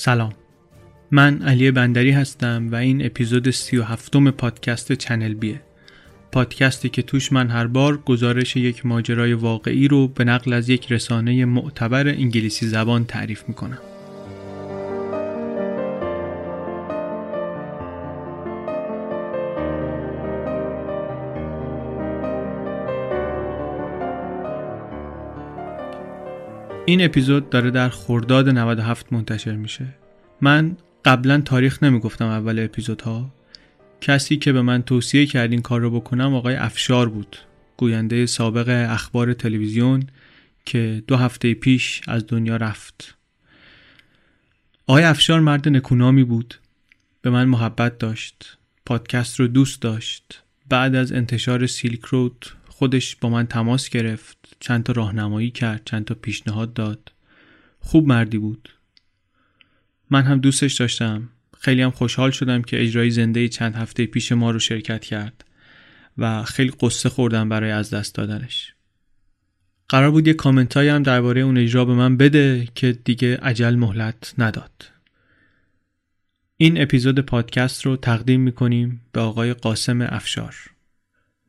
سلام. من علی بندری هستم و این اپیزود سی و هفتم پادکست چنل بیه. پادکستی که توش من هر بار گزارش یک ماجرای واقعی رو به نقل از یک رسانه معتبر انگلیسی زبان تعریف می‌کنم. این اپیزود داره در خرداد 97 منتشر میشه. من قبلا تاریخ نمی‌گفتم اول اپیزودها. کسی که به من توصیه کرد این کار رو بکنم آقای افشار بود. گوینده سابق اخبار تلویزیون که دو هفته پیش از دنیا رفت. آقای افشار مرد نکونامی بود. به من محبت داشت. پادکست رو دوست داشت. بعد از انتشار سیلک رود خودش با من تماس گرفت چند تا راهنمایی کرد چند تا پیشنهاد داد. خوب مردی بود. من هم دوستش داشتم. خیلی هم خوشحال شدم که اجرای زنده چند هفته پیش ما رو شرکت کرد و خیلی قصه خوردم برای از دست دادنش. قرار بود یه کامنت هم درباره اون اجرا به من بده که دیگه عجل مهلت نداد. این اپیزود پادکست رو تقدیم می‌کنیم به آقای قاسم افشار.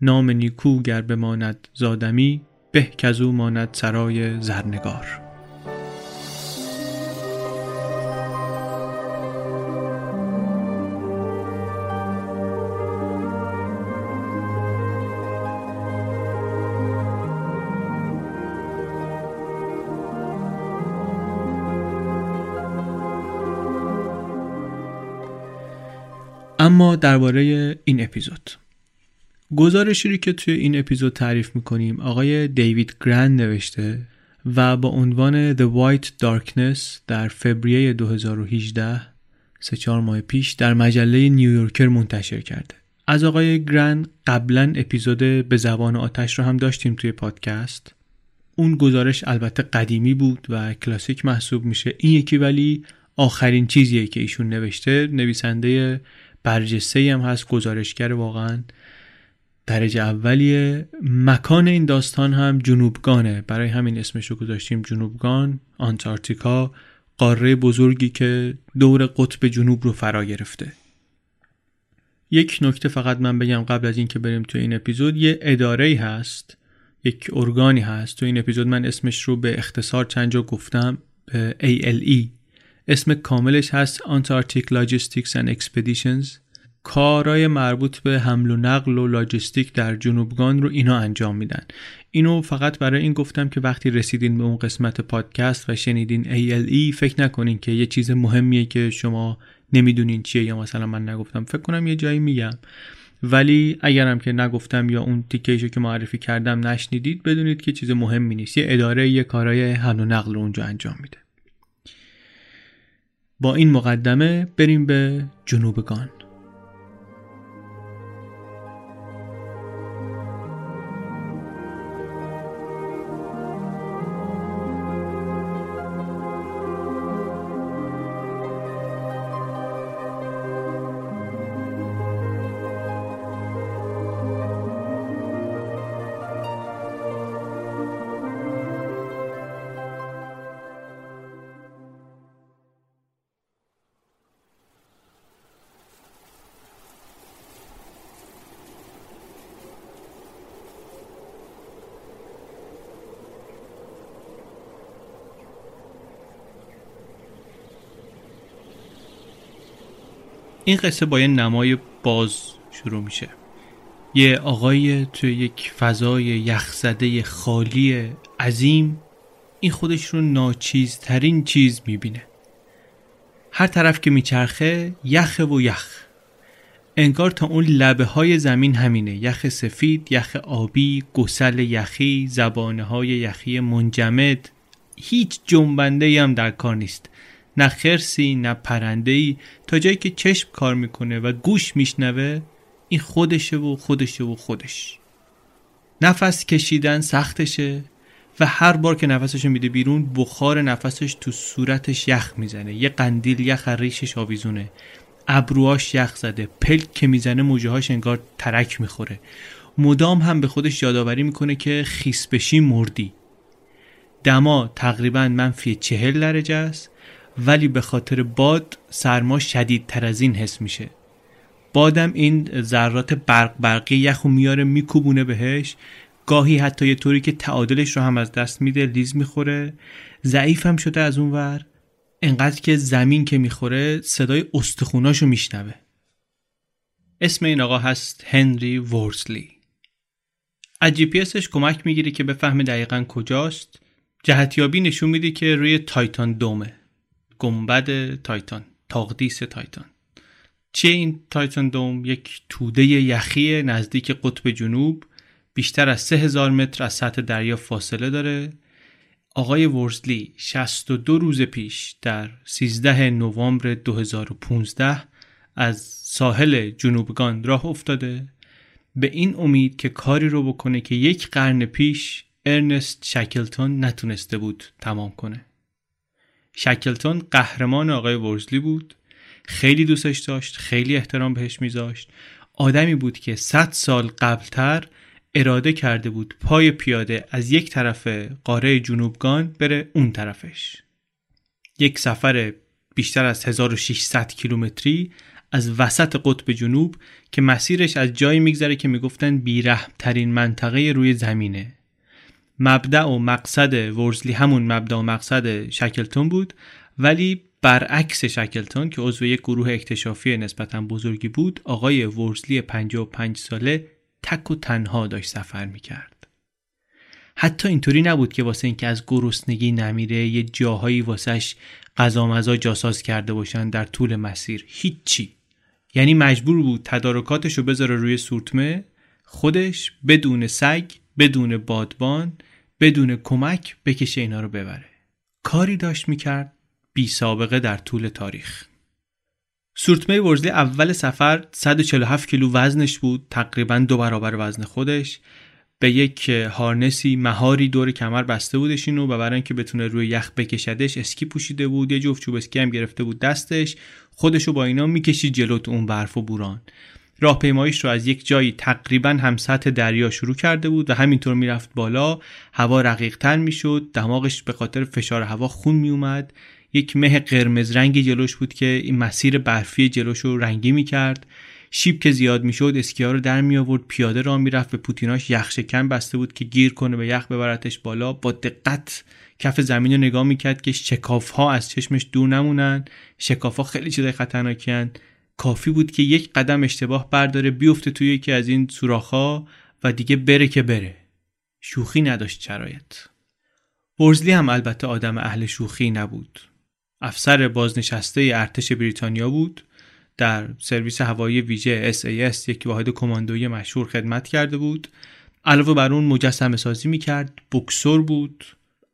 نام نیکو گر بماند زادمی به کزو ماند سرای زرنگار. اما درباره این اپیزود. گزارشی که توی این اپیزود تعریف می‌کنیم آقای دیوید گرند نوشته و با عنوان The White Darkness در فوریه 2018 سه چهار ماه پیش در مجله نیویورکر منتشر کرده. از آقای گرند قبلا اپیزود به زبان آتش رو هم داشتیم توی پادکست. اون گزارش البته قدیمی بود و کلاسیک محسوب میشه. این یکی ولی آخرین چیزیه که ایشون نوشته. نویسنده برجسته هم هست گزارشگر واقعا. درجه اولیه. مکان این داستان هم جنوبگانه. برای همین اسمش رو گذاشتیم جنوبگان آنتارکتیکا قاره بزرگی که دور قطب جنوب رو فرا گرفته. یک نکته فقط من بگم قبل از اینکه بریم تو این اپیزود یه اداره هست یک ارگانی هست. تو این اپیزود من اسمش رو به اختصار چند جا گفتم. ALE اسم کاملش هست Antarctic Logistics and Expeditions. کارای مربوط به حمل و نقل و لاجستیک در جنوبگان رو اینا انجام میدن. اینو فقط برای این گفتم که وقتی رسیدین به اون قسمت پادکست و شنیدین ALE فکر نکنین که یه چیز مهمیه که شما نمی‌دونین چیه یا مثلا من نگفتم. فکر کنم یه جایی میگم. ولی اگرم که نگفتم یا اون تیکیشو که معرفی کردم نشنیدید بدونید که چیز مهمی نیست. یه اداره یه کارای حمل و نقل رو اونجا انجام میده. با این مقدمه بریم به جنوبگان. این قصه با یه نمای باز شروع میشه. یه آقای توی یک فضای یخزده خالی عظیم این خودش رو ناچیزترین چیز می‌بینه. هر طرف که میچرخه یخ و یخ. انگار تا اون لبه های زمین همینه. یخ سفید، یخ آبی، گسل یخی، زبانه های یخی منجمد. هیچ جنبنده هم در کار نیست. نه خرسی نه پرنده ای تا جایی که چشم کار می‌کنه و گوش میشنوه این خودشه و خودشه و خودش. نفس کشیدن سختشه و هر بار که نفسش میده بیرون بخار نفسش تو صورتش یخ می‌زنه. یه قندیل یخ ریشش آویزونه. ابروهاش یخ زده. پلک که می‌زنه موجه هاش انگار ترک می‌خوره. مدام هم به خودش یادآوری می‌کنه که خیس بشی مردی. دما تقریبا منفی چهل درجه است. ولی به خاطر باد سرما شدیدتر از این حس میشه. بادم این ذرات برق برقی یخو میاره میکوبونه بهش. گاهی حتی یه طوری که تعادلش رو هم از دست میده لیز می‌خوره. ضعیف هم شده از اون ور. انقدر که زمین که می‌خوره صدای استخوناشو میشنوه. اسم این آقا هست هنری ورسلی از جی پی کمک می‌گیره که بفهمه دقیقا کجاست. جهتیابی نشون میده که روی Titan Dome ه. گنبد تایتان تاقدیس تایتان. چیه این Titan Dome؟ یک توده یخی نزدیک قطب جنوب بیشتر از 3000 متر از سطح دریا فاصله داره. آقای ورسلی 62 روز پیش در 13 نوامبر 2015 از ساحل جنوبگان راه افتاده. به این امید که کاری رو بکنه که یک قرن پیش ارنست شکلتون نتونسته بود تمام کنه. شکلتون قهرمان آقای ورزلی بود. خیلی دوستش داشت خیلی احترام بهش میذاشت. آدمی بود که 100 سال قبلتر اراده کرده بود پای پیاده از یک طرف قاره جنوبگان بره اون طرفش. یک سفر بیشتر از 1600 کیلومتری از وسط قطب جنوب که مسیرش از جایی میگذره که می‌گفتن بیرحم ترین منطقه روی زمینه. مبدع و مقصد ورزلی همون مبدع و مقصد شکلتون بود ولی برعکس شکلتون که عضو یک گروه اکتشافی نسبتا بزرگی بود آقای ورزلی 55 ساله تک و تنها داشت سفر می‌کرد. حتی اینطوری نبود که واسه اینکه از گرسنگی نمیره یه جاهایی واسش غذا مزا جاساز کرده باشن در طول مسیر. هیچی. یعنی مجبور بود تدارکاتش رو بذاره روی سورتمه خودش بدون سگ بدون بادبان بدون کمک بکشه اینا رو ببره. کاری داشت می‌کرد بی سابقه در طول تاریخ. سورتمه ورزلی اول سفر 147 کیلو وزنش بود تقریبا دو برابر وزن خودش. به یک هارنسی مهاری دور کمر بسته بودش اینو و برای اینکه بتونه روی یخ بکشدش اسکی پوشیده بود یه جفت چوب اسکی هم گرفته بود دستش. خودشو با اینا می‌کشید جلوت اون برف و بوران. راهپیماییش رو از یک جایی تقریبا هم سطح دریا شروع کرده بود و همینطور می‌رفت بالا. هوا رقیقتر می‌شد. دماغش به خاطر فشار هوا خون میومد یک مه قرمز رنگی جلوش بود که این مسیر برفی جلوش رو رنگی می‌کرد. شیب که زیاد می‌شد اسکیا رو در می آورد پیاده را می‌رفت. به پوتیناش یخ شکن بسته بود که گیر کنه به یخ ببرتش بالا. با دقت کف زمین رو نگاه می‌کرد که شکاف ها از چشمش دور نمونن. شکاف ها خیلی چیزای خطرناکیان کافی بود که یک قدم اشتباه برداره بیفته توی یکی از این ها و دیگه بره که بره. شوخی نداشت شرایط. ورزلی هم البته آدم اهل شوخی نبود. افسر بازنشسته ارتش بریتانیا بود. در سرویس هوایی ویژه SAS یک واحد کماندویی مشهور خدمت کرده بود. علاوه بر اون مجسمه سازی می‌کرد بکسور بود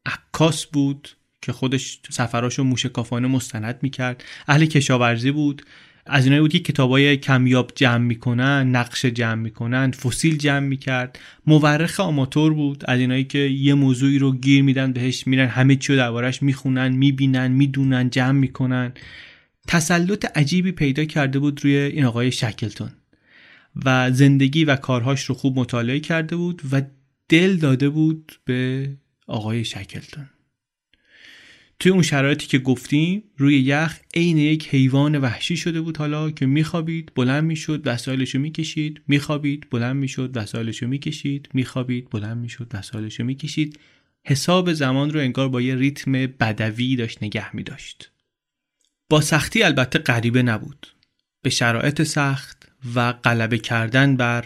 عکاس بود که خودش سفراشو موشکافانه مستند می‌کرد. اهل کشاورزی بود. از اینایی بود که کتابای کمیاب جمع می‌کنن نقش جمع می‌کنن فسیل جمع می‌کرد. مورخ آماتور بود از اینایی که یه موضوعی رو گیر میدن بهش میرن همه چی رو دربارش می‌خونن می‌بینن می‌دونن جمع می‌کنن. تسلط عجیبی پیدا کرده بود روی این آقای شکلتون و زندگی و کارهاش رو خوب مطالعه کرده بود و دل داده بود به آقای شکلتون. توی اون شرایطی که گفتیم روی یخ عین یک حیوان وحشی شده بود حالا که میخوابید بلند می‌شد وسایلشو می‌کشید. میخوابید بلند می‌شد وسایلشو می‌کشید. میخوابید بلند می‌شد وسایلشو می‌کشید. حساب زمان رو انگار با یه ریتم بدوی داشت نگه میداشت. با سختی البته غریبه نبود. به شرایط سخت و غلبه کردن بر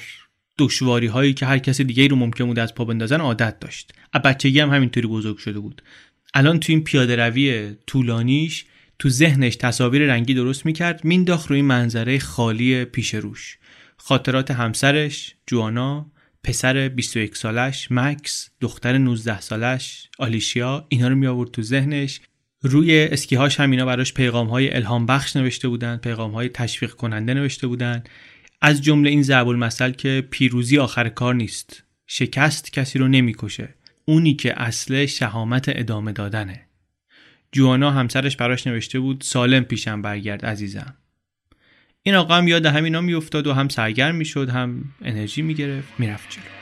دشواری هایی که هر کسی دیگه رو ممکن بود از پا بندازن عادت داشت. بچگی هم همینطوری بزرگ شده بود. الان تو این پیاده روی طولانیش تو ذهنش تصاویر رنگی درست می‌کرد مینداخت روی منظره خالی پیش روش. خاطرات همسرش جوانا پسر 21 سالش مکس دختر 19 سالش آلیشیا اینا رو می آورد تو ذهنش. روی اسکیهاش هم اینا براش پیغام های الهام بخش نوشته بودن پیغام های تشویق کننده نوشته بودن. از جمله این ضرب المثل که پیروزی آخر کار نیست. شکست کسی رو نمی‌کشه. اونی که اصل شهامت ادامه دادنه. جوانا همسرش براش نوشته بود سالم پیشم برگرد عزیزم. این آقا هم یاد همینا میافتاد و هم سرگرم می‌شد هم انرژی می‌گرفت می‌رفت جلو.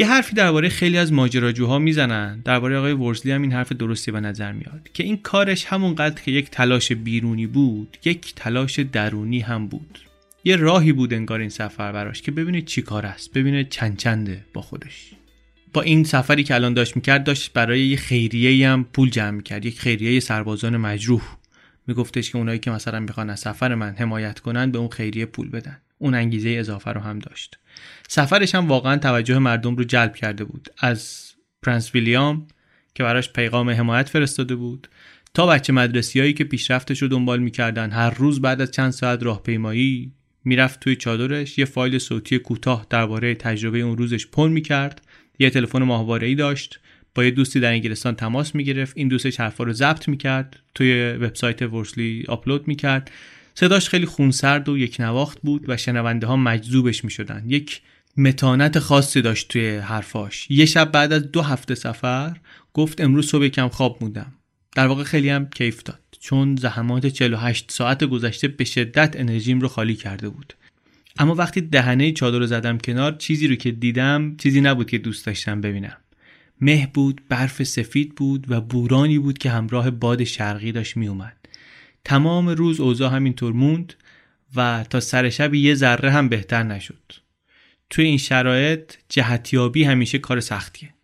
یه حرفی درباره خیلی از ماجراجوها می‌زنن. درباره آقای ورزلی هم این حرف درستی به نظر میاد که این کارش همونقدر که یک تلاش بیرونی بود یک تلاش درونی هم بود. یه راهی بود انگار این سفر براش که ببینه چی کار است ببینه چند چنده با خودش. با این سفری که الان داشت می‌کرد داشت برای یه خیریه هم پول جمع می‌کرد یک خیریه سربازان مجروح. میگفتش که اونایی که مثلا می‌خوان از سفر من حمایت کنن به اون خیریه پول بدن. اون انگیزه اضافه رو هم داشت. سفرش هم واقعا توجه مردم رو جلب کرده بود. از پرنس ویلیام که براش پیغام حمایت فرستاده بود تا بچه مدرسیایی که پیشرفتش رو دنبال می‌کردن. هر روز بعد از چند ساعت راهپیمایی می‌رفت توی چادرش. یه فایل صوتی کوتاه درباره تجربه اون روزش پر می‌کرد. یه تلفن ماهواره داشت. با یه دوستی در انگلستان تماس می‌گرفت. این دوستش حرفا رو ضبط می‌کرد. توی وبسایت ورسلی آپلود می‌کرد. صداش خیلی خونسرد و یک نواخت بود و شنونده ها مجذوبش می‌شدن. یک متانت خاصی داشت توی حرفاش. یه شب بعد از دو هفته سفر گفت امروز صبح کم خواب موندم. در واقع خیلی هم کیف داد. چون زحمات 48 ساعت گذشته به شدت انرژیم رو خالی کرده بود. اما وقتی دهنه چادر رو زدم کنار چیزی رو که دیدم چیزی نبود که دوست داشتم ببینم. مه بود برف سفید بود و بورانی بود که همراه باد شرقی داشت می اومد تمام روز اوضاع همینطور موند و تا سر شب یه ذره هم بهتر نشد. توی این شرایط جهتیابی همیشه کار سختیه.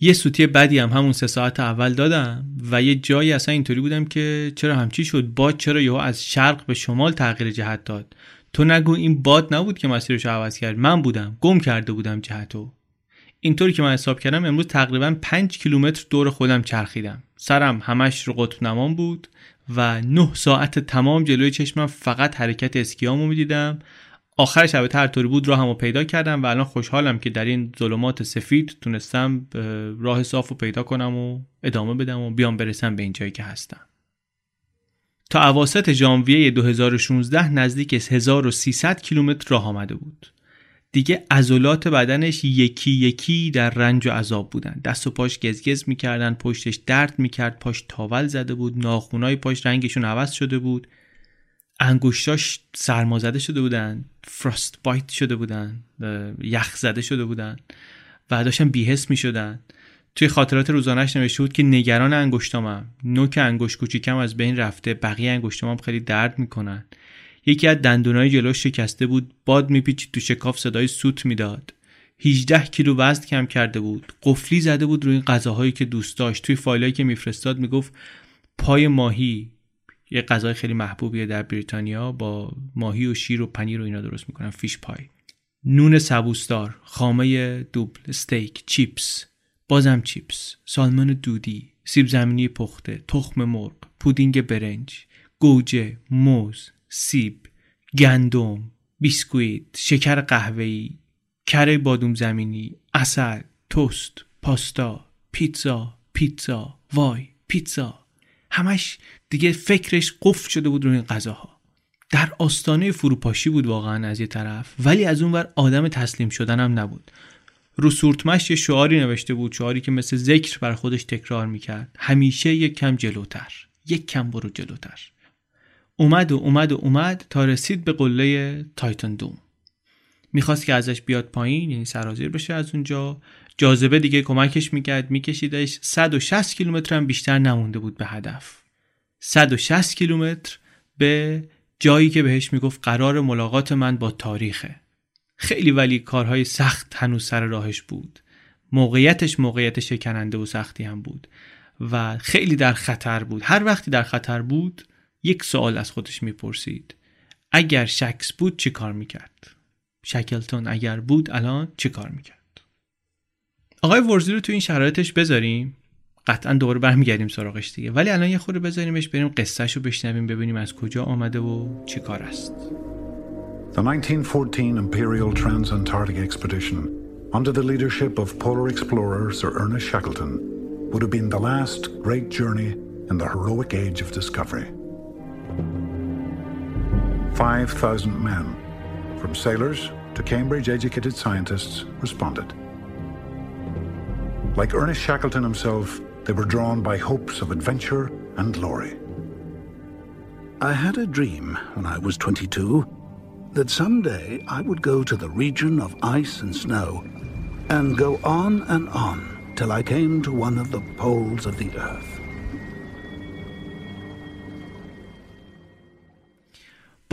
یه سوتی بدی هم همون سه ساعت اول دادم و یه جایی اصلا اینطوری بودم که چرا همچی شد؟ باد چرا یهو از شرق به شمال تغییر جهت داد؟ تو نگو این باد نبود که مسیرش عوض کرد. من بودم. گم کرده بودم جهتو. اینطوری که من حساب کردم امروز تقریبا 5 کیلومتر دور خودم چرخیدم. سرم همش رو قطب نمان بود و 9 ساعت تمام جلوی چشمم فقط حرکت اسکیامو می‌دیدم. آخر شب هر طوری بود راهمو پیدا کردم و الان خوشحالم که در این ظلمات سفید تونستم راه صاف رو پیدا کنم و ادامه بدم و بیام برسم به این جایی که هستم. تا اواسط ژانویه 2016 نزدیک 1300 کیلومتر راه آمده بود. دیگه عضلات بدنش یکی یکی در رنج و عذاب بودن. دست و پاش گزگز می‌کردن پشتش درد می‌کرد پاش تاول زده بود ناخونای پاش رنگشون عوض شده بود. انگشتاش سرما زده شده بودن فراست بایت شده بودن یخ زده شده بودن و داشتن بیهس می شدن توی خاطرات روزانش نوشته بود که نگران انگشتامم نوک انگشت کوچیکم از بین رفته بقیه انگشتامم خیلی درد می‌کنن. یکی از دندونای جلوش شکسته بود باد میپیچید تو شکاف صدای سوت می‌داد. 18 کیلو وزن کم کرده بود قفلی زده بود روی غذاهایی که دوست داشت. توی فایلایی که میفرستاد می‌گفت پای ماهی یه غذای خیلی محبوبیه در بریتانیا با ماهی و شیر و پنیر و اینا درست می‌کنن fish pie. نون سبوسدار خامه دوبل استیک چیپس بازم چیپس سالمون دودی سیب زمینی پخته تخم مرغ پودینگ برنج گوجه موز سیب گندم بیسکویت شکر قهوه‌ای کره بادوم زمینی اصل توست پاستا پیتزا پیتزا وای پیتزا. همش دیگه فکرش قفل شده بود روی این غذاها. در آستانه فروپاشی بود واقعا از یه طرف ولی از اونور آدم تسلیم شدن هم نبود. رو سورتمش یه شعاری نوشته بود شعاری که مثل ذکر بر خودش تکرار می‌کرد. همیشه یک کم جلوتر یک کم برو جلوتر. اومد و اومد و اومد تا رسید به قله تایتن دوم می‌خواست که ازش بیاد پایین یعنی سرازیر بشه از اونجا. جاذبه دیگه کمکش می‌کرد میکشیدش. 160 کیلومتر هم بیشتر نمونده بود به هدف. 160 کیلومتر به جایی که بهش می‌گفت قرار ملاقات من با تاریخه. خیلی ولی کارهای سخت هنوز سر راهش بود. موقعیتش موقعیت شکننده و سختی هم بود و خیلی در خطر بود. هر وقتی در خطر بود یک سوال از خودش می‌پرسید. اگر شکس بود چی کار می‌کرد؟ شکلتون اگر بود الان چی کار می‌کرد؟ آقای ورزی رو تو این شرایطش بذاریم قطعا دوباره برمیگردیم سراغش دیگه ولی الان یه خورده بذاریمش بریم قصهش رو بشنویم ببینیم از کجا آمده و چی کار است The 1914 Imperial Trans-Antarctic Expedition under the leadership of polar explorer Sir Ernest Shackleton would have been the last great journey in the heroic age of discovery. 5,000 men, from sailors to Cambridge educated scientists, responded. Like Ernest Shackleton himself, they were drawn by hopes of adventure and glory. I had a dream when I was 22 that someday I would go to the region of ice and snow and go on and on till I came to one of the poles of the earth.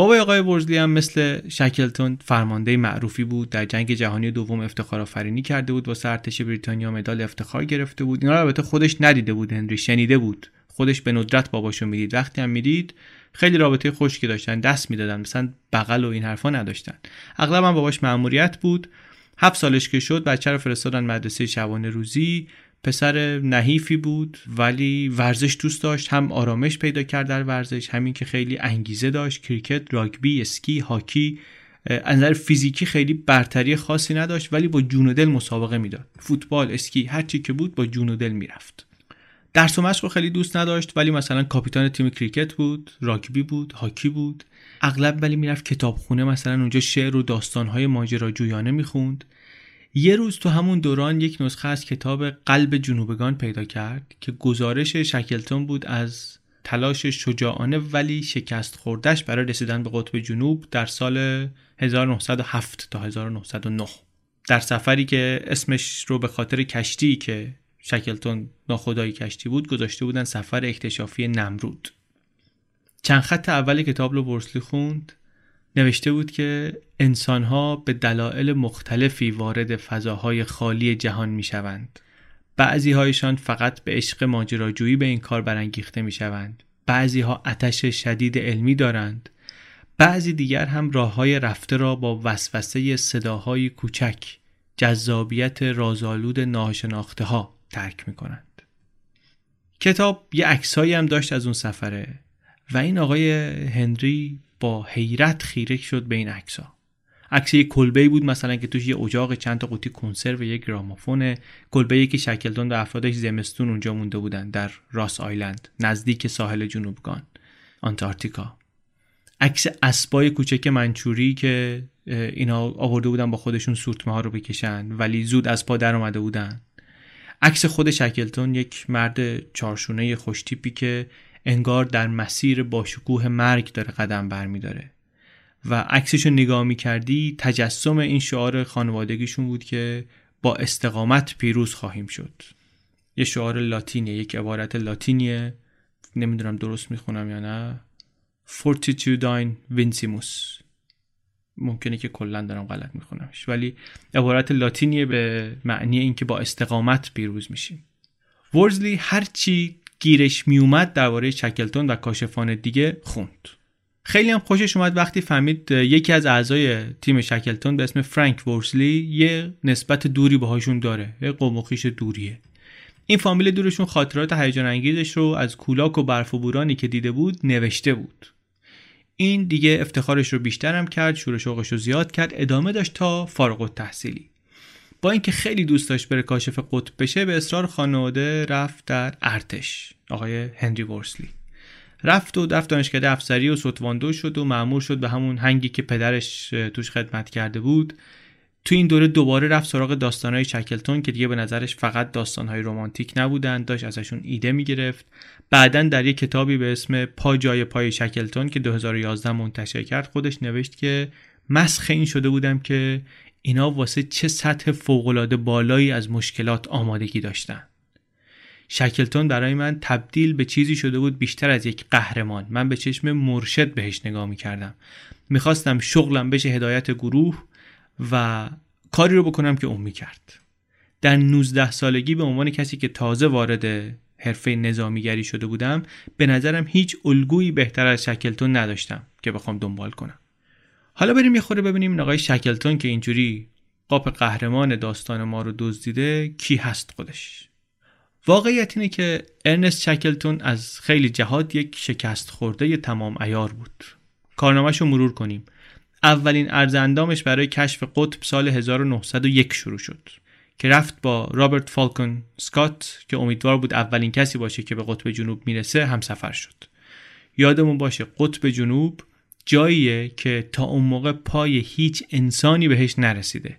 بابای آقای ورزلی هم مثل شکلتون فرمانده معروفی بود. در جنگ جهانی دوم افتخار آفرینی کرده بود. واسه ارتش بریتانیا مدال افتخار گرفته بود. اینا رو البته خودش ندیده بود هنری. شنیده بود. خودش به ندرت باباشو می‌دید. وقتی هم می‌دید خیلی رابطه خوشی داشتن دست می‌دادن. مثلا بغل و این حرفا نداشتن. اغلب هم باباش مأموریت بود. هفت سالش که شد بچه رو فرستادن مدرسه شبانه روزی پسر نحیفی بود ولی ورزش دوست داشت. هم آرامش پیدا کرد در ورزش همین که خیلی انگیزه داشت. کریکت راگبی اسکی هاکی از نظر فیزیکی خیلی برتری خاصی نداشت ولی با جون و دل مسابقه می‌داد. فوتبال اسکی هر چی که بود با جون و دل می‌رفت. درس و مشق خیلی دوست نداشت ولی مثلا کاپیتان تیم کریکت بود راگبی بود هاکی بود. اغلب ولی می‌رفت کتابخونه مثلا اونجا شعر و داستانهای ماجراجویانه می‌خوند. یه روز تو همون دوران یک نسخه از کتاب قلب جنوبگان پیدا کرد که گزارش شکلتون بود از تلاش شجاعانه ولی شکست خوردش برای رسیدن به قطب جنوب در سال 1907 تا 1909 در سفری که اسمش رو به خاطر کشتی که شکلتون ناخدایی کشتی بود گذاشته بودن سفر اکتشافی نمرود. چند خط اول کتاب رو برسلی خوند. نوشته بود که انسانها به دلایل مختلفی وارد فضاهای خالی جهان می شوند. بعضی هایشان فقط به عشق ماجراجویی به این کار برانگیخته می شوند. بعضی ها آتش شدید علمی دارند. بعضی دیگر هم راه های رفته را با وسوسه صداهای کوچک جذابیت رازآلود ناشناخته ها ترک می کنند. کتاب یه عکسایی هم داشت از اون سفره و این آقای هنری با حیرت خیره شد به این عکسا عکس یک کلبه بود مثلا که توش یه اجاق چند تا قوطی کنسرو یک گرامافون. کلبه که شکلتون و افرادش زمستون اونجا مونده بودن در راس آیلند نزدیک ساحل جنوبگان آنتارکتیکا. عکس اسبای کوچک منچوری که اینا آورده بودن با خودشون سورتمه ها رو بکشن ولی زود از پا در اومده بودن. عکس خود شکلتون یک مرد چارشونه خوشتیپی که انگار در مسیر با شکوه مرگ داره قدم برمیداره. و عکسش رو نگاه می‌کردی تجسم این شعار خانوادگیشون بود که با استقامت پیروز خواهیم شد. یه شعار لاتینیه یک عبارت لاتینیه. نمی‌دونم درست می‌خونم یا نه. Fortitudine vincimus ممکنه که کلا دارم غلط میخونمش. ولی عبارت لاتینیه به معنی اینکه با استقامت پیروز میشیم. ورزلی هرچی گیرش میومد درباره شکلتون و کاشفان دیگه خوند. خیلی هم خوشش اومد وقتی فهمید یکی از اعضای تیم شکلتون به اسم فرانک ورسلی یه نسبت دوری باهاشون داره یه قوم دوریه. این فامیل دورشون خاطرات هیجان انگیزش رو از کولاک و برف و بورانی که دیده بود نوشته بود. این دیگه افتخارش رو بیشتر هم کرد شور شوقش رو زیاد کرد ادامه داشت تا فارغ التحصیلی با اینکه خیلی دوست داشت بره کاشف قطب بشه به اصرار خانواده رفت در ارتش آقای هنری ورسلی. رفت و دفت دانشکده افسری و ستواندو شد و معمور شد به همون هنگی که پدرش توش خدمت کرده بود. تو این دوره دوباره رفت سراغ داستانهای شکلتون که دیگه به نظرش فقط داستانهای رمانتیک نبودن داشت ازشون ایده می‌گرفت. بعدا در یک کتابی به اسم پا جای پای شکلتون که 2011 منتشر کرد خودش نوشت که مسخ این شده بودم که اینا واسه چه سطح فوقالعاده بالایی از مشکلات آمادگی داشتن؟ شکلتون برای من تبدیل به چیزی شده بود بیشتر از یک قهرمان. من به چشم مرشد بهش نگاه می‌کردم. می‌خواستم شغلم بشه هدایت گروه و کاری رو بکنم که اون می‌کرد. در 19 سالگی به عنوان کسی که تازه وارد حرفه نظامیگری شده بودم به نظرم هیچ الگویی بهتر از شکلتون نداشتم که بخوام دنبال کنم. حالا بریم یه خوره ببینیم این آقای شکلتون که اینجوری قاپ قهرمان داستان ما رو دزدیده کی هست خودش. واقعیت اینه که ارنست شکلتون از خیلی جهات یک شکست خورده تمام ایار بود. کارنامهش رو مرور کنیم. اولین ارز اندامش برای کشف قطب سال 1901 شروع شد که رفت با رابرت فالکون سکات که امیدوار بود اولین کسی باشه که به قطب جنوب می‌رسه هم سفر شد. یادمون باشه قطب جنوب جاییه که تا اون موقع پای هیچ انسانی بهش نرسیده.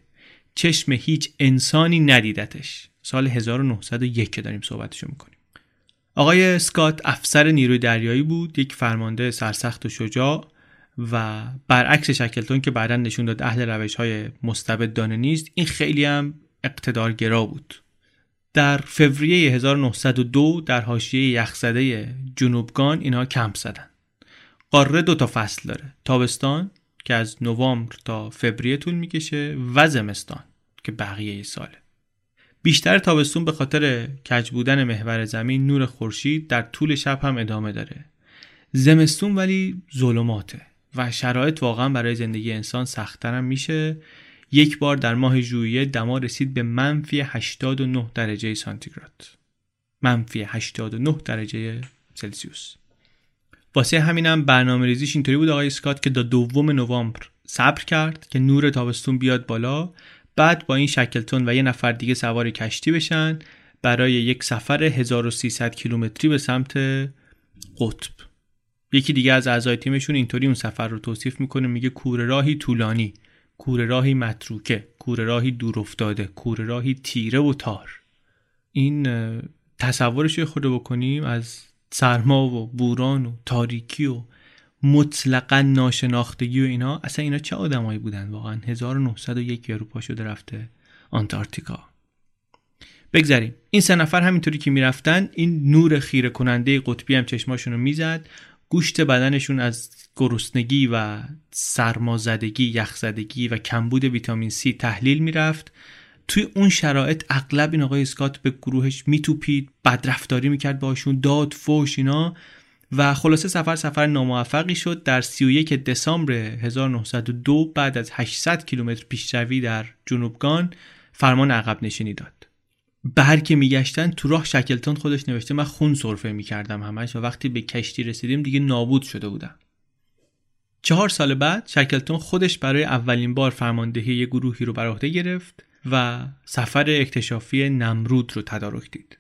چشم هیچ انسانی ندیدتش. سال 1901 که داریم صحبتشو می‌کنیم. آقای سکات افسر نیروی دریایی بود یک فرمانده سرسخت و شجاع و برعکس شکلتون که بعدا نشون داد اهل روش های مستبدانه نیست این خیلی هم اقتدارگرا بود. در فوریه 1902 در حاشیه یخزده جنوبگان اینها کمپ زدن. قاره دو تا فصل داره. تابستان که از نوامبر تا فوریه طول می‌کشه و زمستان که بقیه ساله. بیشتر تابستون به خاطر کج بودن محور زمین نور خورشید در طول شب هم ادامه داره. زمستون ولی ظلماته و شرایط واقعا برای زندگی انسان سختتر میشه. یک بار در ماه ژوئیه دما رسید به منفی 89 درجه سانتیگراد. منفی 89 درجه سلسیوس. واسه همینم برنامه ریزیش اینطوری بود آقای اسکات که تا دوم نوامبر صبر کرد که نور تابستون بیاد بالا. بعد با این شکلتون و یه نفر دیگه سوار کشتی بشن برای یک سفر 1300 کیلومتری به سمت قطب. یکی دیگه از اعضای تیمشون اینطوری اون سفر رو توصیف می‌کنه میگه کوره راهی طولانی کوره راهی متروکه کوره راهی دور افتاده کوره راهی تیره و تار. این تصورش خود بکنیم از سرما و بوران و تاریکی و مطلقا ناشناختگی و اینا اصلا اینا چه آدمایی بودن واقعا؟ 1901 اروپا شده رفته آنتارکتیکا. بگذاریم. این سه نفر همینطوری که می‌رفتن این نور خیره کننده قطبی هم چشماشون رو می‌زد. گوشت بدنشون از گرسنگی و سرمازدگی یخزدگی و کمبود ویتامین C تحلیل می‌رفت. توی اون شرایط اغلب این آقای اسکات به گروهش میتوپید بدرفتاری می‌کرد باشون داد فوش اینا. و خلاصه سفر سفر ناموفقی شد. در 31 دسامبر 1902 بعد از 800 کیلومتر پیشروی در جنوبگان فرمان عقب نشینی داد. بر که میگشتن تو راه شکلتون خودش نوشته من خون سرفه می‌کردم همش و وقتی به کشتی رسیدیم دیگه نابود شده بودم. چهار سال بعد شکلتون خودش برای اولین بار فرماندهی یه گروهی رو بر عهده گرفت. و سفر اکتشافی نمرود رو تدارک دید.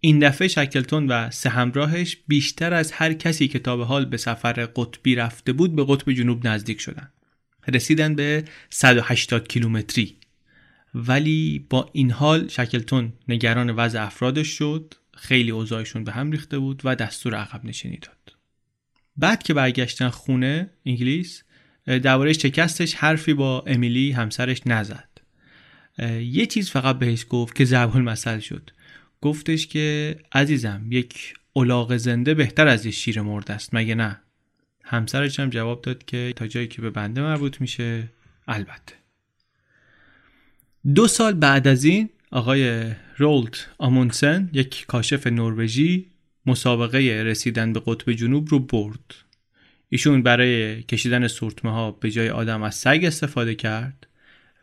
این دفعه شکلتون و سه همراهش بیشتر از هر کسی که تا به حال به سفر قطبی رفته بود به قطب جنوب نزدیک شدن. رسیدن به 180 کیلومتری. ولی با این حال شکلتون نگران وضع افرادش شد خیلی اوضاعشون به هم ریخته بود و دستور عقب نشینی داد. بعد که برگشتن خونه انگلیس درباره شکستش حرفی با امیلی همسرش نزد. یه چیز فقط بهش گفت که ضرب المثل شد. گفتش که عزیزم یک الاغ زنده بهتر از یه شیر مرده است. مگه نه؟ همسرش هم جواب داد که تا جایی که به بنده مربوط میشه البته. دو سال بعد از این آقای رولت آمونسن یک کاشف نروژی مسابقه رسیدن به قطب جنوب رو برد. ایشون برای کشیدن سورتمه ها به جای آدم از سگ استفاده کرد.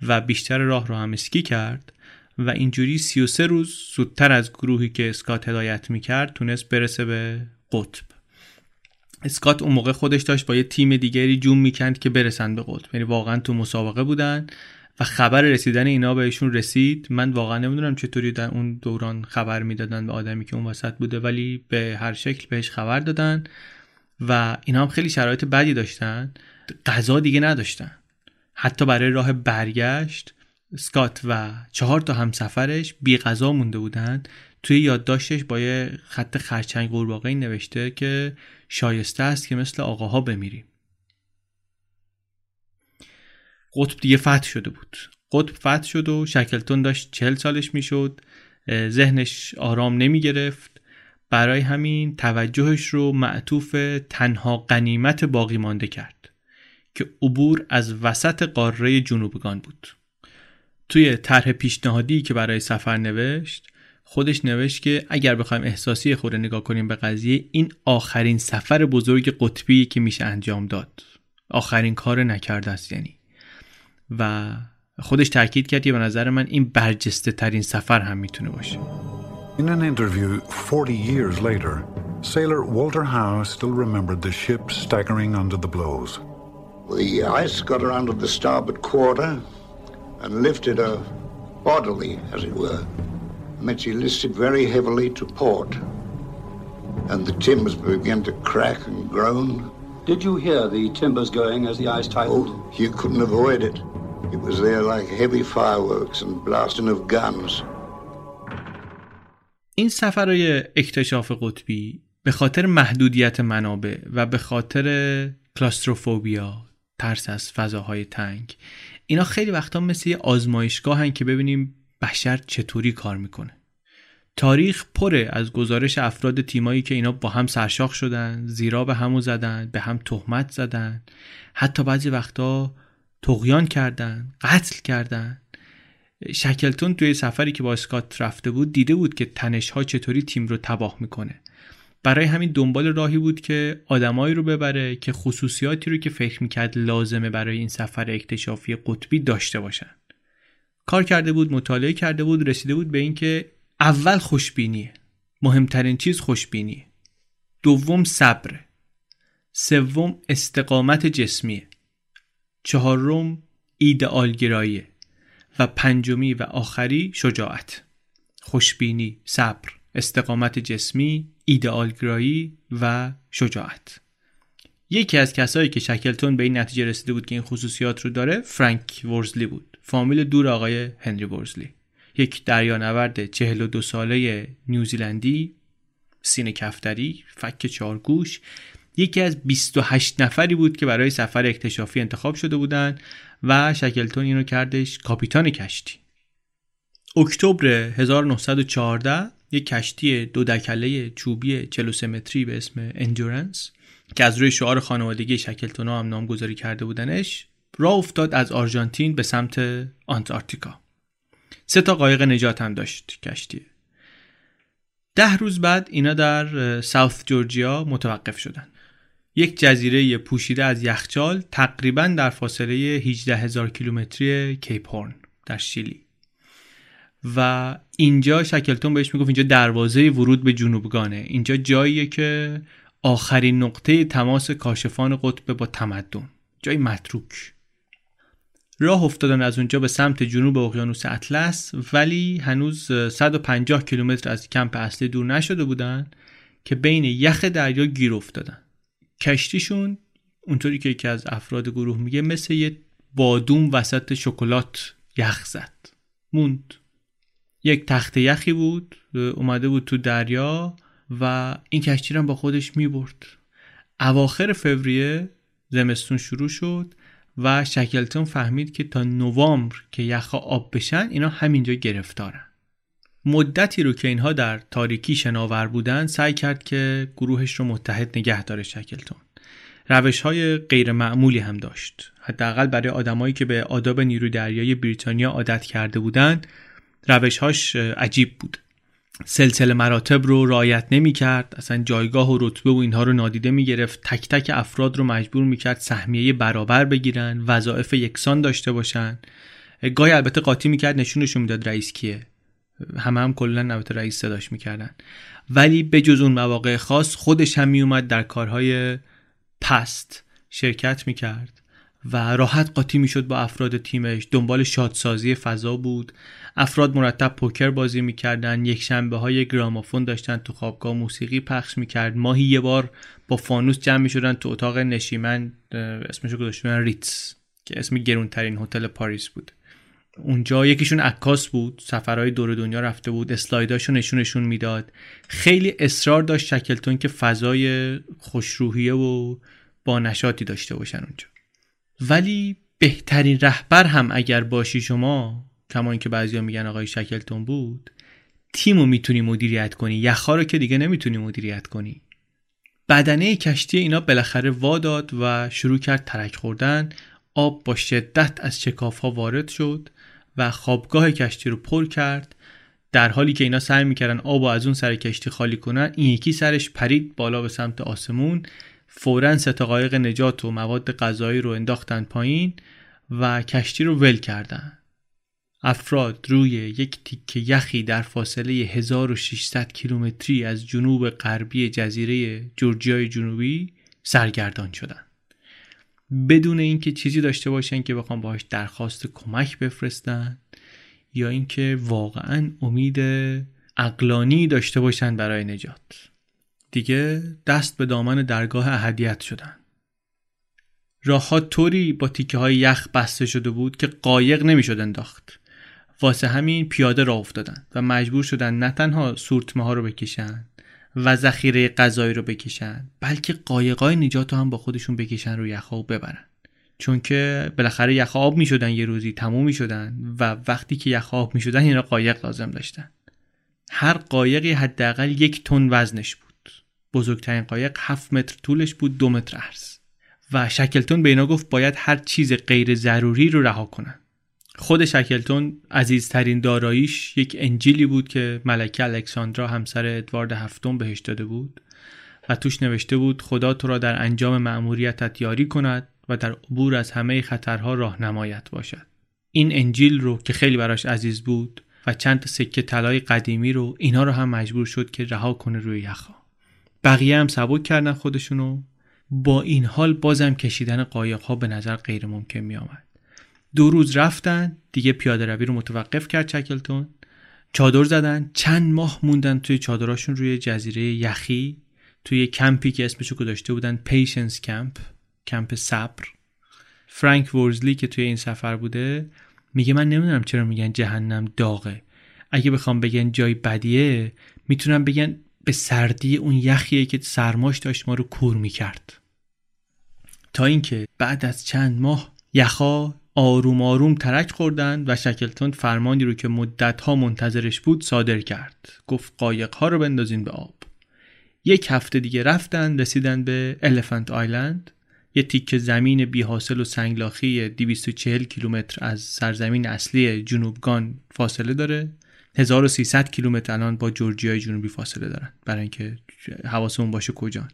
و بیشتر راه رو هم اسکی کرد و اینجوری 33 روز زودتر از گروهی که اسکات هدایت می‌کرد تونست برسه به قطب. اسکات اون موقع خودش داشت با یه تیم دیگری جون می‌کند که برسن به قطب. یعنی واقعا تو مسابقه بودن و خبر رسیدن اینا بهشون رسید. من واقعا نمی‌دونم چطوری در اون دوران خبر می‌دادن به آدمی که اون وسط بوده ولی به هر شکل بهش خبر دادن و اینا هم خیلی شرایط بدی داشتن. غذا دیگه نداشتن. حتی برای راه برگشت سکات و چهار تا همسفرش بی غذا مونده بودند. توی یادداشتش با یه خط خرچنگ قورباغه نوشته که شایسته است که مثل آقاها بمیریم. قطب دیگه فتح شده بود. قطب فتح شد و شکلتون داشت چهل سالش می‌شد. ذهنش آرام نمی گرفت برای همین توجهش رو معطوف تنها قنیمت باقی مانده کرد. که عبور از وسط قاره جنوبگان بود. توی طرح پیشنهادی که برای سفر نوشت خودش نوشت که اگر بخوایم احساسی خود نگاه کنیم به قضیه این آخرین سفر بزرگ قطبی که میشه انجام داد. آخرین کار نکرده است یعنی. و خودش تاکید کرد که به نظر من این برجسته ترین سفر هم می‌تونه باشه. In an interview 40 years later, sailor Walter Howe still remembered the ship staggering under the blows. The ice got her under the starboard quarter and lifted her bodily, as it were. And then she listed very heavily to port. And the timbers began to crack and groan. Did you hear the timbers going as the ice tightened? Oh, you couldn't avoid it. It was there like heavy fireworks and blasting of guns. این سفرهای اکتشاف قطبی به خاطر محدودیت منابع و به خاطر کلاستروفوبیا ترس از فضاهای تنگ. اینا خیلی وقتا مثل یه آزمایشگاه هن که ببینیم بشر چطوری کار می‌کنه. تاریخ پره از گزارش افراد تیمایی که اینا با هم سرشاخ شدن زیرا به همو زدن به هم تهمت زدن. حتی بعضی وقتا تقیان کردن قتل کردن. شکلتون توی سفری که با اسکات رفته بود دیده بود که تنش ها چطوری تیم رو تباه می‌کنه. برای همین دنبال راهی بود که آدمایی رو ببره که خصوصیاتی رو که فکر می‌کرد لازمه برای این سفر اکتشافی قطبی داشته باشن. کار کرده بود مطالعه کرده بود رسیده بود به اینکه اول خوشبینیه. مهمترین چیز خوشبینیه. دوم صبر سوم استقامت جسمیه. چهارم ایدئالگراییه و پنجمی و آخری شجاعت. خوشبینی صبر استقامت جسمی ایدئالگرایی و شجاعت. یکی از کسایی که شکلتون به این نتیجه رسیده بود که این خصوصیات رو داره فرانک ورزلی بود. فامیل دور آقای هنری ورزلی. یک دریانورد 42 ساله نیوزیلندی سینه کفتری فک چارگوش. یکی از 28 نفری بود که برای سفر اکتشافی انتخاب شده بودند و شکلتون اینو کردش کاپیتان کشتی. اکتبر 1914 یک کشتی دو دکله چوبی 43 متری به اسم اندورنس که از روی شعار خانوادگی شکلتون هم نامگذاری کرده بودنش راه افتاد از آرژانتین به سمت آنتارکتیکا. سه تا قایق نجات هم داشت کشتی. ده روز بعد اینا در ساوت جورجیا متوقف شدن. یک جزیره پوشیده از یخچال تقریبا در فاصله 18 هزار کیلومتری کیپ هورن در شیلی. و اینجا شکلتون بهش می‌گفت اینجا دروازه ورود به جنوبگانه. اینجا جاییه که آخرین نقطه تماس کاشفان قطب با تمدن. جای متروک. راه افتادن از اونجا به سمت جنوب اقیانوس اطلس ولی هنوز 150 کیلومتر از کمپ اصلی دور نشده بودن که بین یخ دریا گیر افتادن. کشتیشون اونطوری که یکی از افراد گروه میگه مثل یه بادوم وسط شکلات یخ زد. موند. یک تخت یخی بود اومده بود تو دریا و این کشتی رو با خودش می‌برد. اواخر فوریه زمستون شروع شد و شکلتون فهمید که تا نوامبر که یخها آب بشن اینا همینجا گرفتارن. مدتی رو که اینها در تاریکی شناور بودن سعی کرد که گروهش رو متحد نگه داره شکلتون. روش های غیر معمولی هم داشت. حداقل برای آدمایی که به آداب نیروی دریایی بریتانیا عادت کرده بودند روشهاش عجیب بود. سلسله مراتب رو رعایت نمی کرد اصلا جایگاه و رتبه و اینها رو نادیده می گرفت تک تک افراد رو مجبور می کرد سهمیه برابر بگیرن وظایف یکسان داشته باشن. گاهی البته قاطی می کرد نشونشون می‌داد رئیس کیه. همه هم کلا البته رئیس صداش می‌کردن. ولی به جز اون مواقع خاص خودش هم میومد در کارهای پست شرکت می‌کرد. و راحت قاطی می‌شد با افراد تیمش. دنبال شادسازی فضا بود. افراد مرتب پوکر بازی می‌کردن یک شنبه های گرامافون داشتن تو خوابگاه موسیقی پخش می‌کرد. ماهی یه بار با فانوس جمع می‌شدن تو اتاق نشیمن اسمشو گذاشتن ریتس که اسم گرونترین هتل پاریس بود. اونجا یکیشون عکاس بود سفرهای دور دنیا رفته بود اسلایداشو نشونشون می‌داد. خیلی اصرار داشت شکلتون که فضای خوشروحیه و با نشاطی داشته باشن اونجا. ولی بهترین رهبر هم اگر باشی شما کما اینکه بعضیا میگن آقای شکلتون بود تیمو می‌تونی مدیریت کنی. یخها رو که دیگه نمی‌تونی مدیریت کنی. بدنه کشتی اینا بالاخره وا داد و شروع کرد ترک خوردن. آب با شدت از چکاف ها وارد شد و خوابگاه کشتی رو پر کرد. در حالی که اینا سعی می‌کردن آب و از اون سر کشتی خالی کنن این یکی سرش پرید بالا به سمت آسمون. فورا ستقایق نجات و مواد غذایی رو انداختن پایین و کشتی رو ول کردن افراد روی یک تیکه یخی در فاصله 1600 کیلومتری از جنوب غربی جزیره جورجیای جنوبی سرگردان شدند. بدون اینکه چیزی داشته باشن که بخوام باهاش درخواست کمک بفرستن یا اینکه واقعا امید اقلانی داشته باشن برای نجات دیگه دست به دامن درگاه اهدیت شدن. راهها طوری با تیکه های یخ بسته شده بود که قایق نمی‌شد انداخت. واسه همین پیاده را افتادن و مجبور شدن نه تنها سورتمه ها رو بکشن و ذخیره غذایی رو بکشن بلکه قایقای نجات رو هم با خودشون بکشن رو یخها و ببرن. چون که بالاخره یخ آب می‌شدن یه روزی تموم می‌شدن و وقتی که یخ آب می‌شدن اینا قایق لازم داشتن. هر قایقی حداقل یک تن وزنش بود. بزرگترین قایق هفت متر طولش بود دو متر عرض. و شکلتون به اینا گفت باید هر چیز غیر ضروری رو رها کنن. خود شکلتون عزیزترین داراییش یک انجیلی بود که ملکه الکساندرا همسر ادوارد هفتم بهش داده بود و توش نوشته بود خدا تو را در انجام مأموریتت یاری کند و در عبور از همه خطرها راهنمایت باشد. این انجیل رو که خیلی براش عزیز بود و چند سکه طلای قدیمی رو اینا رو هم مجبور شد که رها کنه روی یخا بقیه هم سبک کردن خودشونو. با این حال بازم کشیدن قایق ها به نظر غیر ممکن می آمد. دو روز رفتن دیگه پیاده روی رو متوقف کرد چکلتون چادر زدن چند ماه موندن توی چادراشون روی جزیره یخی. توی کمپی که اسمشو گذاشته بودن Patience Camp کمپ صبر. فرانک ورسلی که توی این سفر بوده میگه من نمی‌دونم چرا میگن جهنم داغه. اگه بخوام بگم جای بدیه می‌تونم بگم به سردی اون یخیه که سرماش داشت ما رو کور می‌کرد. تا اینکه بعد از چند ماه یخا آروم آروم ترک خوردن و شکلتون فرمانی رو که مدتها منتظرش بود صادر کرد. گفت قایق ها رو بندازین به آب. یک هفته دیگه رفتن رسیدن به الفنت آیلند یه تیک زمین بی حاصل و سنگلاخی 240 کیلومتر از سرزمین اصلی جنوبگان فاصله داره. 1300 کیلومتر الان با جورجیای جنوبی فاصله دارن. برای اینکه حواسمون باشه کجان.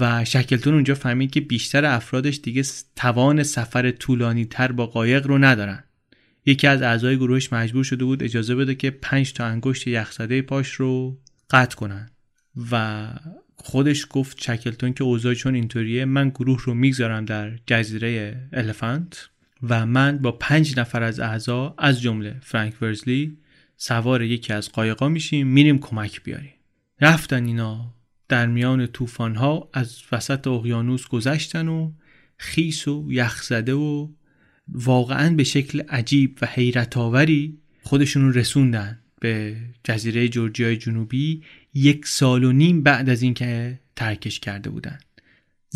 و شکلتون اونجا فهمید که بیشتر افرادش دیگه توان سفر طولانی تر با قایق رو ندارن. یکی از اعضای گروهش مجبور شده بود اجازه بده که 5 تا انگشت یخزده پاش رو قطع کنن. و خودش گفت شکلتون که اوضاع چون اینطوریه من گروه رو می‌گذارم در جزیره الفانت و من با پنج نفر از اعضا از جمله فرانک ورزلی سوار یکی از قایقا میشیم میریم کمک بیاریم. رفتن اینا در میان طوفان ها از وسط اقیانوس گذشتن و خیس و یخزده و واقعا به شکل عجیب و حیرت آوری خودشون رسوندن به جزیره جورجیای جنوبی یک سال و نیم بعد از اینکه ترکش کرده بودن.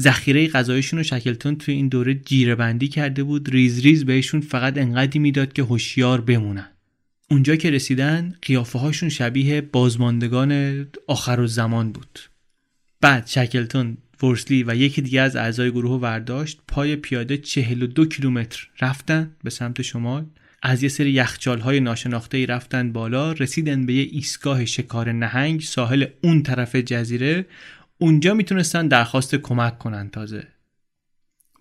ذخیره غذایشون رو شکلتون توی این دوره جیره بندی کرده بود ریز ریز بهشون فقط انقدری می‌داد که هوشیار بمونن. اونجا که رسیدن قیافه هاشون شبیه بازماندگان آخرالزمان بود. بعد شکلتون ورسلی و یکی دیگه از اعضای گروه ورداشت پای پیاده 42 کیلومتر رفتن به سمت شمال. از یه سری یخچال های ناشناخته ای رفتن بالا رسیدن به یه ایستگاه شکار نهنگ ساحل اون طرف جزیره. اونجا می‌تونستن درخواست کمک کنن تازه.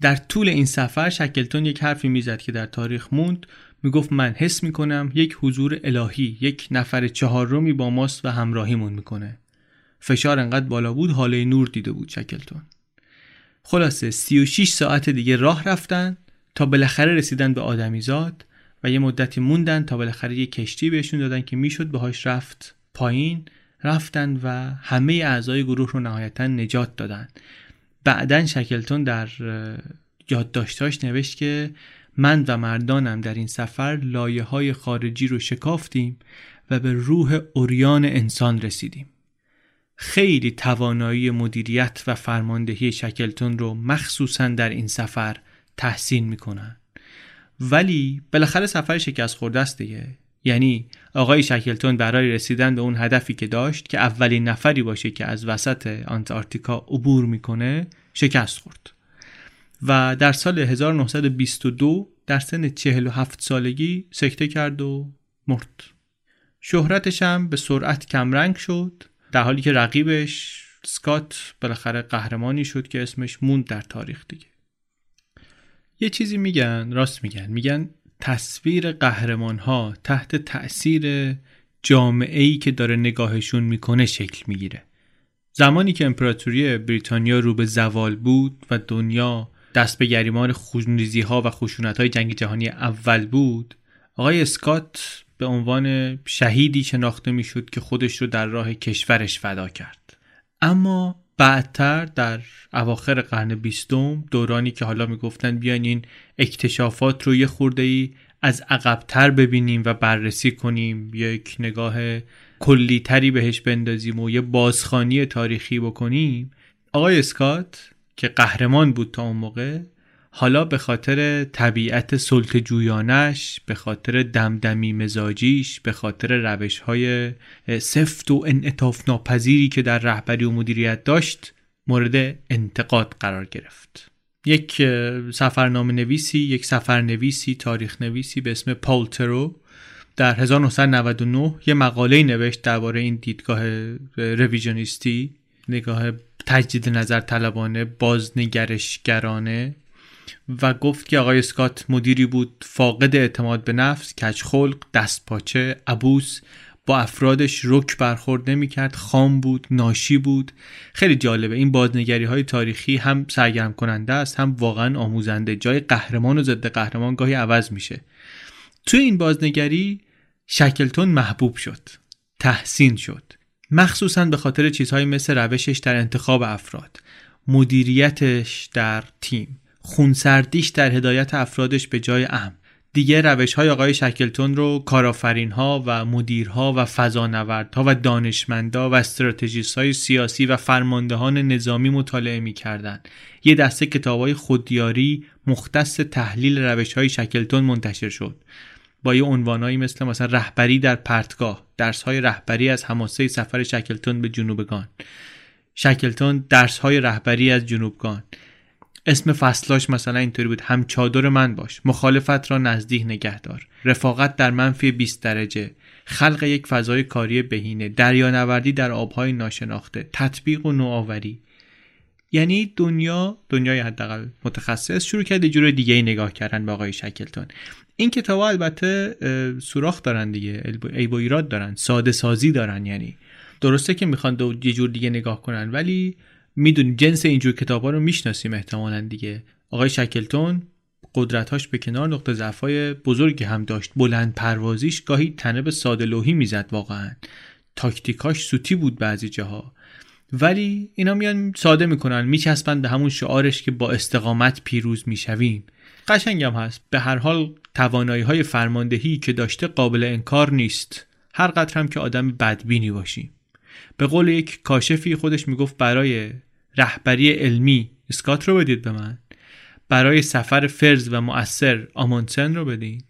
در طول این سفر شکلتون یک حرفی می‌زد که در تاریخ موند می‌گفت من حس می‌کنم یک حضور الهی یک نفر چهارمی با ماست و همراهیمون می‌کنه. فشار انقدر بالا بود حاله نور دیده بود شکلتون. خلاصه 36 ساعت دیگه راه رفتن تا بالاخره رسیدن به آدمیزاد و یه مدتی موندن تا بالاخره یه کشتی بهشون دادن که می‌شد باهاش رفت پایین. رفتن و همه اعضای گروه رو نهایتا نجات دادن. بعدا شکلتون در یادداشتاش نوشت که من و مردانم در این سفر لایه های خارجی رو شکافتیم و به روح اوریان انسان رسیدیم. خیلی توانایی مدیریت و فرماندهی شکلتون رو مخصوصا در این سفر تحسین می‌کنن. ولی بالاخره سفر شکست خورده است دیگه. یعنی آقای شکلتون برای رسیدن به اون هدفی که داشت که اولین نفری باشه که از وسط آنتارکتیکا عبور می‌کنه شکست خورد. و در سال 1922 در سن 47 سالگی سکته کرد و مرد. شهرتش هم به سرعت کمرنگ شد در حالی که رقیبش سکات بالاخره قهرمانی شد که اسمش موند در تاریخ دیگه. یه چیزی میگن راست میگن. میگن تصویر قهرمان ها تحت تأثیر جامعه ای که داره نگاهشون می‌کنه شکل می‌گیره. زمانی که امپراتوری بریتانیا رو به زوال بود و دنیا دست به گریمان خونریزی ها و خشونت های جنگ جهانی اول بود آقای اسکات به عنوان شهیدی شناخته می‌شد که خودش رو در راه کشورش فدا کرد. اما بعدتر در اواخر قرن بیستم دورانی که حالا می‌گفتن بیاین این اکتشافات رو یه خورده ای از عقبتر ببینیم و بررسی کنیم یک نگاه کلیتری بهش بندازیم و یه بازخانی تاریخی بکنیم آقای اسکات که قهرمان بود تا اون موقع حالا به خاطر طبیعت سلط جویانش به خاطر دمدمی مزاجیش به خاطر روش های سفت و انعطاف ناپذیری که در رهبری و مدیریت داشت مورد انتقاد قرار گرفت. یک سفرنامه نویسی یک سفرنویسی تاریخ نویسی به اسم پالترو در 1999 یه مقاله نوشت درباره این دیدگاه رویژنیستی نگاه تجدید نظر طلبانه بازنگرشگرانه و گفت که آقای اسکات مدیری بود فاقد اعتماد به نفس کچخلق دستپاچه عبوس با افرادش رک برخورد نمی‌کرد خام بود ناشی بود. خیلی جالبه این بازنگری های تاریخی هم سرگرم کننده است هم واقعا آموزنده. جای قهرمان و ضد قهرمان گاهی عوض میشه. توی این بازنگری شکلتون محبوب شد تحسین شد. مخصوصا به خاطر چیزهایی مثل روشش در انتخاب افراد مدیریتش در تیم خونسردیش در هدایت افرادش به جای امن دیگه روش های آقای شکلتون رو کارافرین ها و مدیرها و فضانوردها و دانشمندا و استراتژیست های سیاسی و فرماندهان نظامی مطالعه می کردن. یه دسته کتاب های خودیاری مختص تحلیل روش های شکلتون منتشر شد. با یه عنوانهایی مثل مثلا رهبری در پرتگاه درس های رهبری از هماسه سفر شکلتون به جنوبگان شکلتون درس های رهبری از جنوبگان اسم فصلاش مثلا اینطوری بود هم چادر من باش مخالفت را نزدیک نگهدار. رفاقت در منفی 20 درجه. خلق یک فضای کاری بهینه. دریانوردی در آبهای ناشناخته. تطبیق و نوآوری. یعنی دنیا دنیای حداقل متخصص شروع کرد یه جور دیگه ای نگاه کردن به آقای شکلتون. این کتاب البته سوراخ دارن دیگه عیب و ایراد دارن ساده سازی دارن یعنی درسته که می‌خوان یه جور دیگه نگاه کنن ولی می‌دونیم جنس اینجور کتاب ها رو می‌شناسیم احتمالا دیگه. آقای شکلتون قدرتاش به کنار نقطه ضعفای بزرگی هم داشت. بلند پروازیش گاهی تنه به ساده لوحی می‌زد واقعا. تاکتیکاش سوتی بود بعضی جاها. ولی اینا میان ساده می‌کنن میچسبن به همون شعارش که با استقامت پیروز می‌شویم قشنگم هست. به هر حال توانایی های فرماندهی که داشته قابل انکار نیست. هر قدر هم که آدم بدبینی باشیم به قول یک کاشفی خودش می‌گفت برای رهبری علمی اسکات رو بدید به من. برای سفر فرز و مؤثر آمونسن رو بدین.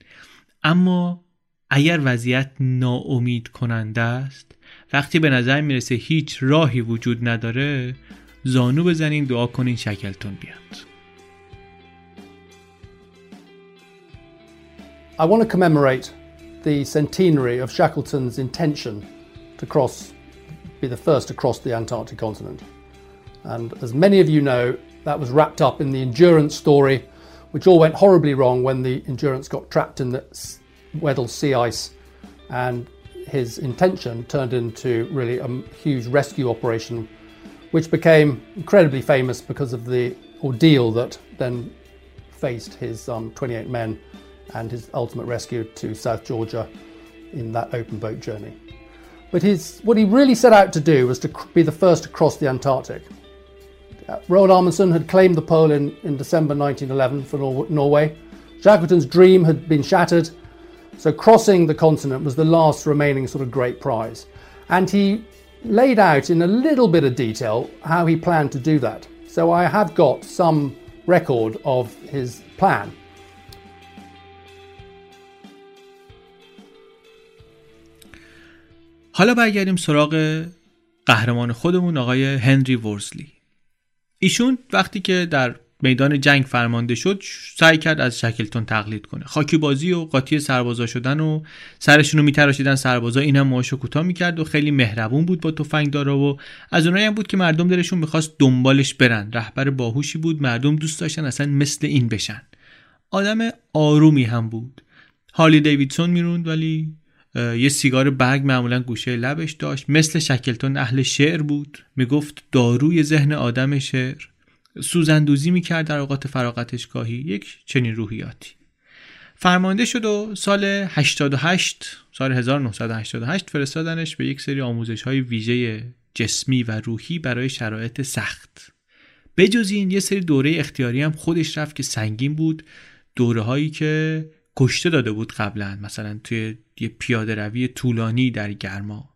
اما اگر وضعیت ناامید کننده است وقتی به نظر میرسه هیچ راهی وجود نداره زانو بزنین دعا کنین شکلتون بیاد I want to commemorate the centenary of Shackleton's intention to cross, be the first to cross the Antarctic continent. And as many of you know, that was wrapped up in the Endurance story, which all went horribly wrong when the Endurance got trapped in the Weddell sea ice. And his intention turned into really a huge rescue operation, which became incredibly famous because of the ordeal that then faced his um, 28 men and his ultimate rescue to South Georgia in that open boat journey. But his, what he really set out to do was to be the first to cross the Antarctic. Uh, Roald Amundsen had claimed the pole in, in December 1911 for Nor- Norway. Shackleton's dream had been shattered, so crossing the continent was the last remaining sort of great prize. And he laid out in a little bit of detail how he planned to do that. So I have got some record of his plan. حالا برگردیم سراغ قهرمان خودمون آقای هنری ورزلی ایشون وقتی که در میدان جنگ فرمانده شد سعی کرد از شکلتون تقلید کنه. خاکی بازی و قاطی سربازا شدن و سرشون رو میتراشیدن سربازا این هم کوتاه می‌کرد و خیلی مهربون بود با تفنگ دارا و از اونایی هم بود که مردم دلشون می‌خواست دنبالش برن. رهبر باهوشی بود مردم دوست داشتن اصلا مثل این بشن. آدم آرومی هم بود. هالی دیویدسون می‌روند ولی یه سیگار برگ معمولا گوشه لبش داشت. مثل شکلتون اهل شعر بود. می‌گفت داروی ذهن آدم شعر. سوزندوزی می‌کرد در اوقات فراغتش گاهی یک چنین روحیاتی. فرمانده شد و سال 88 سال 1988 فرستادنش به یک سری آموزش های ویژه جسمی و روحی برای شرایط سخت. بجز این یه سری دوره اختیاری هم خودش رفت که سنگین بود. دوره هایی که کشته داده بود قبلا مثلا توی یه پیاده روی طولانی در گرما.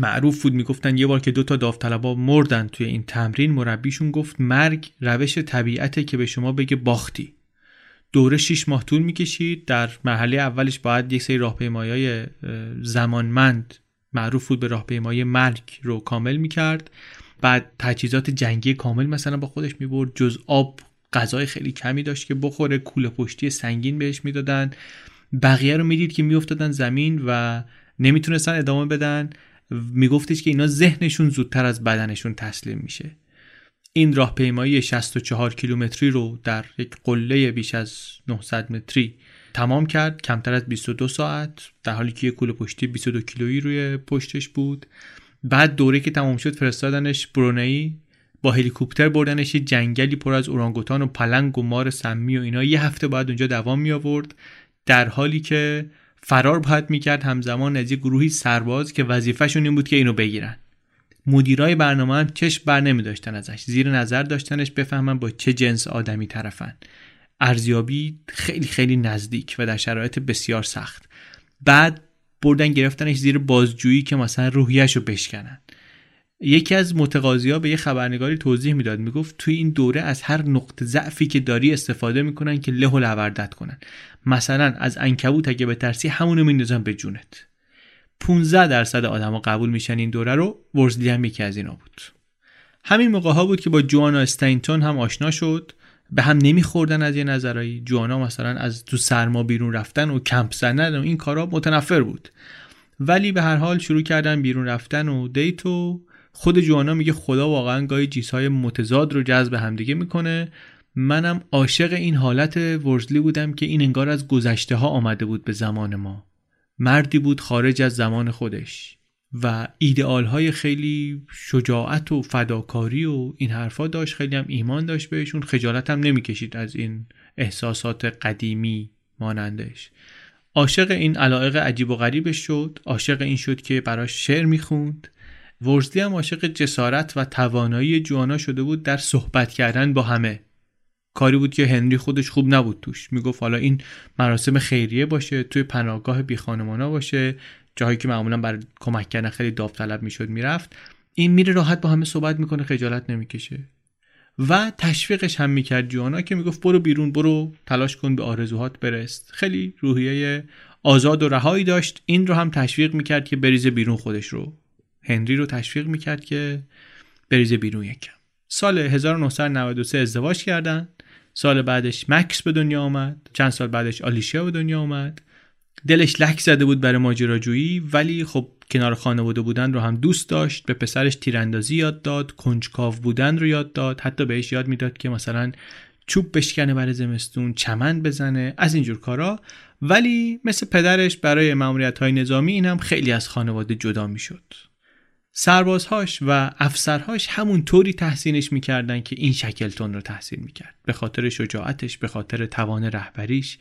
معروف بود می‌گفتن یه بار که دو تا داوطلبا مردن توی این تمرین مربیشون گفت مرگ روش طبیعته که به شما بگه باختی. دوره 6 ماه طول می‌کشید. در مرحله اولش باید یک سری راهپیمایی زمانمند معروف بود به راهپیمایی مرگ رو کامل می‌کرد. بعد تجهیزات جنگی کامل مثلا با خودش می‌برد. جز آب غذای خیلی کمی داشت که بخوره. کوله پشتی سنگین بهش می‌دادن. بقیه رو می‌دید که میافتادن زمین و نمی‌تونستن ادامه بدن. میگفتش که اینا ذهنشون زودتر از بدنشون تسلیم میشه. این راهپیمایی 64 کیلومتری رو در یک قله بیش از 900 متری تمام کرد. کمتر از 22 ساعت در حالی که یک کوله پشتی 22 کیلویی روی پشتش بود. بعد دوره که تمام شد فرستادنش برونئی. با هلیکوپتر بردنش جنگلی پر از اورانگوتان و پلنگ و مار سمی و اینا یه هفته بعد اونجا دوام می آورد در حالی که فرار باید می‌کرد همزمان از یه گروهی سرباز که وظیفهشون این بود که اینو بگیرن. مدیرای برنامه هم چشم بر نمی داشتن ازش. زیر نظر داشتنش بفهمن با چه جنس آدمی طرفن. ارزیابی خیلی خیلی نزدیک و در شرایط بسیار سخت. بعد بردن گرفتنش زیر بازجویی که مثلا روحیش رو بشکنن. یکی از متقاضی ها به یه خبرنگاری توضیح می‌داد. می‌گفت توی این دوره از هر نقطه ضعفی که داری استفاده می‌کنن که له و لوردت کنن. مثلا از انکبوت اگه به ترسی همونو میندازن به جونت. 15 درصد آدما قبول میشن این دوره رو. ورزلی هم یکی از اینا بود. همین موقع ها بود که با جوانا استینتون هم آشنا شد. به هم نمیخوردن از یه نظرایی. جوانا مثلا از تو سرما بیرون رفتن و کمپ زدن و این کارا متنفر بود. ولی به هر حال شروع کردن بیرون رفتن و دیت و خود جوانا میگه خدا واقعا گاهی چیزهای متضاد رو جذب همدیگه می‌کنه. منم عاشق این حالت ورزلی بودم که این انگار از گذشته ها آمده بود به زمان ما. مردی بود خارج از زمان خودش و ایدئال های خیلی شجاعت و فداکاری و این حرفا داشت خیلی هم ایمان داشت بهشون. خجالت هم نمی‌کشید از این احساسات قدیمی مانندش. عاشق این علایق عجیب و غریبش شد. عاشق این شد که براش شعر می‌خوند. ورزلی هم عاشق جسارت و توانایی جوانا شده بود در صحبت کردن با همه. کاری بود که هنری خودش خوب نبود توش. می‌گفت حالا این مراسم خیریه باشه توی پناهگاه بی خانمانا باشه جایی که معمولا برای کمک کردن خیلی داوطلب می‌شد می‌رفت. این میره راحت با همه صحبت می‌کنه خجالت نمی‌کشه. و تشویقش هم می‌کرد جوانا که می‌گفت برو بیرون برو تلاش کن به آرزوهات برست. خیلی روحیه آزاد و رهایی داشت. این رو هم تشویق می‌کرد که بریزه بیرون خودش رو. هنری رو تشویق می‌کرد که بریزه بیرون یکم. سال 1993 ازدواج کردن. سال بعدش مکس به دنیا آمد. چند سال بعدش آلیشیا به دنیا آمد. دلش لک زده بود برای ماجراجویی ولی خب کنار خانواده بودن رو هم دوست داشت. به پسرش تیراندازی یاد داد کنجکاو بودن رو یاد داد. حتی بهش یاد می‌داد که مثلا چوب بشکنه برای زمستون چمن بزنه از اینجور کارا. ولی مثل پدرش برای معمولیت های نظامی این هم خیلی از خانواده جدا می‌شد. سربازهاش و افسرهاش همون طوری تحسینش می‌کردن که این شکلتون رو تحسین می‌کرد. به خاطر شجاعتش به خاطر توان رهبریش.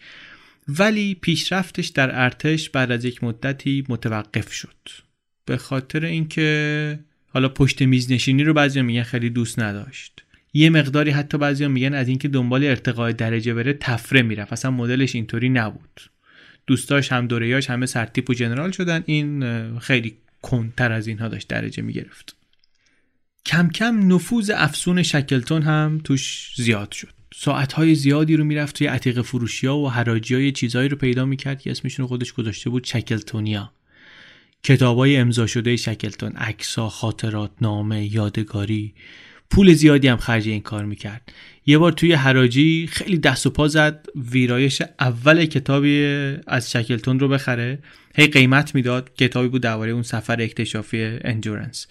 ولی پیشرفتش در ارتش بعد از یک مدتی متوقف شد. به خاطر اینکه حالا پشت میز نشینی رو بعضی میگن خیلی دوست نداشت. یه مقداری حتی بعضی میگن از اینکه دنبال ارتقای درجه بره تفره می‌رفت. اصلا مدلش اینطوری نبود. دوستاش هم دورهاش همه سرتیپ و جنرال شدن. این خیلی کنتر از اینها داشت درجه می‌گرفت. کم کم نفوذ افسون شکلتون هم توش زیاد شد. ساعتهای زیادی رو می‌رفت توی عتیق فروشی ها و حراجی های چیزهایی رو پیدا می‌کرد که اسمشون خودش گذاشته بود شکلتونیا. کتابای امضا شده شکلتون عکسا خاطرات نامه یادگاری. پول زیادی هم خرج این کار می‌کرد. یه بار توی حراجی خیلی دست و پا زد ویرایش اول کتابی از شکلتون رو بخره. هی قیمت می‌داد کتابی بود درباره اون سفر اکتشافی اندورنس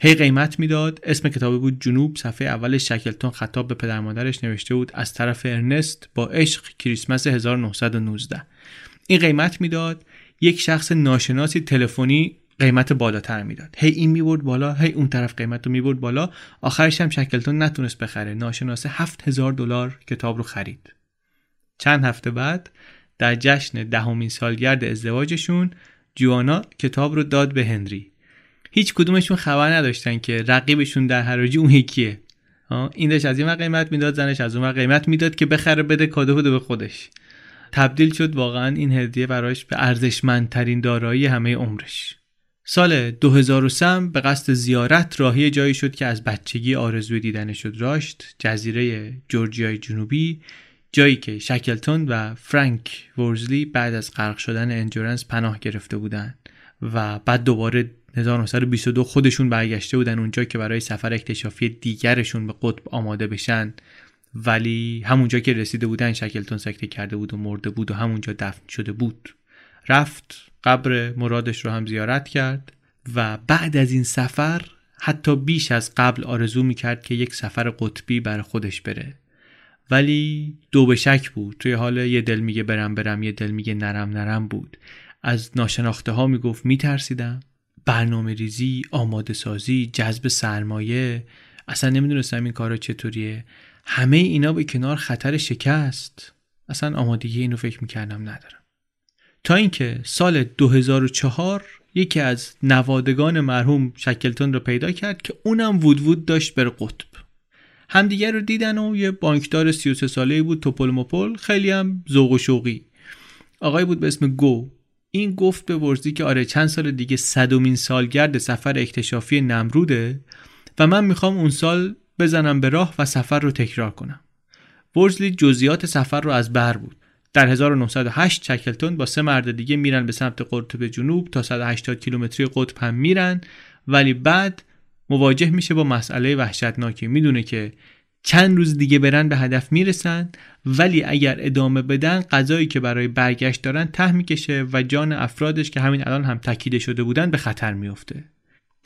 هی قیمت می‌داد اسم کتابی بود جنوب. صفحه اول شکلتون خطاب به پدر مادرش نوشته بود از طرف ارنست با عشق کریسمس 1919 این قیمت می‌داد. یک شخص ناشناسی تلفنی قیمت بالاتر می‌داد. هی این می‌برد بالا هی اون طرف قیمت رو می‌برد بالا. آخرش هم شکلتون نتونست بخره. ناشناسه هفت هزار دلار کتاب رو خرید. چند هفته بعد در جشن دهمین سالگرد ازدواجشون جوانا کتاب رو داد به هنری. هیچ کدومشون خبر نداشتن که رقیبشون در حراجی اون یکیه. این داشت از این قیمت می‌داد زنش از اون قیمت می‌داد که بخره بده کادو بده به خودش. تبدیل شد واقعا این هدیه براش به ارزشمندترین دارایی همه عمرش. سال 2003 به قصد زیارت راهی جایی شد که از بچگی آرزوی دیدنش راشت جزیره جورجیای جنوبی جایی که شکلتون و فرانک ورزلی بعد از غرق شدن انجورنس پناه گرفته بودند و بعد دوباره 1922 خودشون برگشته بودن اونجا که برای سفر اکتشافی دیگرشون به قطب آماده بشن. ولی همونجا که رسیده بودن شکلتون سکته کرده بود و مرده بود و همونجا دفن شده بود. رفت قبر مرادش رو هم زیارت کرد و بعد از این سفر حتی بیش از قبل آرزو می‌کرد که یک سفر قطبی بر خودش بره. ولی دو به شک بود. توی حال یه دل میگه برم برم یه دل میگه نرم نرم بود. از ناشناخته ها می‌گفت میترسیدم. برنامه ریزی آماده سازی جذب سرمایه اصلا نمی‌دونستم این کارا چطوریه. همه اینا به کنار خطر شکست. اصلا آمادگی اینو فکر می‌کردم ندارم. تا اینکه سال 2004 یکی از نوادگان مرحوم شکلتون رو پیدا کرد که اونم وود وود داشت بر قطب. همدیگه رو دیدن و یه بانکدار 33 ساله بود توپل خیلی هم ذوق و شوقی. آقای بود به اسم گو. این گفت به ورزی که آره چند سال دیگه صدومین سالگرد سفر اکتشافی نمروده و من می‌خوام اون سال بزنم به راه و سفر رو تکرار کنم. ورزلی جزئیات سفر رو از بر بود. در 1908 چکلتون با سه مرد دیگه میرن به سمت قطب جنوب تا 180 کیلومتری قطب هم میرن. ولی بعد مواجه میشه با مسئله وحشتناکی. می‌دونه که چند روز دیگه برن به هدف می‌رسن ولی اگر ادامه بدن غذایی که برای برگشت دارن ته می‌کشه و جان افرادش که همین الان هم تکیده شده بودن به خطر میفته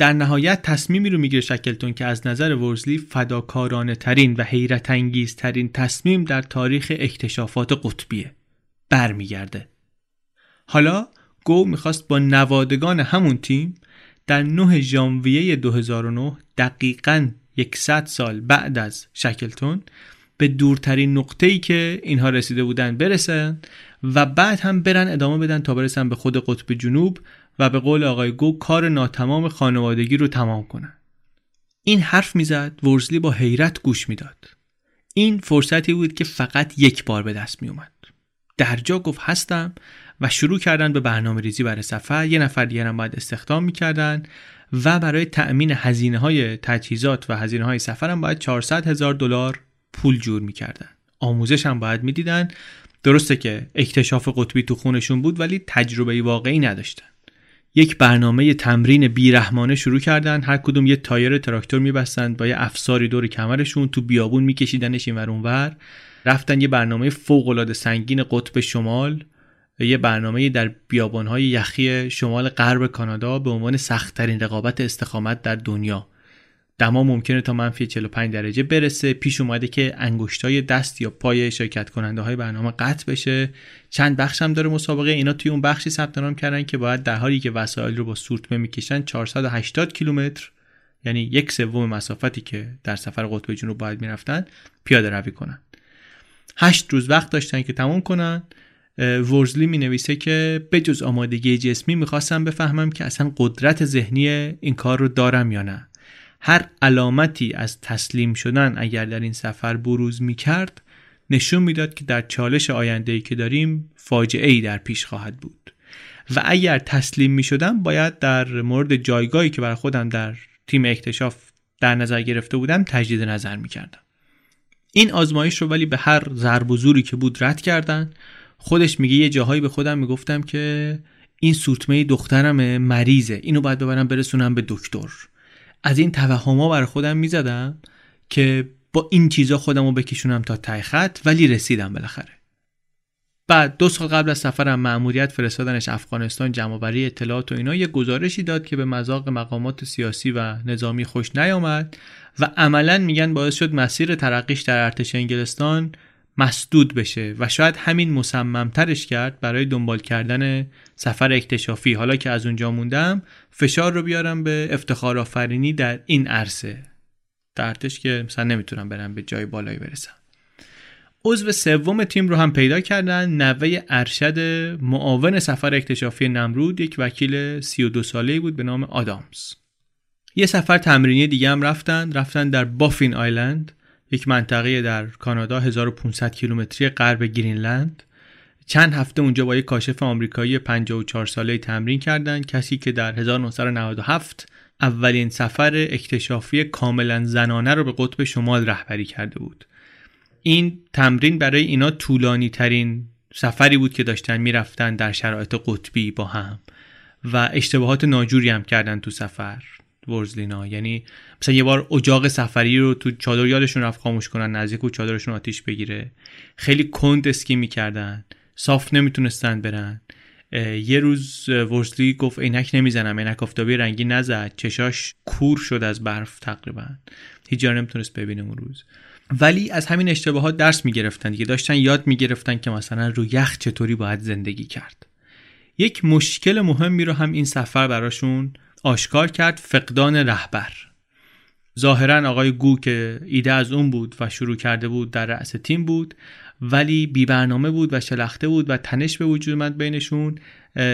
در نهایت تصمیمی رو می‌گیره شکلتون که از نظر ورزلی فداکارانه ترین و حیرت انگیز ترین تصمیم در تاریخ اکتشافات قطبیه. برمیگرده. حالا گو می‌خواست با نوادگان همون تیم در 9 ژانویه 2009 دقیقا 100 سال بعد از شکلتون به دورترین نقطه ای که اینها رسیده بودن برسن و بعد هم برن ادامه بدن تا برسن به خود قطب جنوب و به قول آقای گو کار ناتمام خانوادگی رو تمام کنن. این حرف می‌زد ورزلی با حیرت گوش می‌داد. این فرصتی بود که فقط یک بار به دست می اومد در جا گفت هستم و شروع کردن به برنامه ریزی برای سفر. یه نفر دیگر هم باید استخدام می‌کردن و برای تأمین هزینه های تجهیزات و هزینه های سفر هم باید 400 هزار دلار پول جور می‌کردن. آموزش هم باید می‌دیدن. درسته که اکتشاف قطبی تو خونشون بود ولی تجربه واقعی نداشتن. یک برنامه تمرین بیرحمانه شروع کردن. هر کدوم یه تایر تراکتور میبستند با یه افساری دور کمرشون تو بیابون میکشیدنش این ور رفتن یه برنامه فوق العاده سنگین قطب شمال یه برنامه در بیابانهای یخی شمال غرب کانادا به عنوان سختترین رقابت استقامت در دنیا. دما ممکنه تا منفی 45 درجه برسه. پیش اومده که انگشتای دست یا پای شرکت کننده های برنامه قطع بشه. چند بخش هم داره مسابقه. اینا توی اون بخشی ثبت نام کردن که باید در حالی که وسایل رو با سورتمه می‌کشن 480 کیلومتر یعنی یک سوم مسافتی که در سفر قطب جنوب باید می‌رفتن پیاده روی کنن. هشت روز وقت داشتن که تموم کنن. ورزلی می نویسه که بجز آمادگی جسمی می‌خواستم بفهمم که اصلا قدرت ذهنی این کار رو دارم یا نه. هر علامتی از تسلیم شدن اگر در این سفر بروز می کرد نشون می‌داد که در چالش آینده ای که داریم فاجعه در پیش خواهد بود. و اگر تسلیم می شدم باید در مورد جایگاهی که برای خودم در تیم اکتشاف در نظر گرفته بودم تجدید نظر می کردم. این آزمایش رو ولی به هر ضرب و زوری که بود رد کردن. خودش میگه یه جاهایی به خودم می‌گفتم که این سورتمه دخترم مریضه. اینو باید ببرم برسونم به دکتر. از این توهما بر خودم می‌زدم که با این چیزا خودم رو بکشونم تا ته خط ولی رسیدم بالاخره. بعد دو سال قبل از سفرم مأموریت فرستادنش افغانستان جمعآوری اطلاعات و اینا. یه گزارشی داد که به مذاق مقامات سیاسی و نظامی خوش نیامد و عملا میگن باعث شد مسیر ترقیش در ارتش انگلستان مسدود بشه و شاید همین مصممترش کرد برای دنبال کردن سفر اکتشافی. حالا که از اونجا موندم فشار رو بیارم به افتخار آفرینی در این عرصه. در ارتش که مثلا نمی‌تونم برم به جای بالایی برسم عضو سوم تیم رو هم پیدا کردن نوه ارشد معاون سفر اکتشافی نمرود یک وکیل 32 ساله بود به نام آدامز. یه سفر تمرینی دیگه هم رفتن رفتن در بافین آیلند یک منطقه در کانادا 1500 کیلومتری غرب گرینلند. چند هفته اونجا با یک کاشف آمریکایی 54 ساله تمرین کردند کسی که در 1997 اولین سفر اکتشافی کاملا زنانه رو به قطب شمال رهبری کرده بود. این تمرین برای اینا طولانی ترین سفری بود که داشتن می‌رفتن در شرایط قطبی با هم و اشتباهات ناجوری هم کردن تو سفر ورزلینا. یعنی مثلا یه بار اجاق سفری رو تو چادر یادشون رفت خاموش کنن نزدیک و چادرشون آتیش بگیره. خیلی کند اسکی می‌کردن. صاف نمی‌تونستن برن. یه روز ورزلی گفت عینک نمی‌زنم عینک آفتابی رنگی نزد. چشاش کور شد از برف تقریبا. هیچ جا نمی‌تونست ببینه اون روز. ولی از همین اشتباهات درس می‌گرفتن دیگه. داشتن یاد می‌گرفتن که مثلا رو یخ چطوری باید زندگی کرد. یک مشکل مهمی رو هم این سفر براشون آشکار کرد فقدان رهبر. ظاهرا آقای گو که ایده از اون بود و شروع کرده بود در رأس تیم بود ولی بی برنامه بود و شلخته بود و تنش به وجود اومد بینشون.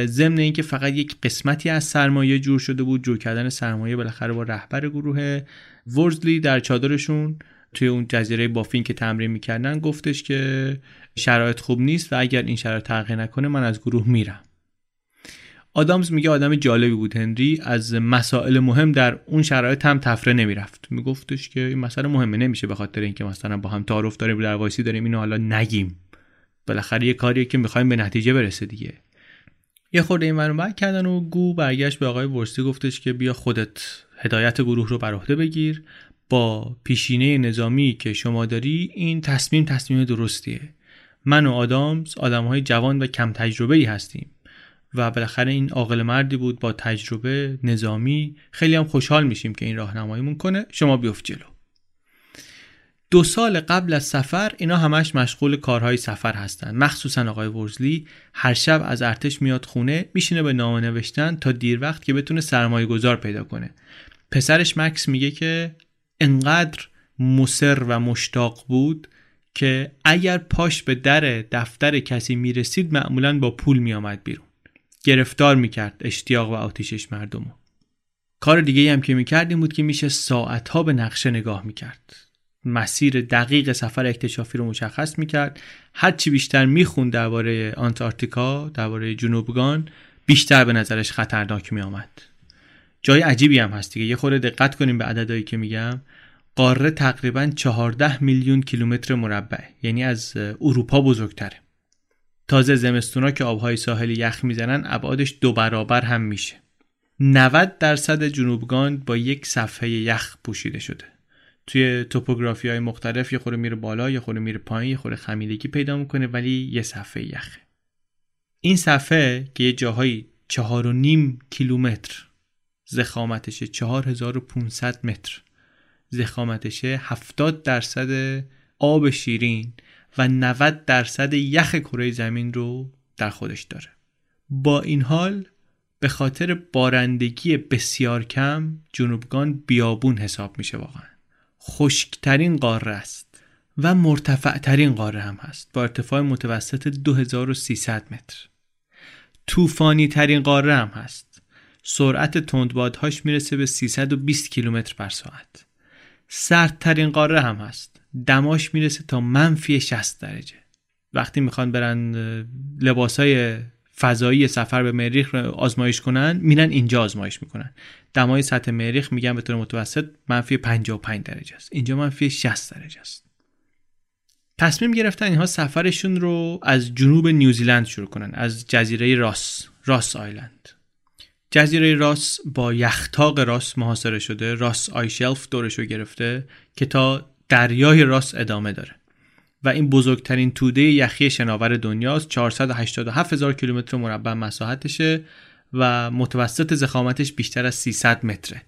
ضمن اینکه فقط یک قسمتی از سرمایه جور شده بود جور کردن سرمایه بالاخره با رهبر گروه ورزلی در چادرشون توی اون جزیره بافین که تمرین می‌کردن گفتش که شرایط خوب نیست و اگر این شرایط تغییر نکنه من از گروه میرم. آدامز میگه آدم جالبی بود هنری از مسائل مهم در اون شرایط هم تفره نمی‌رفت. میگفتش که این مسئله مهمه نمیشه به خاطر اینکه مثلا با هم تعارف داریم در وایسی داریم اینو حالا نگیم. بالاخره یه کاریه که می‌خوایم به نتیجه برسه دیگه. یه خورده این برون کردن و گو برگشت به آقای ورسی گفتش که بیا خودت هدایت گروه رو بر عهده بگیر. با پیشینه نظامی که شما داری این تصمیم تصمیم درستیه. من و آدامز آدم های جوان و کم تجربه ای هستیم. و بالاخره این عاقل مردی بود با تجربه نظامی. خیلی هم خوشحال میشیم که این راهنماییمون کنه. شما بیفت جلو. دو سال قبل از سفر اینا همش مشغول کارهای سفر هستن. مخصوصا آقای ورزلی هر شب از ارتش میاد خونه میشینه به نامه نوشتن تا دیر وقت که بتونه سرمایه گذار پیدا کنه. پسرش مکس میگه که انقدر مصر و مشتاق بود که اگر پاش به در دفتر کسی می‌رسید معمولا با پول میآمد بیرون. گرفتار می‌کرد اشتیاق و آتیشش مردمو کار دیگه هم که می‌کرد این بود که میشه ساعتها به نقشه نگاه می‌کرد. مسیر دقیق سفر اکتشافی رو مشخص می‌کرد. هرچی بیشتر می‌خوند درباره آنتارکتیکا درباره جنوبگان بیشتر به نظرش خطرناک میآمد. جای عجیبی هم هست دیگه. یه خورده دقت کنیم به عددهایی که میگم. قاره تقریبا 14 میلیون کیلومتر مربع یعنی از اروپا بزرگتره. تازه زمستونا که آبهای ساحلی یخ می‌زنن ابعادش دو برابر هم میشه. 90 درصد جنوبگان با یک صفحه یخ پوشیده شده. توی توپوگرافی های مختلف یه خوره میره بالا یه خوره میره پایین یه خوره خمیدگی پیدا می‌کنه ولی یه صفحه یخه. این صفحه که یه جاهایی چهار و نیم کیلومتر زخامتشه 4500 متر. زخامتشه 70 درصد آب شیرین و 90 درصد یخ کره زمین رو در خودش داره. با این حال به خاطر بارندگی بسیار کم جنوبگان بیابون حساب میشه واقعا. خشکترین قاره است و مرتفع ترین قاره هم هست. با ارتفاع متوسط 2300 متر. طوفانی ترین قاره هم هست. سرعت تندبادهاش می‌رسه به 320 کیلومتر بر ساعت. سردترین قاره هم هست. دماش می‌رسه تا منفی 60 درجه. وقتی می‌خوان برن لباسای فضایی سفر به مریخ رو آزمایش کنن میرن اینجا آزمایش می‌کنن. دمای سطح مریخ میگن به طور متوسط منفی 55 درجه است. اینجا منفی 60 درجه است. تصمیم گرفتن اینها سفرشون رو از جنوب نیوزیلند شروع کنن از جزیره راس راس آیلند. جزیره راس با یختاق راس محاصره شده راس آیشلف دورش رو گرفته که تا دریای راس ادامه داره. و این بزرگترین توده یخی شناور دنیاست. 487 هزار کیلومتر مربع مساحتشه و متوسط زخامتش بیشتر از 300 متره.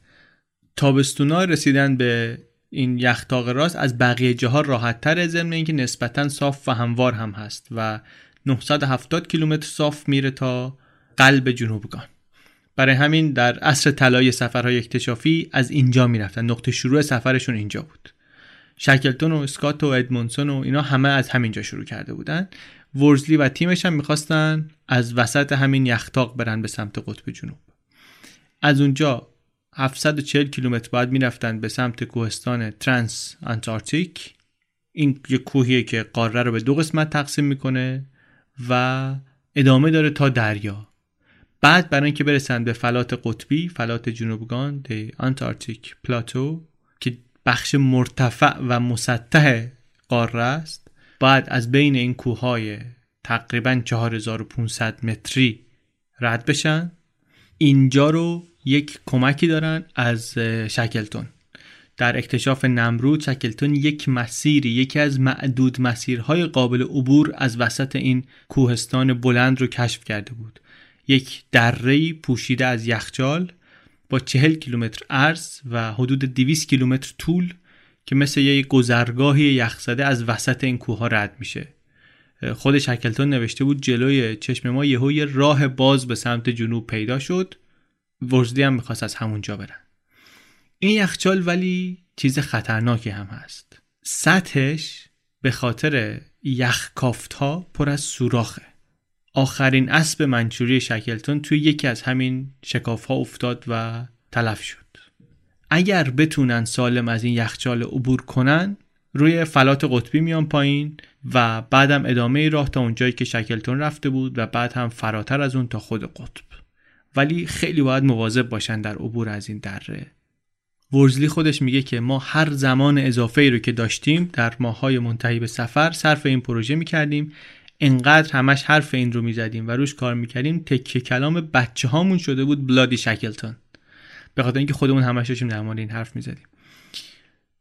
تابستونا رسیدن به این یختاق راست از بقیه جاها راحت تره ضمن اینکه نسبتا صاف و هموار هم هست و 970 کیلومتر صاف میره تا قلب جنوبگان. برای همین در عصر طلای سفرهای اکتشافی از اینجا می‌رفتن. نقطه شروع سفرشون اینجا بود. شکلتون و اسکات و آموندسن و اینا همه از همینجا شروع کرده بودن. ورزلی و تیمش هم می‌خواستن از وسط همین یختاق برن به سمت قطب جنوب. از اونجا 740 کیلومتر بعد می‌رفتن به سمت کوهستان ترانس انتارکتیک این یه کوهیه که قاره رو به دو قسمت تقسیم می‌کنه و ادامه داره تا دریا. بعد برای اینکه برسن به فلات قطبی فلات جنوبگان the Antarctic Plateau بخش مرتفع و مسطح قاره است. بعد از بین این کوههای تقریبا 4500 متری رد بشن. اینجا رو یک کمکی دارن از شکلتون. در اکتشاف نمرود شکلتون یک مسیری یکی از معدود مسیرهای قابل عبور از وسط این کوهستان بلند رو کشف کرده بود. یک دره پوشیده از یخچال. با چهل کیلومتر عرض و حدود 200 کیلومتر طول که مثل یک گذرگاهی یخزده از وسط این کوه ها رد میشه. خود شکلتون نوشته بود جلوی چشم ما یهو یه راه باز به سمت جنوب پیدا شد. ورزدی هم می‌خواست از همونجا برن. این یخچال ولی چیز خطرناکی هم هست. سطحش به خاطر یخ ها پر از سوراخه. آخرین اسب منچوری شکلتون توی یکی از همین شکاف ها افتاد و تلف شد. اگر بتونن سالم از این یخچال عبور کنن روی فلات قطبی میان پایین و بعدم ادامه راه تا اونجایی که شکلتون رفته بود و بعد هم فراتر از اون تا خود قطب. ولی خیلی باید مواظب باشن در عبور از این دره. ورزلی خودش میگه که ما هر زمان اضافه ای رو که داشتیم در ماهای منتهی به سفر صرف این پروژه می‌کردیم انقدر همش حرف این رو می‌زدیم و روش کار می‌کردیم تکه کلام بچه هامون شده بود بلادی شکلتون. به خاطر اینکه خودمون همش داشتیم در مورد این حرف می‌زدیم.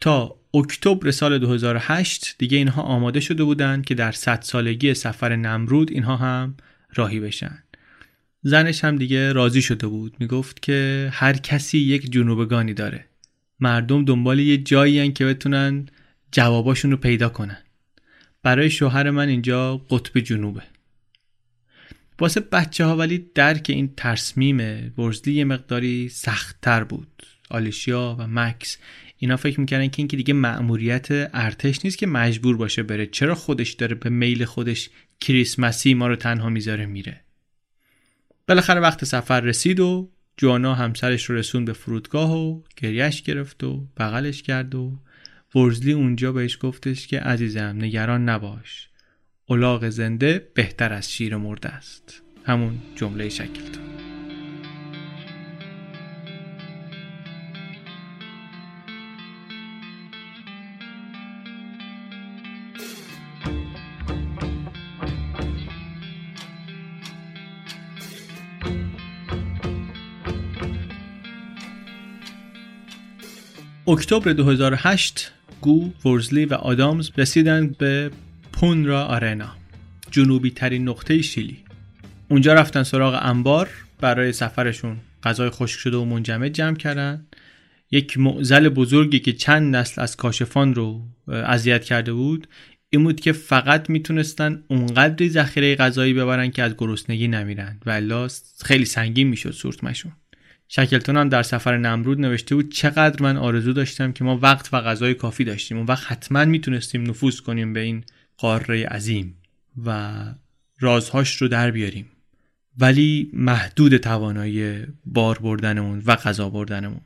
تا اکتبر سال 2008 دیگه اینها آماده شده بودند که در 100 سالگی سفر نمرود اینها هم راهی بشن. زنش هم دیگه راضی شده بود. می‌گفت که هر کسی یک جنوبگانی داره. مردم دنبال یه جایی که بتونن جواباشون رو پیدا کنن. برای شوهر من اینجا قطب جنوبه. واسه بچه ها ولی درک این تصمیم برزلی یه مقداری سختتر بود. آلیشیا و مکس اینا فکر می‌کردن که اینکه دیگه مأموریت ارتش نیست که مجبور باشه بره. چرا خودش داره به میل خودش کریسمسی ما رو تنها می‌ذاره میره؟ بالاخره وقت سفر رسید و جوانا همسرش رو رسون به فرودگاه و گریش گرفت و بغلش کرد و ورزلی اونجا بهش گفتش که عزیزم نگران نباش. الاغ زنده بهتر از شیر مرده است. همون جمله شکل تو اکتبر 2008 گو، ورزلی و آدامز رسیدند به پونرا آرنا جنوبی ترین نقطه شیلی. اونجا رفتن سراغ انبار برای سفرشون غذای خشک شده و منجمد جمع کردن. یک معزل بزرگی که چند نسل از کاشفان رو اذیت کرده بود این بود که فقط می‌تونستن اونقدری ذخیره غذایی ببرن که از گرسنگی نمیرن و خیلی سنگین می‌شد سورتمشون. شکلتون هم در سفر نمرود نوشته بود چقدر من آرزو داشتم که ما وقت و غذای کافی داشتیم. اون وقت حتما می‌تونستیم نفوذ کنیم به این قاره عظیم و رازهاش رو در بیاریم. ولی محدود توانایی بار بردنمون و غذا بردنمون.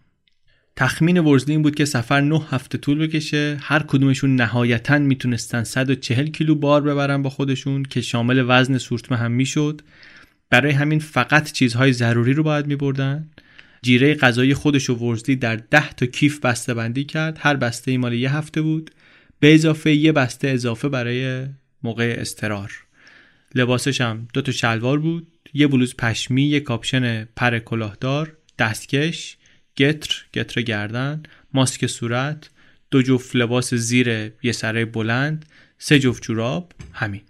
تخمین ورزلی این بود که سفر نه هفته طول بکشه. هر کدومشون نهایتا می‌تونستن 140 کیلو بار ببرن با خودشون که شامل وزن سورتمه هم می‌شد. برای همین فقط چیزهای ضروری رو باید میبردن. جیره غذایی خودش و ورزلی در ده تا کیف بسته بندی کرد. هر بسته ای مال یه هفته بود. به اضافه یه بسته اضافه برای موقع استرار. لباسش هم دو تا شلوار بود یه بلوز پشمی یه کاپشن پر کلاهدار دستکش گتر گتر گردن ماسک صورت دو جفت لباس زیر یه سره بلند سه جفت جوراب همین.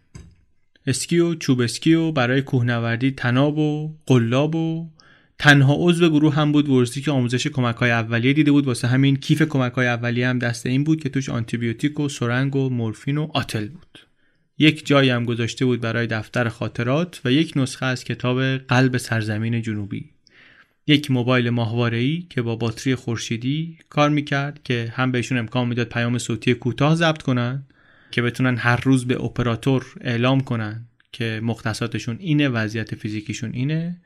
اسکی و چوب اسکی و برای کوهنوردی طناب و قلاب و تنها عضو گروه هم بود ورزلی که آموزش کمک های اولیه دیده بود. واسه همین کیف کمک های اولیه هم دست این بود که توش آنتیبیوتیک و سرنگ و مورفین و آتل بود. یک جایی هم گذاشته بود برای دفتر خاطرات و یک نسخه از کتاب قلب سرزمین جنوبی. یک موبایل ماهواره‌ای که با باتری خورشیدی کار می‌کرد که هم بهشون امکان می‌داد پیام صوتی کوتاه ضبط کنن که بتونن هر روز به اپراتور اعلام کنن که مختصاتشون اینه وضعیت فیزیکیشون اینه.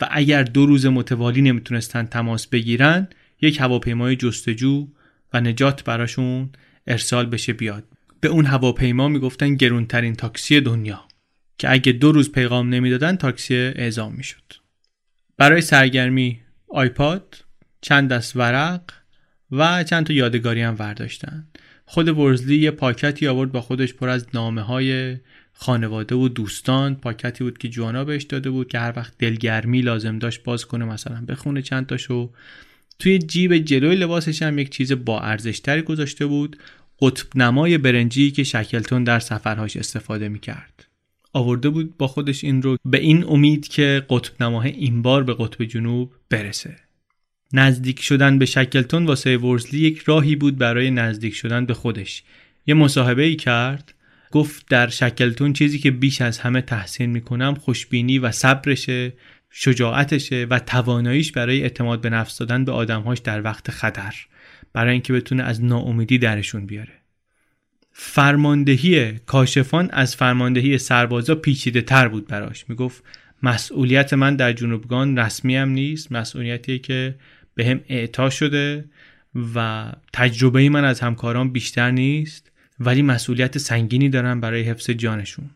و اگر دو روز متوالی نمی‌تونستن تماس بگیرن یک هواپیمای جستجو و نجات براشون ارسال بشه بیاد. به اون هواپیما می‌گفتن گرونترین تاکسی دنیا که اگه دو روز پیغام نمی‌دادن تاکسی اعزام می‌شد. برای سرگرمی آیپاد چند دست ورق و چند تا یادگاری هم ورداشتن. خود ورزلی یه پاکتی آورد با خودش پر از نامه های خانواده و دوستان پاکتی بود که جوانا بهش داده بود که هر وقت دلگرمی لازم داشت باز کنه مثلا بخونه چند تاشو. توی جیب جلوی لباسش هم یک چیز با ارزشتری گذاشته بود. قطب نمای برنجی که شکلتون در سفرهاش استفاده می‌کرد. آورده بود با خودش این رو به این امید که قطب نماه این بار به قطب جنوب برسه. نزدیک شدن به شکلتون واسه ورزلی یک راهی بود برای نزدیک شدن به خودش. یه مصاحبه ای کرد. گفت در شکلتون چیزی که بیش از همه تحسین می‌کنم خوشبینی و صبرشه شجاعتشه و تواناییش برای اعتماد به نفس دادن به آدمهاش در وقت خطر برای اینکه بتونه از ناامیدی درشون بیاره. فرماندهی کاشفان از فرماندهی سربازا پیچیده تر بود براش. می‌گفت مسئولیت من در جنوبگان رسمی هم نیست مسئولیتی که به هم اعطا شده و تجربه من از همکاران بیشتر نیست. ولی مسئولیت سنگینی دارن برای حفظ جانشون.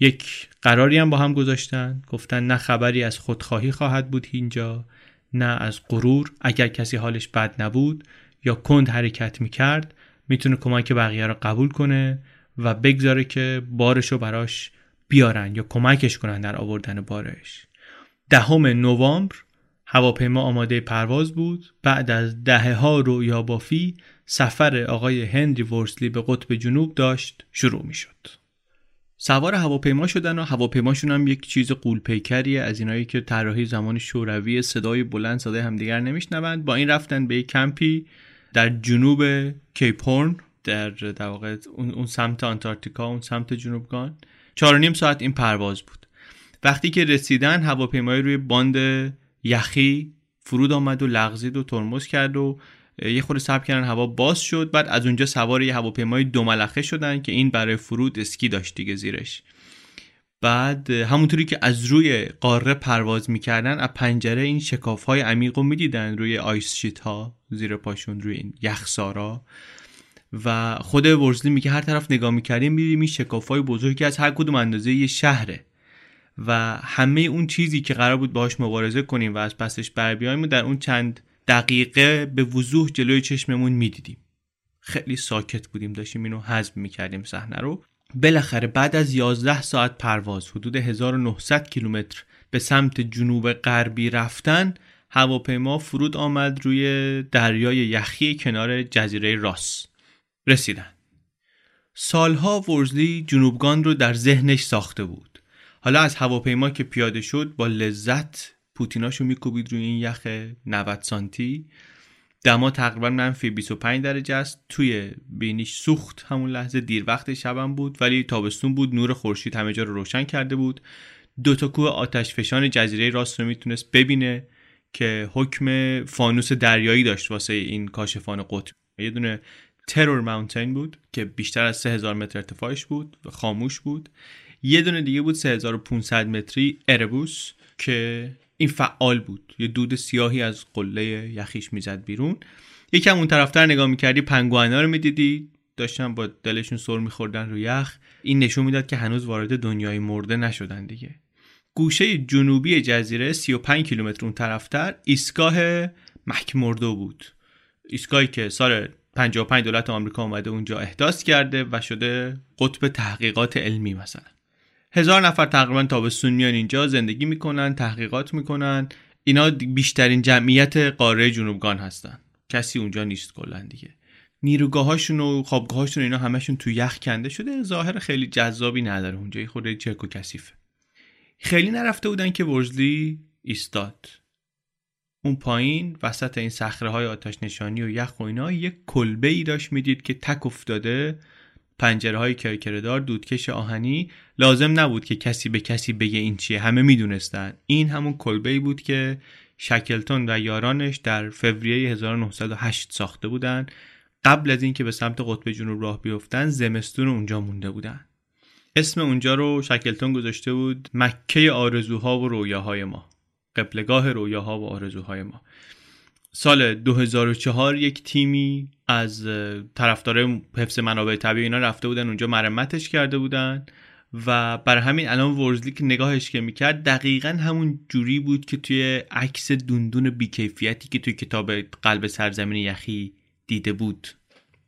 یک قراری هم با هم گذاشتن. گفتن نه خبری از خودخواهی خواهد بود اینجا نه از غرور. اگر کسی حالش بد نبود یا کند حرکت می‌کرد می‌تونه کمک بقیه رو قبول کنه و بگذاره که بارش رو براش بیارن یا کمکش کنن در آوردن بارش. دهم نوامبر هواپیما آماده پرواز بود. بعد از دهه ها بافی سفر آقای هنری ورسلی به قطب جنوب داشت شروع می شد. سوار هواپیما شدن و هواپیماشون هم یک چیز قولپیکریه از اینایی که طراحی زمان شوروی صدای بلند صدای همدیگر نمیشنوند با این رفتن به یک کمپی در جنوب کیپ هورن در در واقع اون سمت آنتارکتیکا اون سمت جنوبگان چهار نیم ساعت این پرواز بود وقتی که رسیدن هواپیمای روی باند یخی فرود آمد و لغزید و ترمز کرد و یه خورده صبر کردن هوا باز شد. بعد از اونجا سوار یه هواپیمای دو ملخه شدن که این برای فرود اسکی داشت دیگه زیرش. بعد همونطوری که از روی قاره پرواز می‌کردن از پنجره این شکاف های عمیق رو می‌دیدن روی ice sheet ها زیر پاشون روی این یخسارا. و خود ورزلی میگه هر طرف نگاه می‌کردیم می‌بینیم این شکاف های بزرگی از هر کدوم اندازه یه شهره. و همه اون چیزی که قرار بود باهاش مبارزه کنیم و از پسش بر بیایم در اون چند دقیقه به وضوح جلوی چشممون می‌دیدیم. خیلی ساکت بودیم داشتیم اینو حزم می‌کردیم صحنه رو. بالاخره بعد از 11 ساعت پرواز حدود 1900 کیلومتر به سمت جنوب غربی رفتن هواپیما فرود آمد روی دریای یخی کنار جزیره راس. رسیدن. سالها ورزلی جنوبگان رو در ذهنش ساخته بود. حالا از هواپیما که پیاده شد با لذت پوتیناشو میکوبید روی این یخ 90 سانتی. دما تقریبا منفی 25 درجه است. توی بینیش سوخت. همون لحظه دیر وقت شبم بود. ولی تابستون بود. نور خورشید همه جا رو روشن کرده بود. دو تا کوه آتش فشان جزیره راست رو می‌تونست ببینه که حکم فانوس دریایی داشت واسه این کاشفان قطب. یه دونه ترور ماونتین بود که بیشتر از 3000 متر ارتفاعش بود و خاموش بود. یه دونه دیگه بود 3500 متری اربوس که این فعال بود. یه دود سیاهی از قله یخیش می‌زد بیرون. یکم اون طرفتر نگاه می‌کردی پنگوانا رو می‌دیدی. داشتن با دلشون سر میخوردن رو یخ. این نشون می‌داد که هنوز وارد دنیای مرده نشدن دیگه. گوشه جنوبی جزیره 35 کیلومتر اون طرفتر ایستگاه مکمردو بود. ایستگاهی که سال 55 دولت آمریکا اومده اونجا احداث کرده و شده قطب تحقیقات علمی مثلا. هزار نفر تقریبا تابستون میان اینجا زندگی می‌کنن تحقیقات می‌کنن. اینا بیشترین جمعیت قاره جنوبگان هستن. کسی اونجا نیست کلا دیگه. نیروگاهاشون و خوابگاهاشون اینا همشون تو یخ کنده شده. ظاهر خیلی جذابی نداره. اونجا خود چرک و کثیفه. خیلی نرفته بودن که ورزلی ایستاد. اون پایین وسط این صخره های آتش نشانی و یخ و اینا یک کلبه ای داشت می‌دید که تک افتاده. پنجره های کرکردار دودکش آهنی لازم نبود که کسی به کسی بگه این چیه. همه می‌دونستن. این همون کلبه بود که شکلتون و یارانش در فوریه 1908 ساخته بودن. قبل از اینکه به سمت قطب جنوب راه بیفتن زمستون اونجا مونده بودن. اسم اونجا رو شکلتون گذاشته بود مکه آرزوها و رویاهای ما. قبلگاه رویاها و آرزوهای ما. سال 2004 یک تیمی از طرفدار حفظ منابع طبیعی اینا رفته بودن اونجا مرمتش کرده بودن و برای همین الان ورزلی که نگاهش که می‌کرد دقیقا همون جوری بود که توی عکس دوندون بیکیفیتی که توی کتاب قلب سرزمین یخی دیده بود.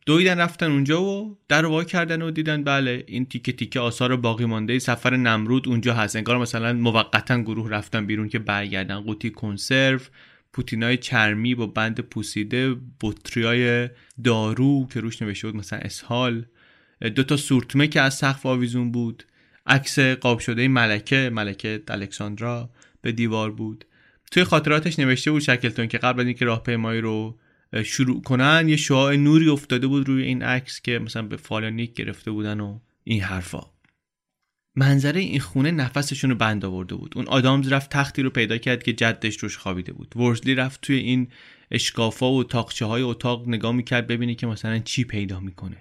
دویدن رفتن اونجا و در وا کردن و دیدن بله این تیکه تیکه آثار باقی مانده. سفر نمرود اونجا هست. انگار مثلا موقتا گروه رفتن بیرون که برگردن. قوطی کنسرو پوتینای چرمی با بند پوسیده بطریای دارو که روش نوشته بود مثلا اسهال. دو تا سورتمه که از سقف آویزون بود. عکس قاب شده ملکه ملکه الکساندرا به دیوار بود. توی خاطراتش نوشته بود شکلتون که قبل از اینکه راهپیمایی رو شروع کنن یه شعاع نوری افتاده بود روی این عکس که مثلا به فالانیک گرفته بودن و این حرفا. منظره این خونه نفسشون رو بند آورده بود. اون آدامز رفت تختی رو پیدا کرد که جدش روش خوابیده بود. ورزلی رفت توی این اشکافا و تاقچه های اتاق نگاه می‌کرد ببینه که مثلا چی پیدا می‌کنه.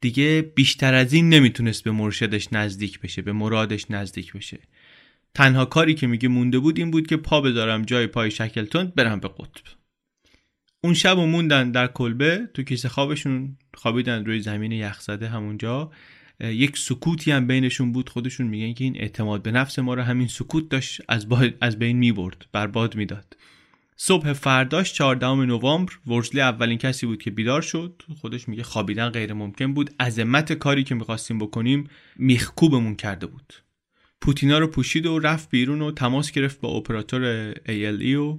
دیگه بیشتر از این نمی‌تونست به مرشدش نزدیک بشه به مرادش نزدیک بشه. تنها کاری که میگه مونده بود این بود که پا بذارم جای پای شکلتون برم به قطب. اون شب و موندن در کلبه تو کیسه خوابشون خوابیدن روی زمین یخزده همونجا. یک سکوتی هم بینشون بود خودشون میگن که این اعتماد به نفس ما رو همین سکوت داشت از, از بین می‌برد برباد می‌داد. صبح فرداش 14 نوامبر ورزلی اولین کسی بود که بیدار شد. خودش میگه خوابیدن غیر ممکن بود. عظمت کاری که می‌خواستیم بکنیم میخکوبمون کرده بود. پوتینا رو پوشید و رفت بیرون و تماس گرفت با اپراتور ALE و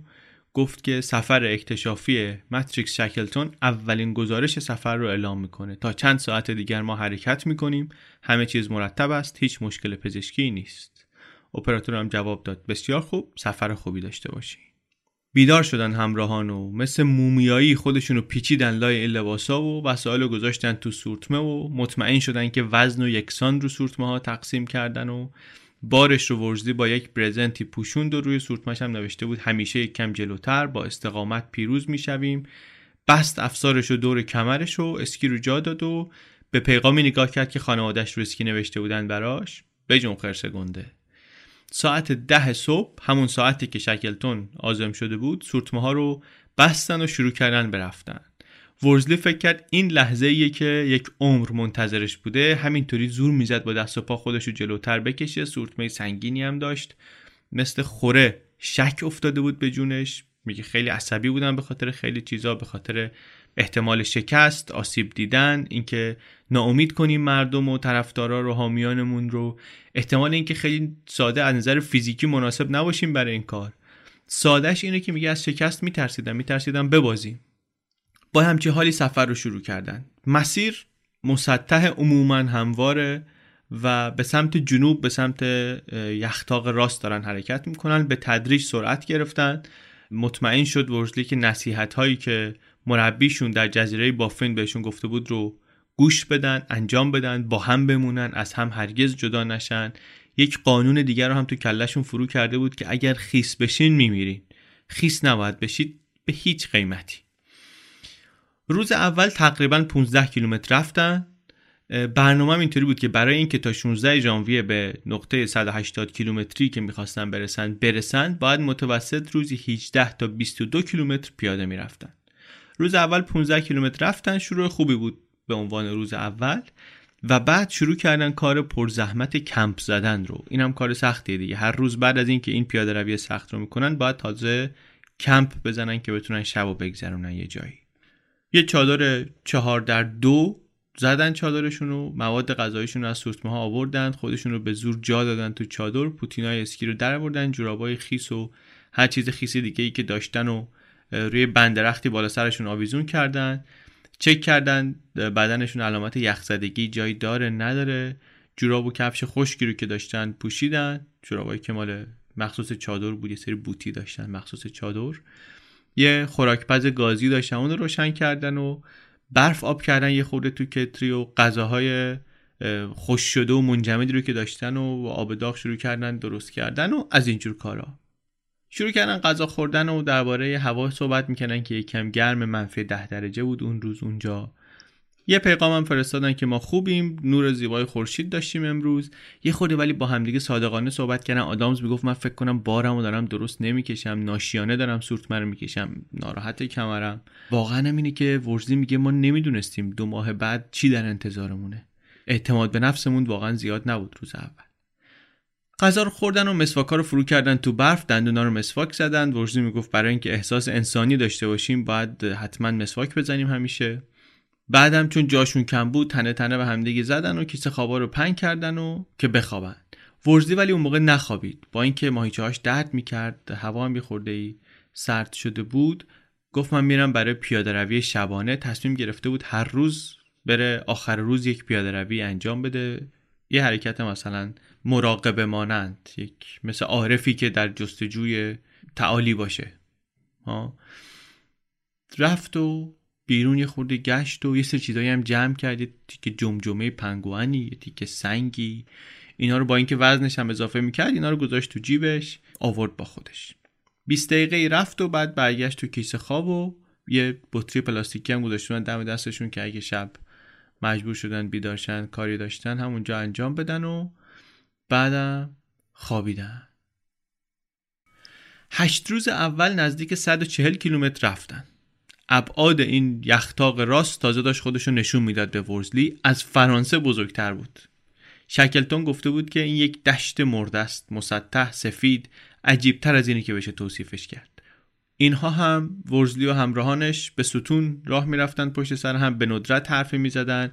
گفت که سفر اکتشافی ماتریکس شکلتون اولین گزارش سفر رو اعلام می‌کنه. تا چند ساعت دیگر ما حرکت می‌کنیم. همه چیز مرتب است. هیچ مشکل پزشکی نیست. اپراتور هم جواب داد. بسیار خوب. سفر خوبی داشته باشی. بیدار شدن همراهان و مثل مومیایی خودشونو پیچیدن لای لباسا و وسایل رو گذاشتن تو سورتمه و مطمئن شدن که وزن و یکسان رو سورتمه ها تقسیم کردن و بارش رو ورزلی با یک برزنتی پوشوند و روی سورتمش هم نوشته بود همیشه یک کم جلوتر با استقامت پیروز می‌شویم. بست افسارش رو دور کمرش و اسکی رو جا داد و به پیغامی نگاه کرد که خانوادش رو اسکی نوشته بودن براش. بجون خرسه گنده. ساعت ده صبح همون ساعتی که شکلتون آزم شده بود سورتمه ها رو بستن و شروع کردن برفتن ورزلی فکر کرد این لحظه ایه که یک عمر منتظرش بوده همینطوری زور می‌زد با دست و پا خودش رو جلوتر بکشه. سورتمه سنگینی هم داشت. مثل خوره شک افتاده بود به جونش. میگه خیلی عصبی بودن به خاطر خیلی چیزا به خاطر احتمال شکست آسیب دیدن اینکه ناامید کنیم مردم و طرفدارا رو حامیانمون رو. احتمال اینکه خیلی ساده از نظر فیزیکی مناسب نباشیم برای این کار. سادهش اینه که میگه از شکست میترسیدم. میترسیدم ببازیم. با همچی حالی سفر رو شروع کردن. مسیر مسطح عموما همواره و به سمت جنوب به سمت یختاق راست دارن حرکت می‌کنن. به تدریج سرعت گرفتن. مطمئن شد ورزلی که نصیحت هایی که مربیشون در جزیره بافین بهشون گفته بود رو گوش بدن انجام بدن با هم بمونن از هم هرگز جدا نشن. یک قانون دیگر رو هم تو کلشون فرو کرده بود که اگر خیس بشین میمیرین. خیس نباید بشید به هیچ قیمتی. روز اول تقریبا 15 کیلومتر رفتن. برنامه اینطوری بود که برای اینکه تا 16 ژانویه به نقطه 180 کیلومتری که می‌خواستن برسن برسن باید متوسط روزی 18 تا 22 کیلومتر پیاده می‌رفتن. روز اول 15 کیلومتر رفتن شروع خوبی بود به عنوان روز اول و بعد شروع کردن کار پرزحمت کمپ زدن رو. این هم کار سختیه دیگه. هر روز بعد از اینکه این پیاده روی سخت رو می‌کنن باید تازه کمپ بزنن که بتونن شب و بگذرونن یه جایی. یه چادر چهار در دو زدن چادرشون رو مواد غذاییشون رو از سورتمه ها آوردن خودشون رو به زور جا دادن تو چادر پوتینای اسکی رو در آوردن جورابای خیس و هر چیز خیسی دیگه ای که داشتن و روی بندرختی بالا سرشون آویزون کردن چک کردن بدنشون علامت یخزدگی جایی داره نداره. جوراب و کفش خشکی رو که داشتن پوشیدن جورابایی که مال مخصوص چادر بود یه سری بوتی داشتن مخصوص چادر. یه خوراکپز گازی داشتن اون رو روشن کردن و برف آب کردن یه خورده تو کتری و غذاهای خوش شده و منجمدی رو که داشتن و آب داغ شروع کردن درست کردن و از اینجور کارا. شروع کردن غذا خوردن و درباره هوا صحبت می‌کنن که یکم گرم منفی ده درجه بود اون روز اونجا. یه پیغام هم فرستادن که ما خوبیم نور زیبای خورشید داشتیم امروز. یه خورده ولی با همدیگه صادقانه صحبت کردن. آدامز می‌گفت من فکر کنم بارمو دارم درست نمی‌کشم ناشیانه دارم سورت رو می‌کشم. ناراحت کمرم. واقعا اینه که ورزی میگه ما نمی‌دونستیم دو ماه بعد چی در انتظارمونه. اعتماد به نفسمون واقعا زیاد نبود روز اول. غذا رو خوردن و مسواکا رو فرو کردن تو برف دندونا رو مسواک زدن. ورزی می‌گفت برای اینکه احساس انسانی داشته باشیم باید حتما مسواک بزنیم همیشه. بعدم چون جاشون کم بود تنه تنه به همدیگه زدن و کیسه خوابا رو پنگ کردن و که بخوابن. ورزلی ولی اون موقع نخوابید. با اینکه ماهیچه هاش درد می‌کرد هوا هم سرد شده بود. گفت من میرم برای پیاده روی شبانه. تصمیم گرفته بود هر روز بره آخر روز یک پیاده روی انجام بده. یه حرکت مثلا مراقبه مانند یک مثل عارفی که در جستجوی تعالی باشه. ها؟ رفت و بیرون یه خورده گشت و یه سر چیزایی هم جمع کرد یه تیکه جمجمه پنگوانی یه تیکه سنگی. اینا رو با اینکه وزنش هم اضافه می‌کرد اینا رو گذاشت تو جیبش آورد با خودش. 20 دقیقه رفت و بعد برگشت تو کیسه خواب و یه بطری پلاستیکی هم گذاشتن دم دستشون که اگه شب مجبور شدن بیدارشن کاری داشتن همونجا انجام بدن و بعدم خوابیدن. هشت روز اول نزدیک 140 کیلومتر رفتن. ابعاد این یختاق راست تازه داشت خودشو نشون می‌داد به ورزلی. از فرانسه بزرگتر بود. شکلتون گفته بود که این یک دشت مرده است مسطح سفید عجیبتر از اینی که بشه توصیفش کرد. اینها هم ورزلی و همراهانش به ستون راه می‌رفتن پشت سر هم به ندرت حرفی می‌زدن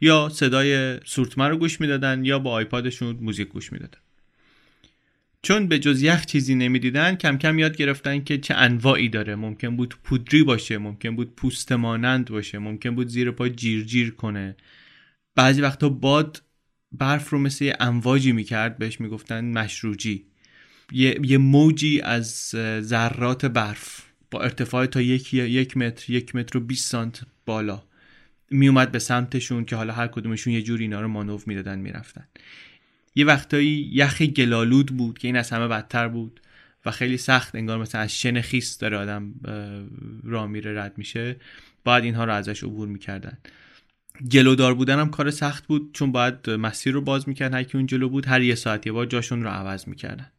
یا صدای سورتمه رو گوش می‌دادن یا با آیپادشون موزیک گوش می‌دادن. چون به جز یخ چیزی نمی‌دیدن کم کم یاد گرفتن که چه انواعی داره. ممکن بود پودری باشه ممکن بود پوست مانند باشه ممکن بود زیر پا جیر جیر کنه. بعضی وقتا باد برف رو مثل یه امواجی می‌کرد بهش می‌گفتن مشروجی. یه،, یه موجی از ذرات برف با ارتفاع تا یک, یک متر یک متر و 20 سانت بالا میومد به سمتشون که حالا هر کدومشون یه جور اینا رو مانوف می‌دادن می‌رفتن. یه وقتایی یخ گلالود بود که این از همه بدتر بود و خیلی سخت انگار مثلا از شن خیس داره آدم را میره رد میشه. باید اینها رو ازش عبور می‌کردن. جلودار بودن هم کار سخت بود چون باید مسیر رو باز می‌کردن. هر اون جلو بود هر یه ساعت یه بار جاشون رو عوض می‌کردن.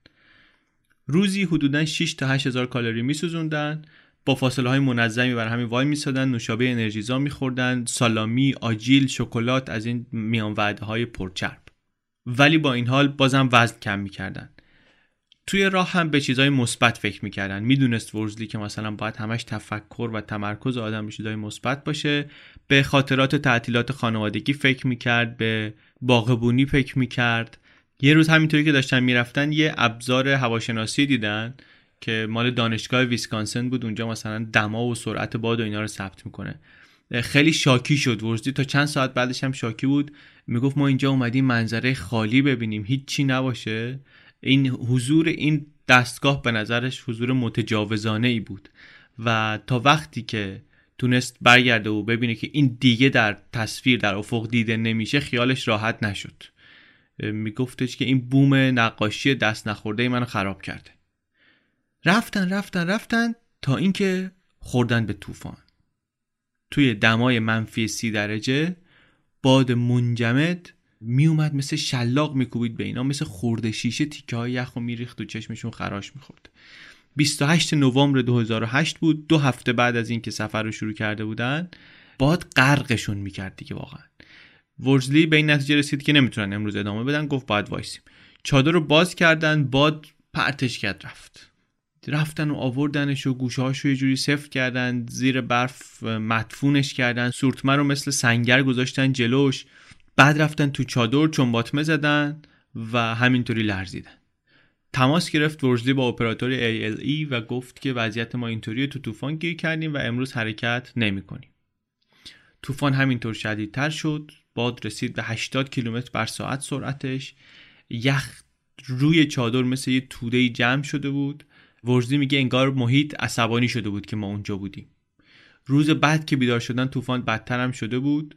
روزی حدودا 6 تا 8 هزار کالری میسوزوندن. با فاصله های منظمی بر همین وای میسادن. نوشابه انرژیزا میخوردن. سالامی آجیل شکلات از این میان وعده های پرچرب. ولی با این حال بازم وزن کم می‌کردن. توی راه هم به چیزهای مثبت فکر می‌کردن. می‌دونست ورزلی که مثلا باید همش تفکر و تمرکز آدم به چیزهای مثبت باشه. به خاطرات تعطیلات خانوادگی فکر می‌کرد. به باغبونی فکر می‌کرد. یه روز همینطوری که داشتن می‌رفتن یه ابزار هواشناسی دیدن که مال دانشگاه ویسکانسن بود. اونجا مثلا دما و سرعت باد و اینا رو ثبت می‌کنه. خیلی شاکی شد. ورزدی تا چند ساعت بعدش هم شاکی بود. می‌گفت ما اینجا اومدیم منظره خالی ببینیم. هیچی نباشه. این حضور این دستگاه به نظرش حضور متجاوزانه ای بود. و تا وقتی که تونست برگرده و ببینه که این دیگه در تصویر در افق دیده نمیشه خیالش راحت نشد. میگفتش که این بوم نقاشی دست نخورده منو خراب کرده. رفتن رفتن رفتن تا اینکه خوردن به طوفان. توی دمای منفی سی درجه باد منجمد میومد مثل شلاق میکوبید به اینا مثل خورده شیشه تیکه های یخ و میریخت و چشمشون خراش می‌خورد. 28 نوامبر 2008 بود دو هفته بعد از اینکه سفر رو شروع کرده بودن باد غرقشون می‌کرد دیگه واقعا. ورزلی به این نتیجه رسید که نمی‌تونن امروز ادامه بدن گفت باید وایسیم. چادر رو باز کردن باد پرتش کرد رفت. رفتن و آوردنش و گوشه رو یه جوری سفت کردن زیر برف مدفونش کردن. سورتمه رو مثل سنگر گذاشتن جلوش. بعد رفتن تو چادر چون باطمه زدن و همینطوری لرزیدن. تماس گرفت ورزلی با اپراتور ALE و گفت که وضعیت ما اینطوری تو طوفان گیر کردیم و امروز حرکت نمی کنیم. طوفان همینطور شدیدتر شد. باد رسید به 80 کیلومتر بر ساعت سرعتش. یخ روی چادر مثل یه توده جمع شده بود. ورزی میگه انگار محیط عصبانی شده بود که ما اونجا بودیم. روز بعد که بیدار شدن طوفان بدتر هم شده بود.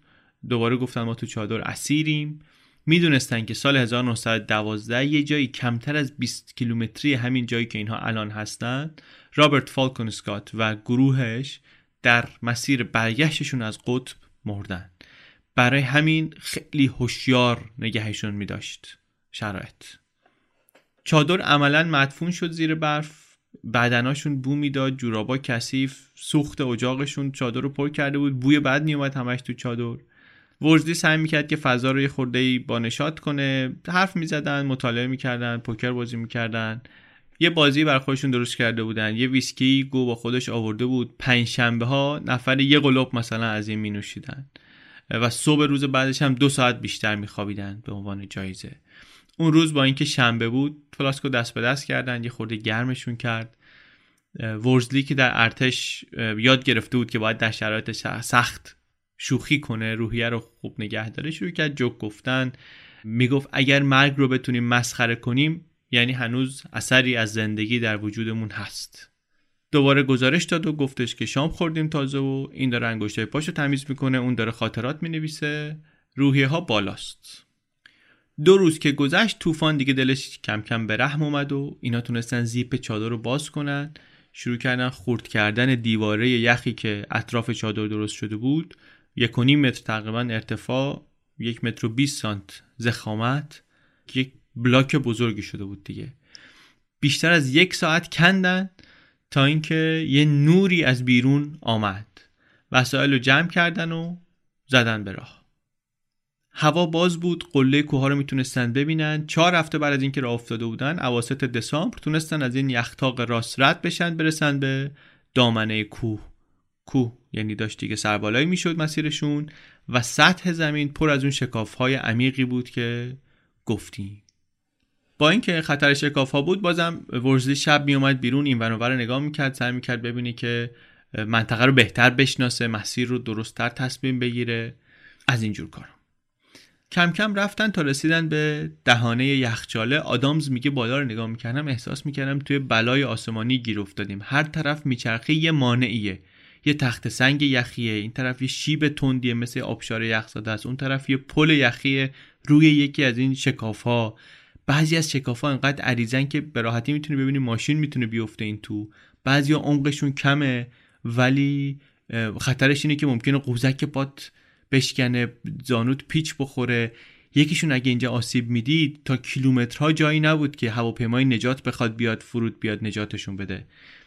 دوباره گفتن ما تو چادر اسیریم. می‌دونستن که سال 1912 یه جایی کمتر از 20 کیلومتری همین جایی که اینها الان هستن. رابرت فالکون اسکات و گروهش در مسیر برگشتشون از قطب مردن. برای همین خیلی هوشیار نگهشون میداشت. شرایط. چادر عملا مدفون شد زیر برف. بدناشون بو می‌داد جورابا کثیف سوخت اجاقشون چادر رو پر کرده بود بوی بد میومد همش تو چادر. ورزدی سعی می‌کرد که فضا رو یه خورده با نشات کنه. حرف می‌زدن مطالعه می‌کردن پوکر بازی می‌کردن. یه بازی بر خودشون درست کرده بودن. یه ویسکی گو با خودش آورده بود. پنج شنبه ها نفر یه قلوب مثلا از این می نوشیدن و صبح روز بعدش هم دو ساعت بیشتر میخوابیدن به عنوان جایزه. اون روز با اینکه شنبه بود فلاسکو دست به دست کردن یه خورده گرمشون کرد. ورزلی که در ارتش یاد گرفته بود که باید در شرایط سخت شوخی کنه روحیه رو خوب نگه داره شروع کرد جوک گفتن. می‌گفت اگر مرگ رو بتونیم مسخره کنیم یعنی هنوز اثری از زندگی در وجودمون هست. دوباره گزارش داد و گفتش که شام خوردیم تازه و این داره انگشتای پاشو تمیز می‌کنه اون داره خاطرات می‌نویسه. روحیه ها بالاست. دو روز که گذشت طوفان دیگه دلش کم کم به رحم اومد و اینا تونستن زیپ چادر رو باز کنن. شروع کردن خورد کردن دیواره یخی که اطراف چادر درست شده بود. یک و نیم متر تقریبا ارتفاع یک متر و 20 سانت زخامت. یک بلاک بزرگی شده بود دیگه. بیشتر از یک ساعت کندن تا اینکه یه نوری از بیرون آمد. وسایل رو جمع کردن و زدن به راه. هوا باز بود قله کوه رو می‌تونستن ببینن. چهار هفته بعد از اینکه راه افتاده بودن اواسط دسامبر تونستن از این یختاق راست رد بشن برسن به دامنه کوه. کوه یعنی داشت دیگه سربالایی می‌شد مسیرشون و سطح زمین پر از اون شکاف های عمیقی بود که گفتیم. با اینکه خطر شکاف ها بود بازم ورزلی شب می اومد بیرون این ور نگاه می‌کرد سعی می‌کرد ببینی که منطقه رو بهتر بشناسه مسیر رو درستتر تصمیم بگیره. از اینجور کار کم کم رفتن تا رسیدن به دهانه یخچاله. آدامز میگه بالا رو نگاه می‌کردم احساس می‌کردم توی بلای آسمانی گیر افتادیم. هر طرف میچرخه یه مانعیه. یه تخت سنگ یخیه این طرف یه شیب تندیه مثل آبشار یخزاده است. اون طرف یه پل یخیه روی یکی از این شکاف ها بعضی از شکاف ها انقدر عریضن که به راحتی می‌تونی ببینی ماشین می‌تونه بیفته این تو. بعضی عمقشون کمه ولی خطرش اینه که ممکنه قوزک پات بشکنه زانوت پیچ بخوره. یکیشون اگه اینجا آسیب می‌دید تا کیلومترها جایی نبود که هواپیمای نجات بخواد بیاد فرود بیاد نجاتشون بده.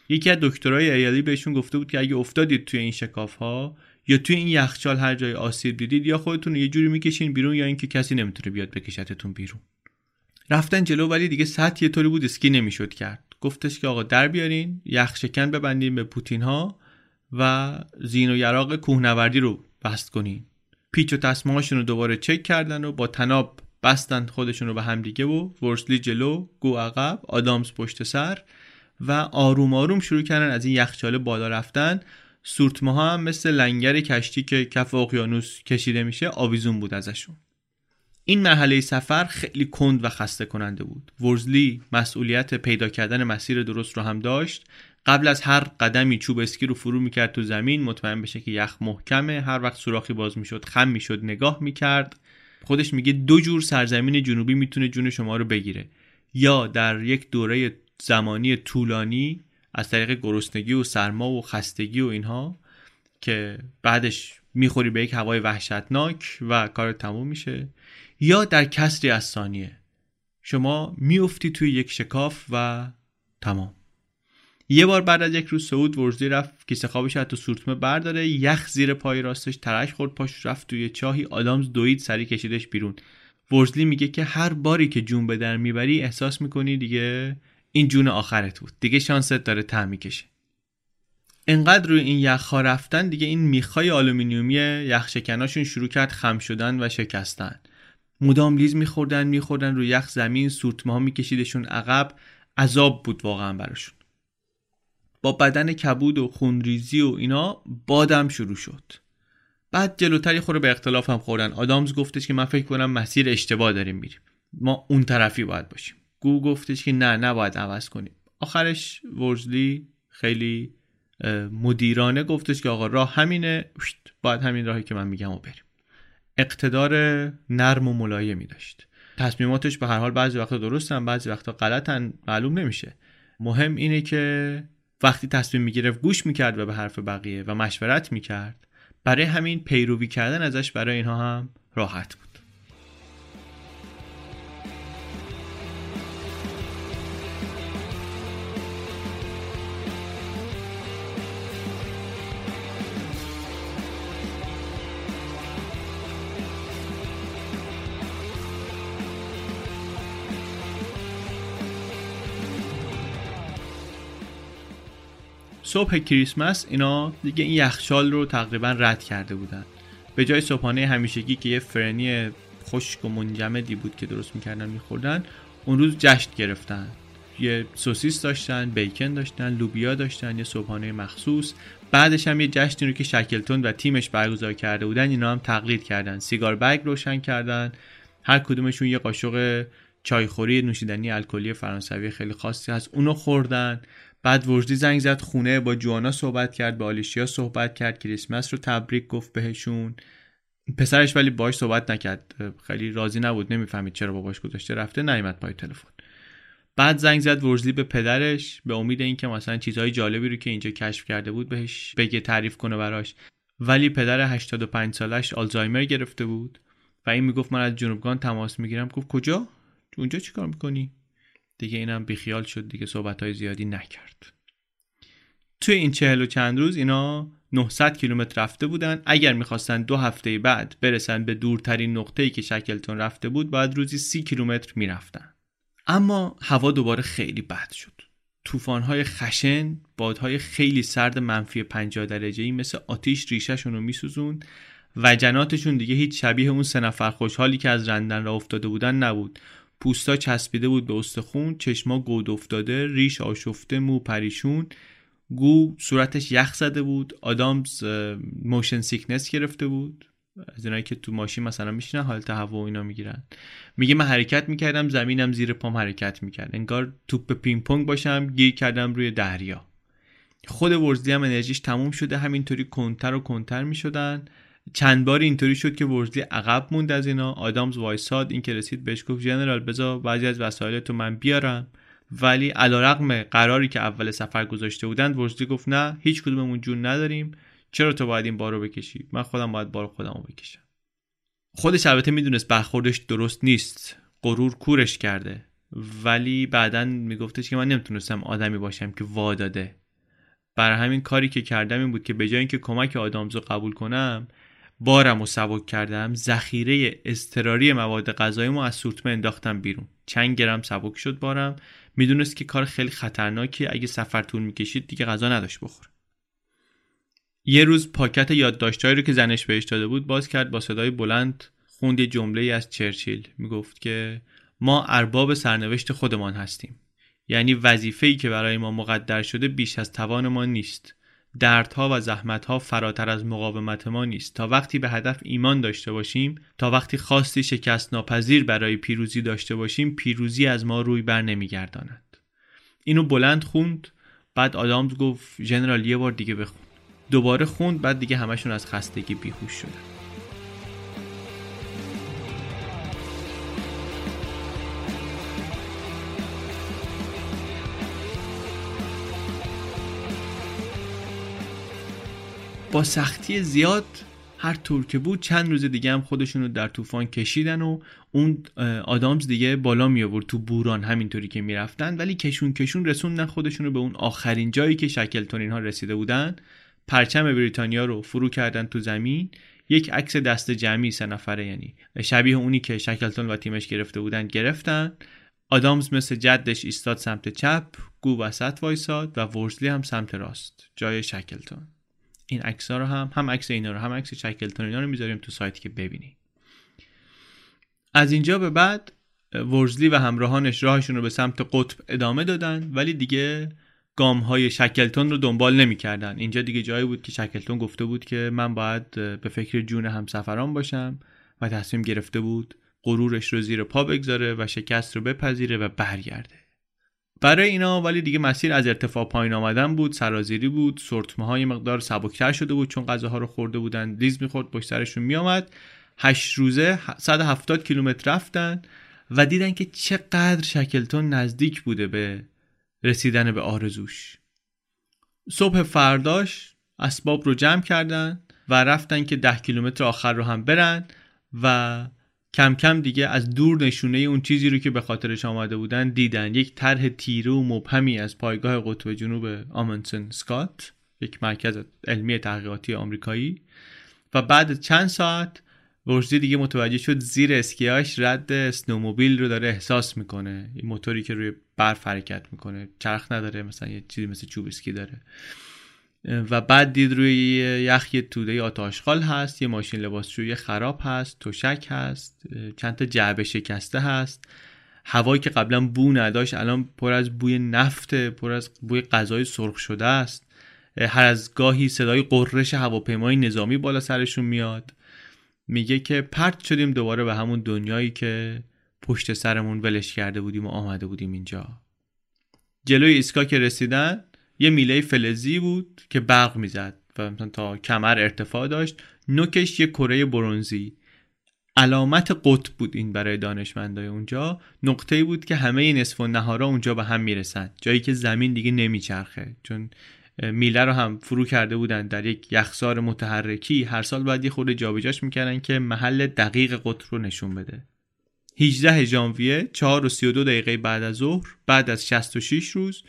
یکی از دکترای ایالی بهشون گفته بود که اگه افتادید توی این شکاف ها یا توی این یخچال هر جای آسیب دیدید یا خودتون یه جوری می‌کشین بیرون یا اینکه کسی نمی‌تونه بیاد بکشتتون بیرون. رفتن جلو ولی دیگه سطح یه طوری بود اسکی نمی‌شد کرد. گفتش که آقا در بیارین یخ شکن ببندین به پوتین ها و زین و یراق کوهنوردی رو بست کنین. پیچ و رو دوباره چک کردن و با تناب بستن خودشون رو به همدیگه و ورسلی جلو گو عقب آدامز پشت سر و آروم آروم شروع کردن از این یخچاله بالا رفتن. سورتمه ها هم مثل لنگر کشتی که کف اقیانوس کشیده میشه آویزون بود ازشون. این مرحله سفر خیلی کند و خسته کننده بود. ورزلی مسئولیت پیدا کردن مسیر درست رو هم داشت. قبل از هر قدمی چوب اسکی رو فرو می‌کرد تو زمین مطمئن بشه که یخ محکمه. هر وقت سوراخی باز می‌شد خم می‌شد نگاه می‌کرد. خودش میگه دو جور سرزمین جنوبی می‌تونه جون شما رو بگیره. یا در یک دوره زمانی طولانی از طریق گرسنگی و سرما و خستگی و اینها که بعدش می‌خوری به یک هوای وحشتناک و کار تموم میشه. یا در کسری از ثانیه. شما میافتی توی یک شکاف و تمام. یه بار بعد از یک روز سعود ورزی رفت کیسه خوابش تو سورتمه برداره یخ زیر پای راستش ترش خورد پاش رفت توی چاهی آدامز دوید سری کشیدش بیرون. ورزلی میگه که هر باری که جون به در می‌بری احساس می‌کنی دیگه این جون آخرت بود. دیگه شانست داره ته می‌کشه. انقدر روی این یخها رفتن دیگه این میخای آلومینیومی یخشکناشون شروع کرد خم شدن و شکستن. مدام لیز میخوردن میخوردن روی یخ زمین سورتمه ها میکشیدشون عقب. عذاب بود واقعا براشون. با بدن کبود و خونریزی و اینا باد هم شروع شد. بعد جلوتری خوره به اختلاف هم خوردن. آدامز گفتش که من فکر کنم مسیر اشتباه داریم میریم. ما اون طرفی باید باشیم. گو گفتش که نه نباید عوض کنیم. آخرش ورزلی خیلی مدیرانه گفتش که آقا راه همینه. باید همین راهی که من میگم و بریم. اقتدار نرم و ملایمی داشت. تصمیماتش به هر حال بعضی وقتا درستن بعضی وقتا غلطن معلوم نمیشه. مهم اینه که وقتی تصمیم می‌گرفت گوش می‌کرد و به حرف بقیه و مشورت می‌کرد برای همین پیروی کردن ازش برای اینها هم راحت بود. صبح کریسمس اینا دیگه این یخچال رو تقریبا رد کرده بودن. به جای صبحانه همیشگی که یه فرنی خشک و منجمدی بود که درست می‌کردن میخوردن اون روز جشن گرفتن. یه سوسیس داشتن بیکن داشتن لوبیا داشتن یه صبحانه مخصوص. بعدش هم یه جشنی رو که شکلتون و تیمش برگزار کرده بودن اینا هم تقلید کردن. سیگار بگ روشن کردن. هر کدومشون یه قاشق چایخوری نوشیدنی الکلی فرانسوی خیلی خاصی هست. اونو خوردن. بعد وجدی زنگ زد خونه با جوانا صحبت کرد با آلیشیا صحبت کرد کریسمس رو تبریک گفت بهشون. پسرش ولی باش صحبت نکرد. خیلی راضی نبود نمی‌فهمید چرا باباش گذاشته. رفته نیومد پای تلفن. بعد زنگ زد ورزلی به پدرش به امید اینکه مثلا چیزهای جالبی رو که اینجا کشف کرده بود بهش بگه تعریف کنه براش. ولی پدر 85 سالش آلزایمر گرفته بود و این می‌گفت من از جنوبگان تماس می‌گیرم. گفت کجا؟ اونجا چیکار می‌کنی؟ دیگه اینم بیخیال شد دیگه صحبت های زیادی نکرد. توی این چهل و چند روز اینا 900 کیلومتر رفته بودن. اگر می‌خواستن دو هفته بعد برسن به دورترین نقطه‌ای که شکلتون رفته بود باید روزی 30 کیلومتر می‌رفتن. اما هوا دوباره خیلی بد شد. طوفان‌های خشن بادهای خیلی سرد منفی 50 درجه ای مثل آتیش ریشهشون رو میسوزوند و جناتشون دیگه هیچ شبیه اون سه نفر خوشحالی که از رندن را افتاده بودن نبود. پوستا چسبیده بود به استخون چشما گود افتاده ریش آشفته مو پریشون. گو صورتش یخ زده بود آدامز motion sickness گرفته بود. از اینایی که تو ماشین مثلا میشینن حالت هوا و اینا می‌گیرن. میگه من حرکت می‌کردم زمینم زیر پام حرکت می‌کرد. انگار توپ پینگ پونگ باشم گیر کردم روی دریا. خود ورزلی هم انرژیش تموم شده همینطوری کندتر و کندتر می‌شدن. چند بار اینطوری شد که ورزلی عقب موند از اینا. آدامز وایساد این که رسید بهش گفت General بذار بعضی از وسایل تو من بیارم. ولی علیرغم قراری که اول سفر گذاشته بودند ورزلی گفت نه هیچ کدوممون جون نداریم. چرا تو باید این بارو بکشی؟ من خودم باید بار خودم رو بکشم. خودش البته می‌دونست برخوردش درست نیست. غرور کورش کرده. ولی بعدا میگفتش که من نمی‌تونستم آدمی باشم که واداده برای همین کاری که کردم این بود که به جای اینکه کمک آدامزو قبول کنم بارم و سبک کردم ذخیره اضطراری مواد غذایی ما از سورتمه انداختم بیرون. چند گرم سبک شد بارم. می‌دونست که کار خیلی خطرناکی اگه سفر طول می‌کشید دیگه غذا نداشت بخوره یه روز پاکت یادداشتهایی رو که زنش بهش داده بود باز کرد با صدای بلند خوند یه جمله از چرچیل. می‌گفت که ما ارباب سرنوشت خودمان هستیم. یعنی وظیفه‌ای که برای ما مقدر شده بیش از توان ما نیست. دردها و زحمتها فراتر از مقاومت ما نیست. تا وقتی به هدف ایمان داشته باشیم تا وقتی خواستی شکست ناپذیر برای پیروزی داشته باشیم پیروزی از ما روی بر نمیگرداند. اینو بلند خوند بعد آدامز گفت ژنرال یه بار دیگه بخون. دوباره خوند بعد دیگه همشون از خستگی بیهوش شدن. با سختی زیاد هر طور که بود چند روز دیگه هم خودشون رو در طوفان کشیدن و اون آدامز دیگه بالا می آورد تو بوران همینطوری که می‌رفتن ولی کشون کشون رسوندن خودشون رو به اون آخرین جایی که شکلتون اینها رسیده بودن. پرچم بریتانیا رو فرو کردن تو زمین. یک عکس دست جمعی سه نفره یعنی شبیه اونی که شکلتون و تیمش گرفته بودن گرفتن. آدامز مثل جدش ایستاد سمت چپ گو وسط وایساد و ورزلی هم سمت راست. جای شکلتون. این عکس ها رو هم هم عکس اینا رو هم عکس شکلتون اینا رو می‌ذاریم تو سایت که ببینی از اینجا به بعد ورزلی و همراهانش راهشون رو به سمت قطب ادامه دادن ولی دیگه گام های شکلتون رو دنبال نمی‌کردن. اینجا دیگه جایی بود که شکلتون گفته بود که من باید به فکر جون همسفران باشم و تصمیم گرفته بود غرورش رو زیر پا بگذاره و شکست رو بپذیره و برگرده. برای اینا ولی دیگه مسیر از ارتفاع پایین آمدن بود سرازیری بود سرتمه های مقدار سبکتر شده بود چون غذاها رو خورده بودن. لیز می‌خورد پشت سرشون میآمد. هشت روزه 170 کیلومتر رفتن و دیدن که چقدر شکلتون نزدیک بوده به رسیدن به آرزوش. صبح فرداش اسباب رو جمع کردن و رفتن که ده کیلومتر آخر رو هم برن و کم کم دیگه از دور نشونه اون چیزی رو که به خاطرش آمده بودن دیدن. یک طرح تیره و مبهمی از پایگاه قطب جنوب آمونسن سکات یک مرکز علمی تحقیقاتی آمریکایی. و بعد چند ساعت ورزی دیگه متوجه شد زیر اسکیاش رد اسنوموبیل رو داره احساس می‌کنه. این موتوری که روی برف حرکت می‌کنه چرخ نداره مثلا یه چیزی مثل چوب اسکی داره. و بعد دید روی یخ یه توده آتاشخال هست یه ماشین لباسشویی خراب هست تشک هست چند تا جعبه شکسته هست. هوایی که قبلا بو نداشت الان پر از بوی نفت پر از بوی غذای سرخ شده است. هر از گاهی صدای قررش هواپیمای نظامی بالا سرشون میاد. میگه که پرت شدیم دوباره به همون دنیایی که پشت سرمون ولش کرده بودیم و آمده بودیم اینجا. جلوی ایسکا که رسیدن یه میله فلزی بود که برق می‌زد و تا کمر ارتفاع داشت. نوکش یه کره برونزی علامت قطب بود این برای دانشمندای اونجا. نقطه بود که همه نصف و نهارا اونجا به هم می‌رسن. جایی که زمین دیگه نمیچرخه. چون میله رو هم فرو کرده بودن در یک یخسار متحرکی. هر سال باید یه خورده جابجاش می‌کردن که محل دقیق قطر رو نشون بده. 18 ژانویه 4 و 32 دقیقه بعد از ظهر بعد از 66 روز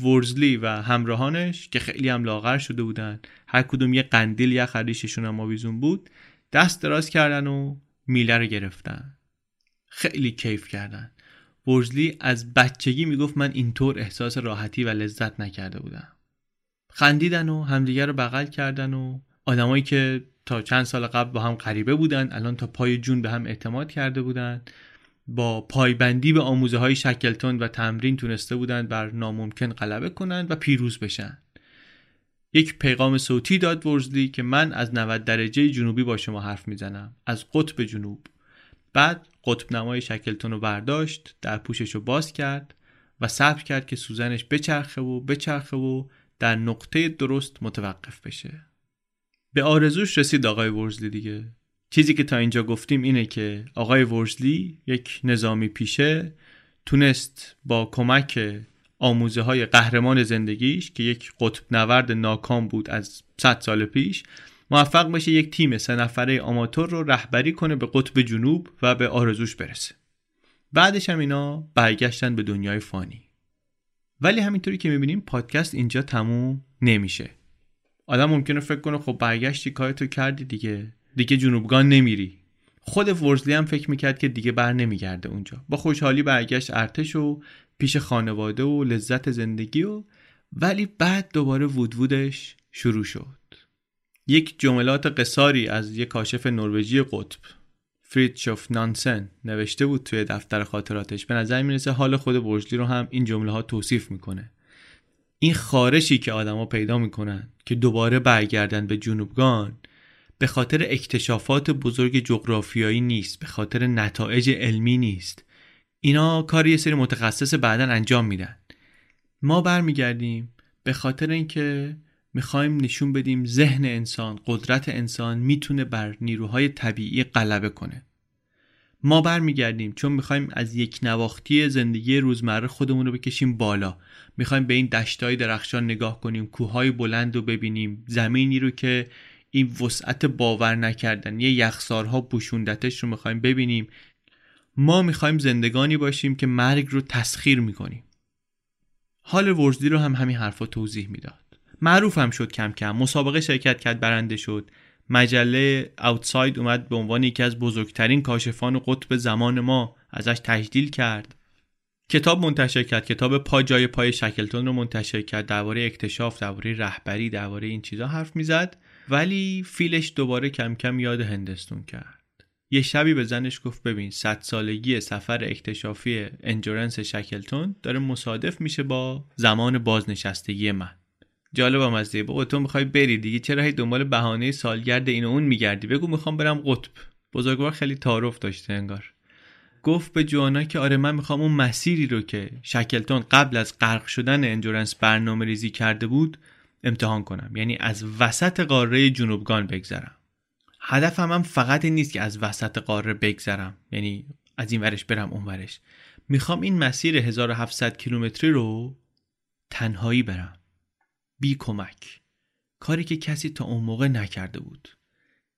ورزلی و همراهانش که خیلی هم لاغر شده بودن. هر کدوم یه قندیل یا خریششون هم آویزون بود. دست دراز کردن و میله رو گرفتن. خیلی کیف کردن. ورزلی از بچگی می‌گفت من اینطور احساس راحتی و لذت نکرده بودم. خندیدن و همدیگر رو بغل کردن و آدمایی که تا چند سال قبل با هم غریبه بودن الان تا پای جون به هم اعتماد کرده بودن. با پایبندی به آموزه های شکلتون و تمرین تونسته بودند بر ناممکن غلبه کنند و پیروز بشن. یک پیغام صوتی داد ورزلی که من از 90 درجه جنوبی با شما حرف می‌زنم از قطب جنوب. بعد قطب نمای شکلتون رو برداشت در پوشش رو باز کرد و صبر کرد که سوزنش بچرخه و بچرخه و در نقطه درست متوقف بشه. به آرزوش رسید آقای ورزلی دیگه. چیزی که تا اینجا گفتیم اینه که آقای ورزلی یک نظامی پیشه تونست با کمک آموزه های قهرمان زندگیش که یک قطب نورد ناکام بود از 100 سال پیش موفق بشه یک تیم سه نفره آماتور رو رهبری کنه به قطب جنوب و به آرزوش برسه. بعدش هم اینا برگشتن به دنیای فانی. ولی همینطوری که می‌بینیم پادکست اینجا تموم نمیشه. آدم ممکنه فکر کنه خب برگشتی کارتو کردی دیگه. دیگه جنوبگان نمیری. خود ورزلی هم فکر می‌کرد که دیگه بر نمیگرده اونجا. با خوشحالی برگشت ارتش و پیش خانواده و لذت زندگی و ولی بعد دوباره وودوودش شروع شد. یک جملات قصاری از یک کاشف نروژی قطب فریدشوف نانسن نوشته بود توی دفتر خاطراتش. به نظر می‌رسه حال خود برجلی رو هم این جمله ها توصیف می‌کنه. این خارشی که آدما پیدا می‌کنن که دوباره برگردن به جنوبگان به خاطر اکتشافات بزرگ جغرافیایی نیست به خاطر نتایج علمی نیست. اینا کار یه سری متخصص بعدا انجام میدن. ما برمیگردیم به خاطر اینکه می‌خوایم نشون بدیم ذهن انسان قدرت انسان می‌تونه بر نیروهای طبیعی غلبه کنه. ما برمیگردیم چون می‌خوایم از یک نواختی زندگی روزمره خودمون رو بکشیم بالا. می‌خوایم به این دشتای درخشان نگاه کنیم کوههای بلند رو ببینیم زمینی رو که این وسعت باور نکردن. یه یخسارها بوشوندتش رو می‌خوایم ببینیم. ما می‌خوایم زندگانی باشیم که مرگ رو تسخیر می‌کنیم. حال ورزدی رو هم همین حرفا توضیح می‌داد. معروف هم شد کم کم. مسابقه شرکت کرد برنده شد. مجله اوتساید اومد به عنوان یکی از بزرگترین کاشفان قطب زمان ما ازش تجلیل کرد. کتاب منتشر کرد. کتاب پا جای پای شکلتون رو منتشر کرد. درباره اکتشاف درباره رهبری درباره این چیزا حرف می‌زد. ولی فیلش دوباره کم کم یاد هندستون کرد. یه شبی به زنش گفت ببین صد سالگی سفر اکتشافی انجورنس شکلتون داره مصادف میشه با زمان بازنشستگی من. جالب هم از بابا تو می‌خوای بری دیگه چرا هی دنبال بهانه سالگرد این و اون میگردی؟ بگو می‌خوام برم قطب. بزرگوار خیلی تعارف داشته انگار. گفت به جوانا که آره من می‌خوام اون مسیری رو که شکلتون قبل از غرق شدن انجورنس برنامه ریزی کرده بود امتحان کنم. یعنی از وسط قاره جنوبگان بگذرم. هدفم هم فقط این نیست که از وسط قاره بگذرم. یعنی از این ورش برم اون ورش. می‌خوام این مسیر 1700 کیلومتری رو تنهایی برم. بی کمک. کاری که کسی تا اون موقع نکرده بود.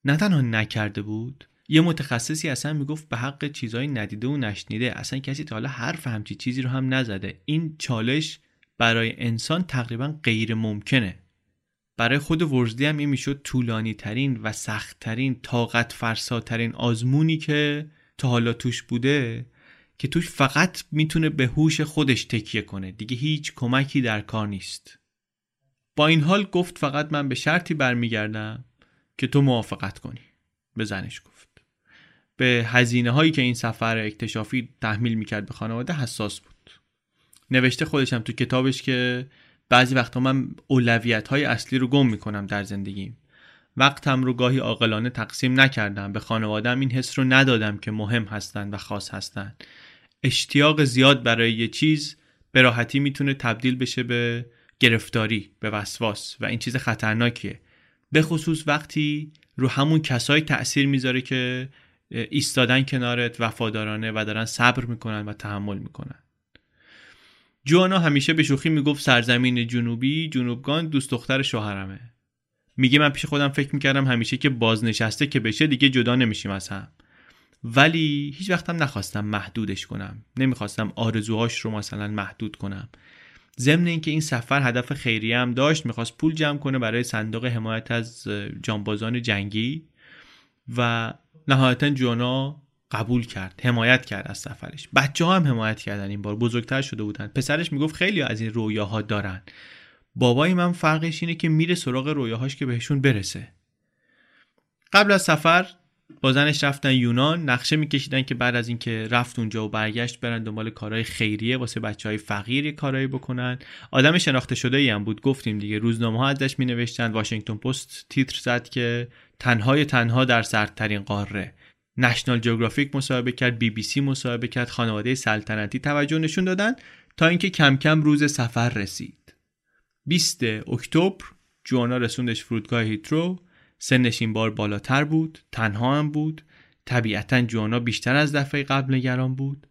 نه تنها نکرده بود یه متخصصی اصلا می‌گفت به حق چیزهای ندیده و نشنیده. اصلا کسی تا حالا حرف همچی چیزی رو هم نزده. این چالش برای انسان تقریبا غیر ممکنه برای خود ورزلی هم این می‌شد طولانی ترین و سخت ترین طاقت فرساترین آزمونی که تا حالا توش بوده که توش فقط می‌تونه به هوش خودش تکیه کنه. دیگه هیچ کمکی در کار نیست. با این حال گفت فقط من به شرطی برمیگردم که تو موافقت کنی. به زنش گفت. به هزینه هایی که این سفر اکتشافی تحمیل می‌کرد به خانواده حساس بود. نوشته خودشم تو کتابش که بعضی وقتا من اولویت های اصلی رو گم می‌کنم در زندگیم. وقتم رو گاهی عاقلانه تقسیم نکردم. به خانوادم این حس رو ندادم که مهم هستند و خاص هستند اشتیاق زیاد برای یه چیز به راحتی می‌تونه تبدیل بشه به گرفتاری به وسواس و این چیز خطرناکیه. به خصوص وقتی رو همون کسایی تأثیر می‌ذاره که ایستادن کنارت وفادارانه و دارن صبر می‌کنن و تحمل می‌کنن. جوانا همیشه به شوخی می‌گفت سرزمین جنوبی جنوبگان دوست دختر شوهرمه. میگه من پیش خودم فکر می‌کردم همیشه که بازنشسته که بشه دیگه جدا نمیشیم از هم. ولی هیچ وقتم نخواستم محدودش کنم. نمی‌خواستم آرزوهاش رو مثلا محدود کنم. ضمن اینکه این سفر هدف خیریه هم داشت می‌خواست پول جمع کنه برای صندوق حمایت از جانبازان جنگی و نهایتا جونا قبول کرد حمایت کرد از سفرش. بچه ها هم حمایت کردن این بار بزرگتر شده بودن. پسرش می‌گفت خیلی از این رویاها دارن. بابای من فرقش اینه که میره سراغ رویاهاش که بهشون برسه. قبل از سفر با زنش رفتن یونان نقشه میکشیدن که بعد از اینکه رفت اونجا و برگشت برن دنبال کارهای خیریه واسه بچه های فقیر کارهایی بکنن. آدم شناخته شده ای هم بود گفتیم دیگه. روزنامه ها ازش می نوشتن واشنگتن پست تیتر زد که تنهای تنها در سردترین قاره. نشنال جیوگرافیک مصاحبه کرد بی بی سی مصاحبه کرد خانواده سلطنتی توجه نشون دادن تا اینکه کم کم روز سفر رسید. 20 اکتبر جوانا رسوندش فرودگاه هیترو. سنش این بار بالاتر بود تنها هم بود. طبیعتا جوانا بیشتر از دفعه قبل نگران بود.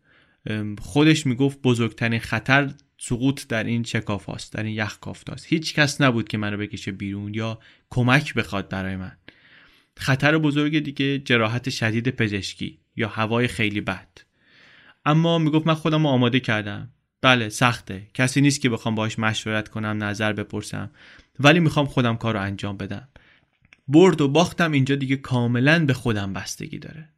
خودش می‌گفت بزرگترین خطر سقوط در این چکاف در این یخ کافتاست هیچ کس نبود که منو بکشه بیرون یا کمک بخواد برای من. خطر بزرگ دیگه جراحت شدید پزشکی یا هوای خیلی بد. اما می‌گفت من خودم رو آماده کردم. بله سخته. کسی نیست که بخوام باهاش مشورت کنم نظر بپرسم. ولی می‌خوام خودم کار رو انجام بدم. برد و باختم اینجا دیگه کاملا به خودم بستگی داره.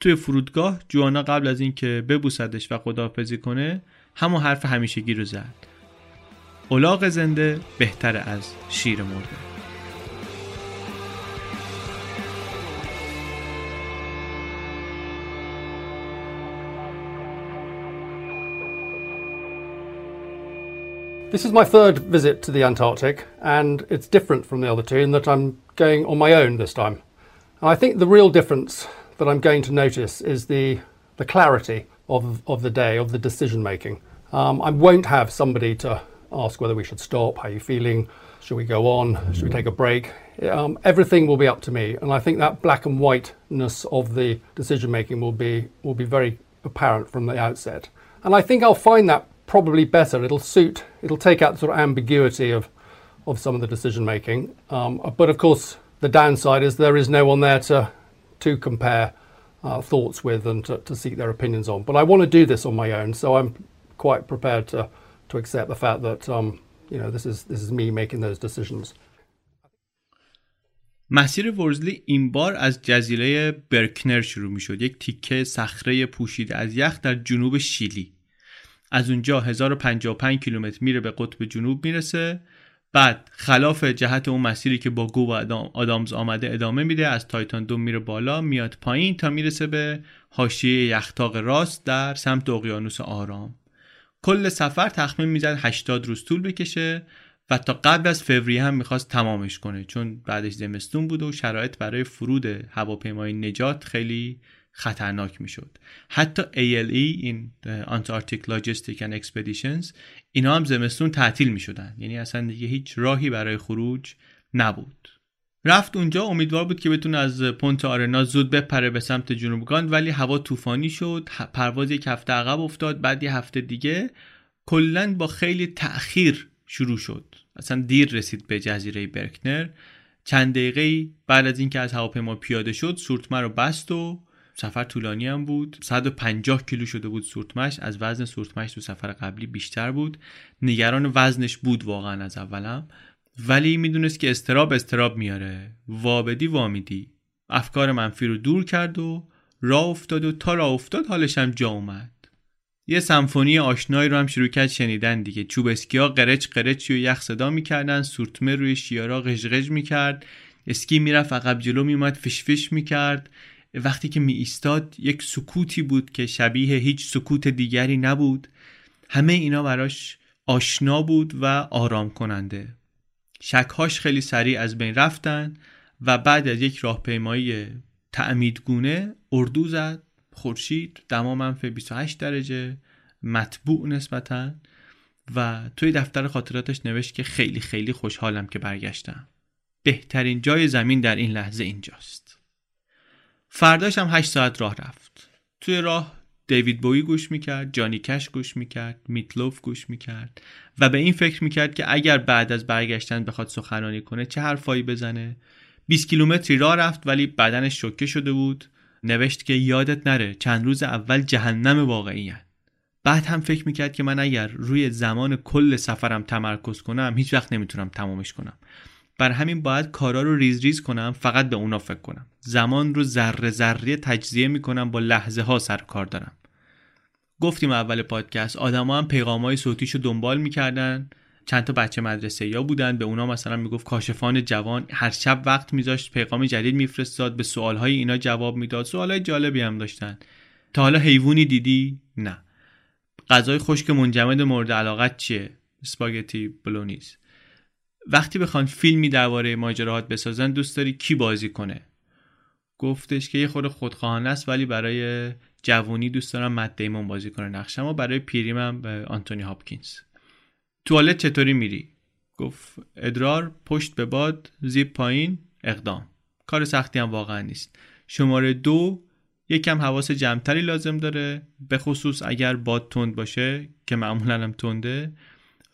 توی فرودگاه جوانا قبل از اینکه ببوسدش و خداحافظی کنه همون حرف همیشگی رو زد. اولاغ زنده بهتر از شیر مرده. This is my third visit to the Antarctic, and it's different from the other two in that I'm going on my own this time. And I think the real difference that I'm going to notice is the, the clarity of, of the day, of the decision making. Um, I won't have somebody to ask whether we should stop, how are you feeling, should we go on, should we take a break. Um, everything will be up to me, and I think that black and whiteness of the decision making will be will be very apparent from the outset. And I think I'll find that probably better. It'll suit. It'll take out the sort of ambiguity of of some of the decision making. Um, but of course, the downside is there is no one there to to compare uh, thoughts with and to, to, seek their opinions on. But I want to do this on my own, so I'm quite prepared to to accept the fact that um, you know this is this is me making those decisions. مسیر ورزلی این بار از جزیره برکنر شروع می شد یک تیکه صخره پوشیده از یخ در جنوب شیلی از اونجا 1055 کیلومتر میره به قطب جنوب می‌رسه. بعد خلاف جهت اون مسیری که با گو و آدامز آمده ادامه میده از تایتان دوم میره بالا میاد پایین تا می‌رسه به حاشیه یختاق راست در سمت اقیانوس آرام. کل سفر تخمین می‌زد 80 روز طول بکشه و تا قبل از فوریه هم می‌خواست تمامش کنه چون بعدش زمستون بود و شرایط برای فرود هواپیمای نجات خیلی خطرناک می‌شد. حتی ALE این Antarctic Logistic and Expeditions اینا هم زمستون تعطیل می‌شدن. یعنی اصلا دیگه هیچ راهی برای خروج نبود. رفت اونجا امیدوار بود که بتونه از پونت آرنا زود بپره به سمت جنوبگان ولی هوا طوفانی شد پرواز یک هفته عقب افتاد بعد یه هفته دیگه کلا با خیلی تأخیر شروع شد. اصلا دیر رسید به جزیره برکنر. چند دقیقه بعد از اینکه از هواپیما پیاده شد سورتمه رو بست و سفر طولانی هم بود. 150 کیلو شده بود سورتمش از وزن سورتمش تو سفر قبلی بیشتر بود. نگران وزنش بود واقعا از اولم. ولی می‌دونست که استراب استراب میاره. وابدی وامیدی افکار منفی رو دور کرد و راه افتاد و تا راه افتاد حالش هم جا اومد. یه سمفونی آشنایی رو هم شروع کرد شنیدن دیگه. چوبسکیا قرچ قرچ و یخ صدا می‌کردن. سورتمه روی شیارا قژقژ می‌کرد. اسکی می‌رفت عقب جلو میومد فشفش می‌کرد. وقتی که می ایستاد یک سکوتی بود که شبیه هیچ سکوت دیگری نبود. همه اینا براش آشنا بود و آرام کننده شکهاش خیلی سریع از بین رفتن و بعد از یک راهپیمایی تعمیدگونه اردو زد خورشید دما منفی 28 درجه مطبوع نسبتا. و توی دفتر خاطراتش نوشت که خیلی خیلی خوشحالم که برگشتم. بهترین جای زمین در این لحظه اینجاست. فرداش هم 8 ساعت راه رفت. توی راه دیوید بوی گوش می‌کرد جانی کش گوش می‌کرد میتلوف گوش می‌کرد و به این فکر می‌کرد که اگر بعد از برگشتن بخواد سخنرانی کنه چه حرفایی بزنه. 20 کیلومتری راه رفت ولی بدنش شوکه شده بود. نوشت که یادت نره چند روز اول جهنم واقعی هن. بعد هم فکر می‌کرد که من اگر روی زمان کل سفرم تمرکز کنم هیچ وقت نمی‌تونم تمامش کنم. بر همین باید کارا رو ریز ریز کنم فقط به اونا فکر کنم. زمان رو ذره ذره تجزیه می‌کنم با لحظه ها سر کار دارم. گفتیم اول پادکست آدما هم پیغام های صوتیشو دنبال می‌کردن. چند تا بچه مدرسه یا بودن به اونا مثلا می‌گفت کاشفان جوان هر شب وقت میذاشت پیغام جدید میفرستاد به سوالهای اینا جواب می‌داد. سوالهای جالبی هم داشتن. تا حالا حیوانی دیدی؟ نه. غذای خشک منجمد مورد علاقت چیه؟ اسپاگتی بلونیز. وقتی بخوان فیلمی درباره ماجراهات بسازن دوست داری کی بازی کنه؟ گفتش که یه خود خودخواهانه است ولی برای جوونی دوست دارم مت دیمون بازی کنه نقش اما برای پیریمم آنتونی هاپکینز. توالت چطوری میری؟ گفت ادرار پشت به باد زیب پایین اقدام. کار سختی هم واقعا نیست. شماره دو یکم حواس جمعتری لازم داره به خصوص اگر باد تند باشه که معمولا هم تنده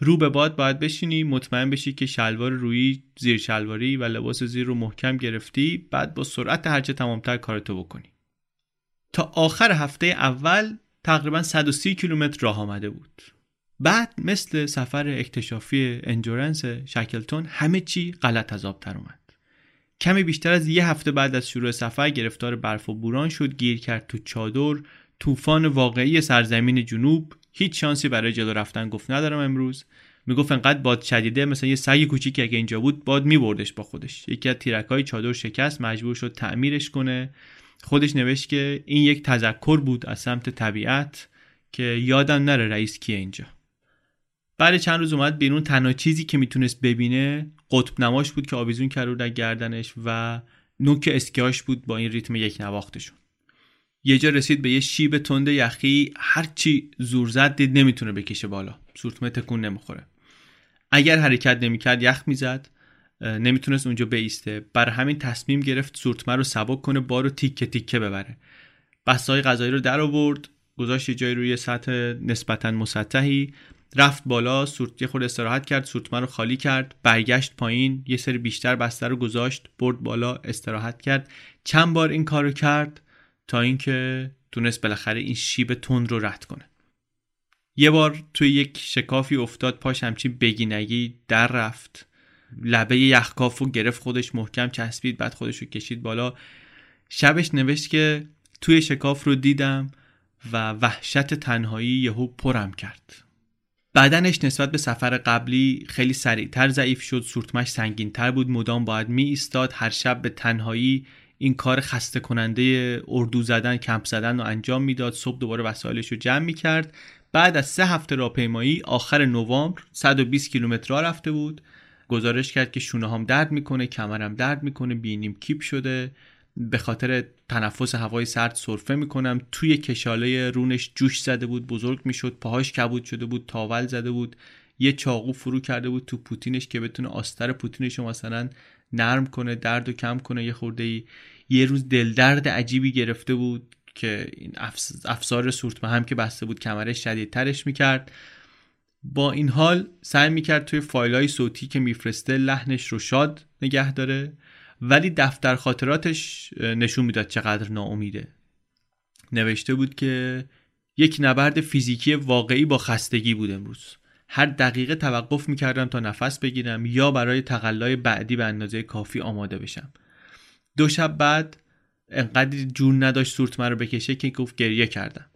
رو به باد باید بشینی مطمئن بشی که شلوار روی زیر شلواری و لباس زیر رو محکم گرفتی بعد با سرعت هرچه تمامتر کارتو بکنی. تا آخر هفته اول تقریبا 130 کیلومتر راه آمده بود. بعد مثل سفر اکتشافی انجورنس شکلتون همه چی غلط از آب تر اومد. کمی بیشتر از یه هفته بعد از شروع سفر گرفتار برف و بوران شد گیر کرد تو چادر طوفان واقعی سرزمین جنوب هیچ شانسی برای جلو رفتن گفت ندارم امروز. می‌گفت انقدر باد شدیده مثلا یه سگ کوچیکی اگه اینجا بود باد میبردش با خودش. یکی از تیرکای چادر شکست مجبور شد تعمیرش کنه. خودش نوشت که این یک تذکر بود از سمت طبیعت که یادم نره رئیس کیه اینجا. بعد چند روز اومد بیرون تنها چیزی که می‌تونست ببینه قطب نماش بود که آویزون کرده در گردنش و نوک اسکیاش بود با این ریتم یک نواختشون. یه جا رسید به یه شیب تند یخی هرچی زور زد دید نمی‌تونه بکشه بالا. سورتمه تکون نمی‌خوره. اگر حرکت نمی‌کرد یخ می‌زد نمی‌تونست اونجا بیسته. بر همین تصمیم گرفت سورتمه رو سبک کنه بارو تیکه تیکه ببره. بسای غذایی رو در آورد گذاشت یه جای روی سطح نسبتا مسطحی رفت بالا سورت یه خود استراحت کرد سورتمه رو خالی کرد برگشت پایین یه سری بیشتر بسته رو گذاشت برد بالا استراحت کرد. چند بار این کارو کرد تا اینکه تونست بالاخره این شیب تند رو رد کنه. یه بار توی یک شکافی افتاد پاش همچین بگینگی در رفت. لبه یخکاف رو گرفت خودش محکم چسبید بعد خودش رو کشید بالا. شبش نوشت که توی شکاف رو دیدم و وحشت تنهایی یهو پرم کرد. بدنش نسبت به سفر قبلی خیلی سریعتر ضعیف شد سورتمش سنگینتر بود. مدام باید می ایستاد هر شب به تنهایی این کار خسته کننده اردو زدن کمپ زدن رو انجام می‌داد. صبح دوباره وسایلش رو جمع می کرد بعد از سه هفته راهپیمایی آخر نوامبر 120 کیلومتر رفته بود. گزارش کرد که شونه هم درد می‌کنه کمرم درد می‌کنه بینیم کیپ شده. به خاطر تنفس هوای سرد سرفه می‌کنم. توی کشاله رونش جوش زده بود بزرگ می‌شد. پاهاش کبود شده بود تاول زده بود. یه چاقو فرو کرده بود تو پوتینش که بتونه آستر پوتینش رو مثلا نرم کنه درد و کم کنه. یه خورده ای یه روز دلدرد عجیبی گرفته بود که این افسار سورتمه هم که بسته بود کمرش شدیدترش می‌کرد. با این حال سعی می‌کرد توی فایل های صوتی که میفرسته لحنش رو شاد نگه داره ولی دفتر خاطراتش نشون می‌داد چقدر ناامیده. نوشته بود که یک نبرد فیزیکی واقعی با خستگی بود امروز. هر دقیقه توقف می‌کردم تا نفس بگیرم یا برای تقلای بعدی به اندازه کافی آماده بشم. دو شب بعد انقدر جور نداشت سورتمه رو بکشه که گفت گریه کردم.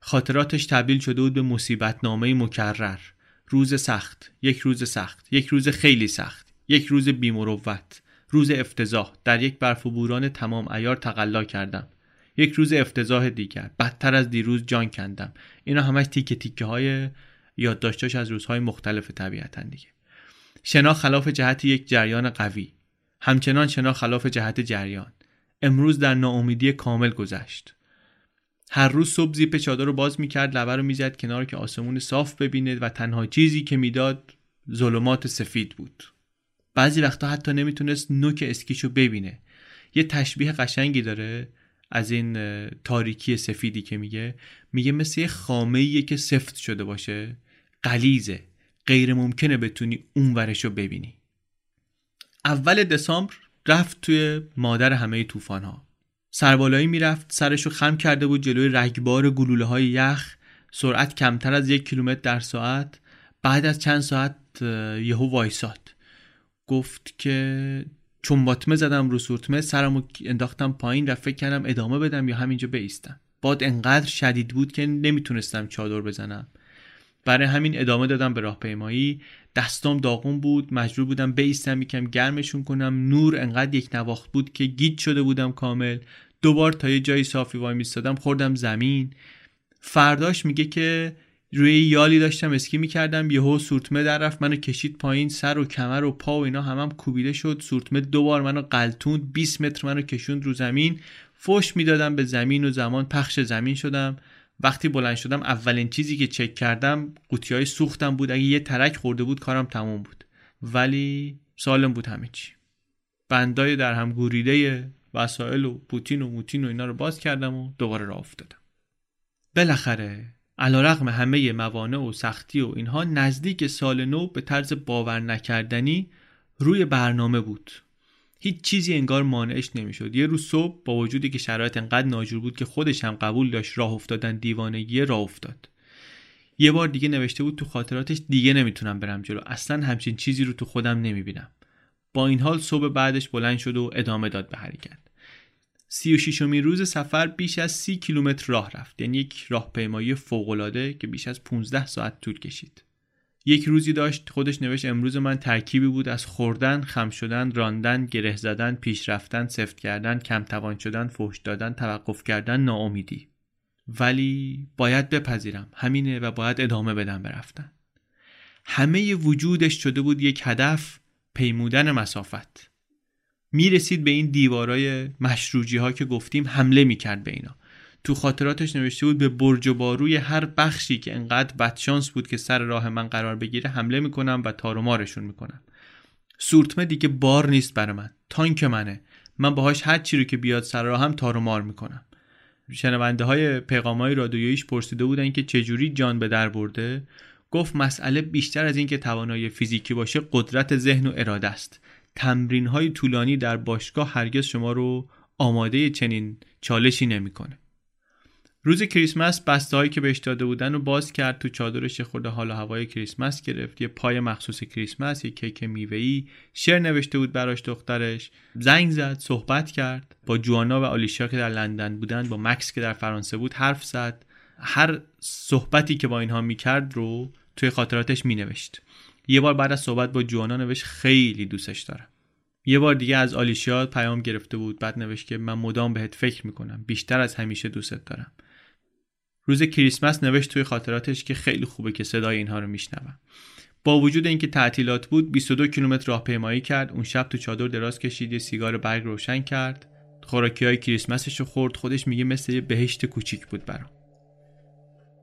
خاطراتش تبدیل شده بود به مصیبت نامه مکرر. روز سخت یک روز سخت یک روز خیلی سخت یک روز بیمروت روز افتضاح. در یک برف و بوران تمام ایار تقلا کردم. یک روز افتضاح دیگر. بدتر از دیروز جان کندم. اینا همش تیکه تیکه های یادداشتاش از روزهای مختلف طبیعتا دیگه. شنا خلاف جهت یک جریان قوی. همچنان شنا خلاف جهت جریان. امروز در ناامیدی کامل گذشت. هر روز صبح زیپ چادر رو باز می‌کرد لبه رو می‌زد کنار که آسمون صاف ببینه و تنها چیزی که می‌داد ظلمات سفید بود. بعضی وقتا حتی نمی‌تونست نوک اسکیشو ببینه. یه تشبیه قشنگی داره از این تاریکی سفیدی که میگه. میگه مثل یه خامه که سفت شده باشه. قلیزه غیر ممکنه بتونی اون ورشو ببینی. اول دسامبر رفت توی مادر همه طوفان ها سربالایی می‌رفت سرشو خم کرده بود جلوی رگبار گلوله های یخ. سرعت کمتر از یک کیلومتر در ساعت. بعد از چند ساعت یهو وایساد. گفت که چون باطمه زدم رو سورتمه سرمو انداختم پایین و فکر کردم ادامه بدم یا همینجا بیستم. باد انقدر شدید بود که نمی‌تونستم چادر بزنم. برای همین ادامه دادم به راهپیمایی. دستام داغون بود مجبور بودم بیستم یکم گرمشون کنم. نور انقدر یک نواخت بود که گیج شده بودم کامل. دوبار تا یه جایی صافی وای میستادم خوردم زمین. فرداش میگه که روی یالی داشتم اسکی می‌کردم یهو سورتمه در رفت منو کشید پایین سر و کمر و پا و اینا همم هم کوبیده شد. سورتمه دوبار منو قلتوند 20 متر منو کشوند رو زمین. فش می‌دادم به زمین و زمان پخش زمین شدم. وقتی بلند شدم اولین چیزی که چک کردم قوطی های سوختم بود. اگه یه ترک خورده بود کارم تموم بود. ولی سالم بود همه چی. بندای در هم گوریده وسایل و پوتین و موتین و اینا رو باز کردم و دوباره راه افتادم. بالاخره علیرغم همه موانع و سختی و اینها نزدیک سال نو به طرز باور نکردنی روی برنامه بود. هیچ چیزی انگار مانعش نمی‌شد. یه روز صبح با وجودی که شرایط انقدر ناجور بود که خودش هم قبول داشت راه افتادن دیوانگی راه افتاد. یه بار دیگه نوشته بود تو خاطراتش دیگه نمی‌تونم برم جلو. اصلا همچین چیزی رو تو خودم نمی‌بینم. با این حال صبح بعدش بلند شد و ادامه داد به حرکت. سی و روز سفر بیش از سی کیلومتر راه رفت. یعنی یک راهپیمایی فوقالعاده که بیش از 15 ساعت طول کشید. یک روزی داشت خودش نوشت امروز من ترکیبی بود از خوردن، خم شدن، راندن، گره زدن، پیش رفتن، سفت کردن، کم توان شدن، فحش دادن، توقف کردن، ناامیدی. ولی باید بپذیرم همینه و باید ادامه بدم برفتن. همه وجودش شده بود یک هدف پیمودن مسافت. می‌رسید به این دیوارای مشروجی ها که گفتیم حمله می‌کرد به اینا تو خاطراتش نوشته بود به برج و باروی هر بخشی که انقدر بدشانس بود که سر راه من قرار بگیره حمله می‌کنم و تارومارشون می‌کنم. سورتمه دیگه بار نیست برای من تانک منه. من باهاش هر چی رو که بیاد سر راهم تارومار می‌کنم. شنونده های پیغام های رادیویش پرسیده بودن که چجوری جان به در برده؟ گفت مسئله بیشتر از اینکه توانایی فیزیکی باشه قدرت ذهن و اراده است. تمرین های طولانی در باشگاه هرگز شما رو آماده چنین چالشی نمی‌کنه. روز کریسمس بسته هایی که بهش داده بودن رو باز کرد تو چادرش خورده حال و هوای کریسمس گرفت. یه پای مخصوص کریسمس یه کیک میوه‌ای. شعر نوشته بود براش دخترش. زنگ زد صحبت کرد. با جوانا و آلیشا که در لندن بودن با مکس که در فرانسه بود حرف زد. هر صحبتی که با اینها می‌کرد رو توی خاطراتش مینوشت. یه بار بعد از صحبت با جوانا نوشت خیلی دوستش دارم. یه بار دیگه از آلیشیا پیام گرفته بود. بعد نوشت که من مدام بهت فکر می‌کنم. بیشتر از همیشه دوستت دارم. روز کریسمس نوشت توی خاطراتش که خیلی خوبه که صدای اینها رو میشنوم. با وجود اینکه تعطیلات بود 22 کیلومتر راهپیمایی کرد اون شب تو چادر دراز کشید یه سیگار برگ روشن کرد. خوراکی های کریسمسش رو خورد خودش میگه مثل یه بهشت کوچیک بود برام.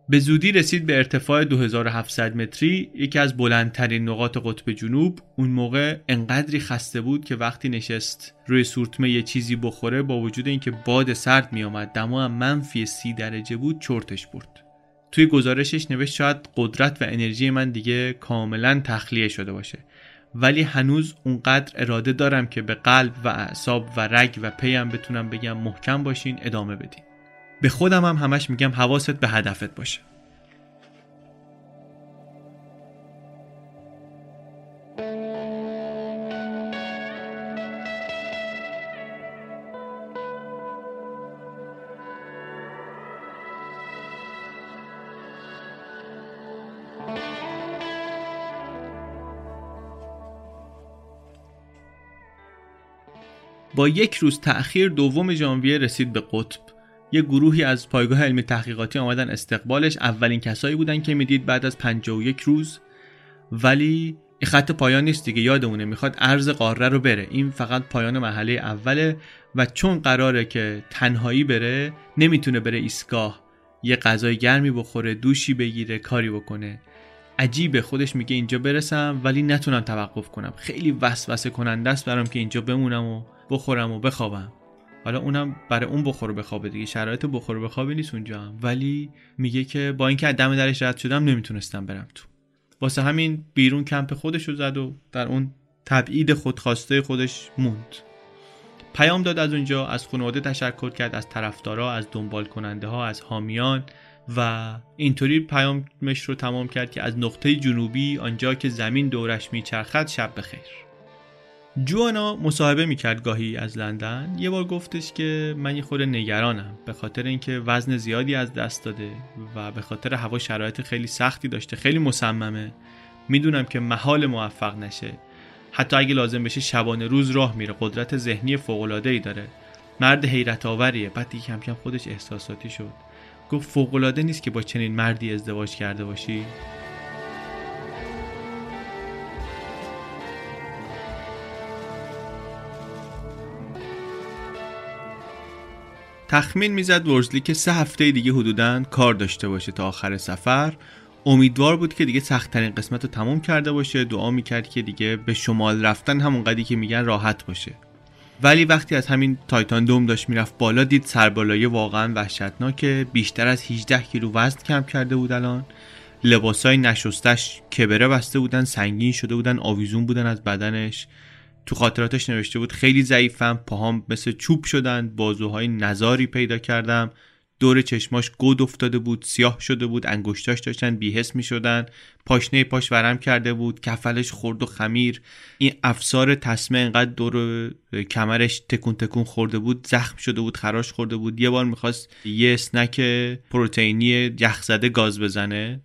به زودی رسید به ارتفاع 2700 متری یکی از بلندترین نقاط قطب جنوب. اون موقع انقدری خسته بود که وقتی نشست روی سورتمه یه چیزی بخوره با وجود اینکه باد سرد میآمد دما هم منفی سی درجه بود چرتش برد. توی گزارشش نوشت شاید قدرت و انرژی من دیگه کاملا تخلیه شده باشه. ولی هنوز اونقدر اراده دارم که به قلب و اعصاب و رگ و پیم بتونم بگم محکم باشین ادامه بدین. به خودم هم همش میگم حواست به هدفت باشه. با یک روز تأخیر دوم ژانویه رسید به قطب. یه گروهی از پایگاه علمی تحقیقاتی آمدن استقبالش. اولین کسایی بودن که می‌دید بعد از 51 روز. ولی این خط پایان نیست دیگه یادمونه می‌خواد ارز قاره رو بره. این فقط پایان مرحله اوله و چون قراره که تنهایی بره نمی‌تونه بره ایستگاه. یه غذای گرمی بخوره دوشی بگیره کاری بکنه. عجیبه خودش میگه اینجا برسم ولی نتونم توقف کنم. خیلی وسوسه کننده است برام که اینجا بمونم و بخورم و بخوابم. حالا اونم برای اون بخور بخوابه دیگه. شرایط بخور بخوابی نیست اونجا هم. ولی میگه که با اینکه دم درش رد شدم نمی‌تونستم برم تو. واسه همین بیرون کمپ خودش رو زد و در اون تبعید خودخواسته خودش موند. پیام داد از اونجا از خانواده تشکر کرد از طرفدارا از دنبال کننده ها از حامیان و اینطوری پیامش رو تمام کرد که از نقطه جنوبی آنجا که زمین دورش میچرخد شب بخیر. جوانا مصاحبه می‌کرد گاهی از لندن. یه بار گفتش که من یه خورده نگرانم به خاطر اینکه وزن زیادی از دست داده و به خاطر هوا شرایط خیلی سختی داشته خیلی مصممه. می‌دونم که محال موفق نشه. حتی اگه لازم بشه شبانه روز راه میره قدرت ذهنی فوق ای داره. مرد حیرت آوریه. بعد دیگه کم کم خودش احساساتی شد. گفت فوق نیست که با چنین مردی ازدواج کرده باشی؟ تخمین می‌زد ورزلی که سه هفته دیگه حدودا کار داشته باشه تا آخر سفر. امیدوار بود که دیگه سختترین قسمت رو تموم کرده باشه. دعا می‌کرد که دیگه به شمال رفتن همون قدی که میگن راحت باشه. ولی وقتی از همین تایتان دوم داشت می‌رفت بالا دید سربالایی واقعا وحشتناکه. بیشتر از 18 کیلو وزن کم کرده بود الان. لباسای نشستش کبره بسته بودن سنگین شده بودن آویزون بودن از بدنش. تو خاطراتش نوشته بود خیلی ضعیفم پاهام مثل چوب شدن بازوهای نزاری پیدا کردم. دور چشماش گود افتاده بود سیاه شده بود انگشتاش داشتن بیهس می شدن پاشنه پاش ورم کرده بود کفلش خورد و خمیر. این افسار تسمه انقدر دور کمرش تکون تکون خورده بود زخم شده بود خراش خورده بود. یه بار می‌خواست یه اسنک پروتئینی یخزده گاز بزنه.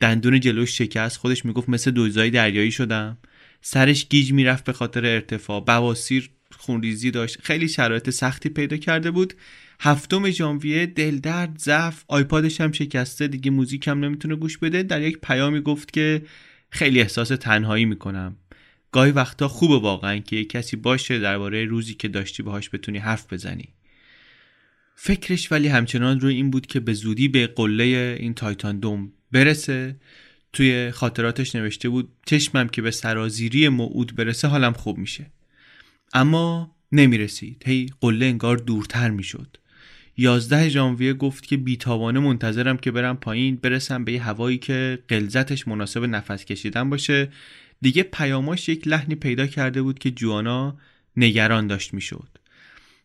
دندون جلوش شکست. خودش می‌گفت مثل دوزای دریایی شدم. سرش گیج می‌رفت به خاطر ارتفاع. بواسیر خونریزی داشت. خیلی شرایط سختی پیدا کرده بود. هفتم ژانویه دلدرد ضعف. آیپادش هم شکسته. دیگه موزیک هم نمی‌تونه گوش بده. در یک پیامی گفت که خیلی احساس تنهایی می‌کنم. گاهی وقتا خوبه واقعا که یک کسی باشه درباره روزی که داشتی باهاش بتونی حرف بزنی. فکرش ولی همچنان روی این بود که به زودی به قله این تایتان دوم برسه. توی خاطراتش نوشته بود چشمم که به سرازیری موعود برسه حالم خوب میشه. اما نمی‌رسید. هی قله انگار دورتر می‌شد. یازده ژانویه گفت که بیتابانه منتظرم که برم پایین برسم به یه هوایی که قلزتش مناسب نفس کشیدن باشه. دیگه پیاماش یک لحنی پیدا کرده بود که جوانا نگران داشت می‌شد.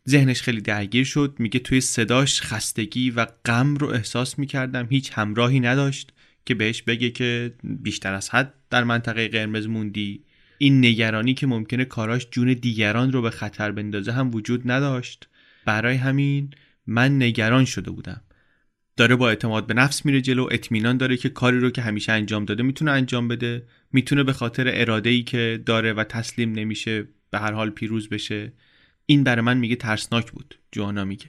ذهنش خیلی درگیر شد. میگه توی صداش خستگی و غم رو احساس می‌کردم. هیچ همراهی نداشت. که بهش بگه که بیشتر از حد در منطقه قرمز موندی. این نگرانی که ممکنه کاراش جون دیگران رو به خطر بندازه هم وجود نداشت. برای همین من نگران شده بودم. داره با اعتماد به نفس میره جلو اطمینان داره که کاری رو که همیشه انجام داده می‌تونه انجام بده. می‌تونه به خاطر اراده ای که داره و تسلیم نمیشه به هر حال پیروز بشه. این برای من میگه ترسناک بود جوانا میگه.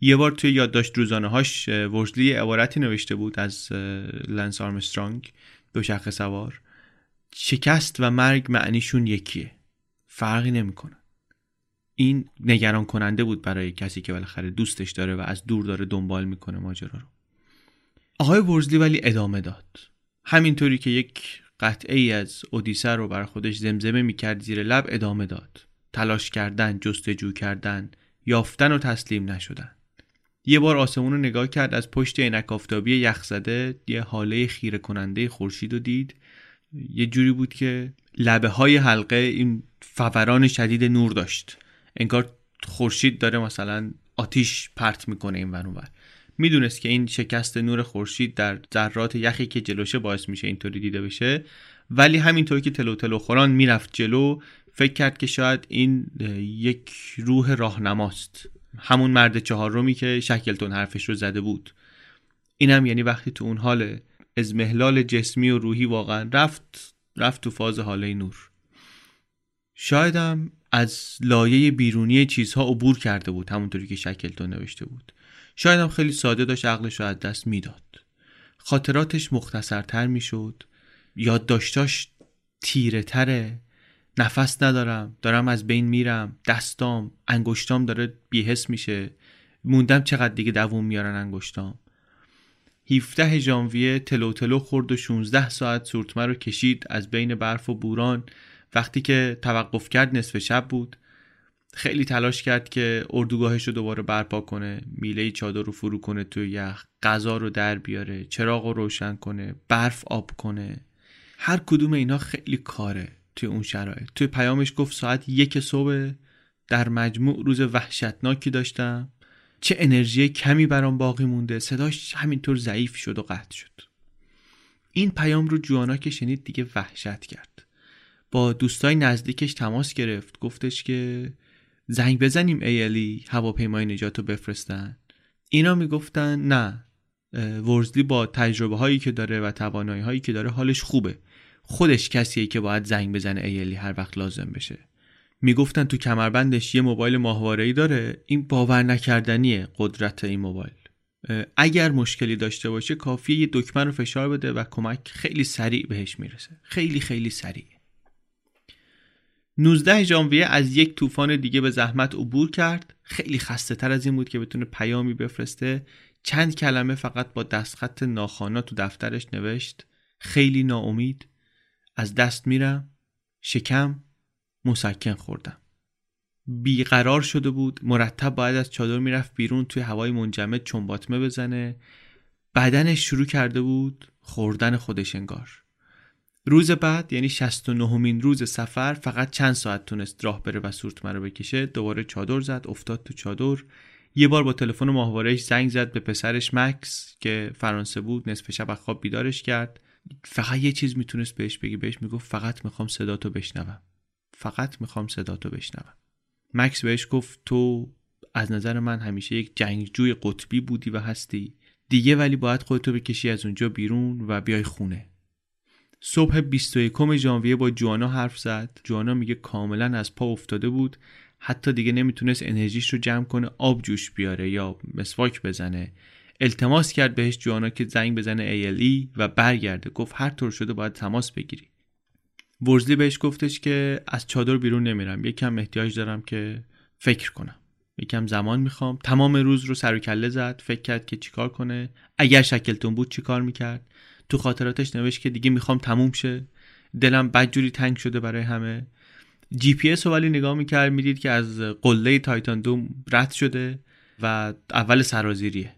یه بار توی یادداشت روزانه هاش ورزلی عبارتی نوشته بود از لنس آرمسترانگ دو شخص سوار. شکست و مرگ معنیشون یکیه. فرقی نمی‌کنه. این نگران کننده بود برای کسی که بالاخره دوستش داره و از دور داره دنبال می‌کنه ماجرا رو. آقای ورزلی ولی ادامه داد. همینطوری که یک قطعه ای از اودیسه رو بر خودش زمزمه می‌کرد زیر لب ادامه داد. تلاش کردن جستجو کردن یافتن و تسلیم نشدن. یه بار آسمون رو نگاه کرد از پشت عینک آفتابی یخزده یه حاله خیره کننده خورشید رو دید. یه جوری بود که لبه های حلقه این فوران شدید نور داشت. انگار خورشید داره مثلا آتیش پرت می‌کنه این ور می‌دونست که این شکست نور خورشید در ذرات یخی که جلوشه باعث میشه اینطوری دیده بشه. ولی همینطور که تلو تلو خوران می‌رفت جلو فکر کرد که شاید این یک روح راهنماست. همون مرد چهارمی که شکلتون حرفش رو زده بود. اینم یعنی وقتی تو اون حال ازمهلال جسمی و روحی واقعا رفت رفت تو فاز حاله نور. شایدم از لایه بیرونی چیزها عبور کرده بود همونطوری که شکلتون نوشته بود. شایدم خیلی ساده داشت عقلش رو از دست می‌داد. خاطراتش مختصرتر می‌شد. یادداشتاش تیره تره نفس ندارم دارم از بین میرم دستام انگشتام داره بیهس میشه. موندم چقدر دیگه دووم میارن انگشتام. 17 ژانویه تلو تلو خورد و 16 ساعت سورتمه رو کشید از بین برف و بوران. وقتی که توقف کرد نصف شب بود. خیلی تلاش کرد که اردوگاهش رو دوباره برپا کنه میله چادر رو فرو کنه توی یخ غذا رو در بیاره چراغ رو روشن کنه برف آب کنه. هر کدوم اینا خیلی کاره. توی اون شرایط. توی پیامش گفت ساعت یک صبح در مجموع روز وحشتناکی داشتم. چه انرژی کمی برام باقی مونده. صداش همینطور ضعیف شد و قطع شد. این پیام رو جوانا که شنید دیگه وحشت کرد. با دوستای نزدیکش تماس گرفت. گفتش که زنگ بزنیم ایلی هواپیمای نجات رو بفرستن. اینا می‌گفتن نه. ورزلی با تجربه هایی که داره و توانایی هایی که داره حالش خوبه. خودش کسیه که باید زنگ بزنه ایلی هر وقت لازم بشه. می‌گفتن تو کمربندش یه موبایل ماهواره ای داره. این باور نکردنیه قدرت این موبایل. اگر مشکلی داشته باشه کافیه یه دکمه رو فشار بده و کمک خیلی سریع بهش می‌رسه. خیلی خیلی سریع. 19 ژانویه از یک طوفان دیگه به زحمت عبور کرد. خیلی خسته تر از این بود که بتونه پیامی بفرسته. چند کلمه فقط با دستخط ناخانا تو دفترش نوشت. خیلی ناامید. از دست میرم. شکم مسکن خوردم. بیقرار شده بود. مرتب باید از چادر می‌رفت بیرون توی هوای منجمد چنباتمه بزنه. بدنش شروع کرده بود خوردن خودش انگار. روز بعد یعنی 69 مین روز سفر فقط چند ساعت تونست راه بره و سورتمه رو بکشه دوباره چادر زد افتاد تو چادر. یه بار با تلفن ماهوارهش زنگ زد به پسرش مکس که فرانسه بود نصف شب خواب بیدارش کرد. فقط یه چیز می‌تونست بهش بگی بهش می‌گفت فقط می‌خوام صداتو بشنوم. فقط می‌خوام صداتو بشنوم. مکس بهش گفت تو از نظر من همیشه یک جنگجوی قطبی بودی و هستی. دیگه ولی باید خودتو بکشی از اونجا بیرون و بیای خونه. صبح 21 ژانویه با جوانا حرف زد. جوانا میگه کاملا از پا افتاده بود. حتی دیگه نمی‌تونست انرژیش رو جمع کنه آب جوش بیاره یا مسواک بزنه. التماس کرد بهش جوانا که زنگ بزنه ALE و برگرده. گفت هر طور شده باید تماس بگیری. ورزلی بهش گفتش که از چادر بیرون نمیرم. یکم احتیاج دارم که فکر کنم. یکم زمان می‌خوام. تمام روز رو سر و کله زد. فکر کرد که چیکار کنه. اگر شکلتون بود چیکار می‌کرد؟ تو خاطراتش نوشت که دیگه می‌خوام تموم شه. دلم بدجوری تنگ شده برای همه. جی پی اس ولی نگاه می‌کرد. می‌دید که از قله تایتان دوم رد شده و اول سرازیریه.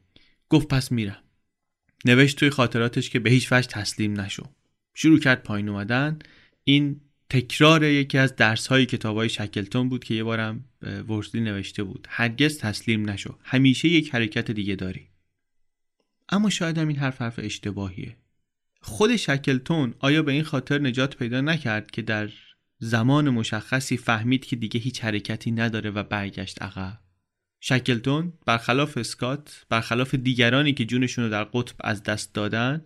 گفت پس میرم. نوشت توی خاطراتش که به هیچ وجه تسلیم نشو. شروع کرد پایین اومدن. این تکرار یکی از درس های کتاب های شکلتون بود که یه بارم ورزلی نوشته بود. هرگز تسلیم نشو. همیشه یک حرکت دیگه داری. اما شاید هم این حرف حرف اشتباهیه. خود شکلتون آیا به این خاطر نجات پیدا نکرد که در زمان مشخصی فهمید که دیگه هیچ حرکتی نداره و برگشت عقب؟ شکلتون برخلاف اسکات برخلاف دیگرانی که جونشون رو در قطب از دست دادن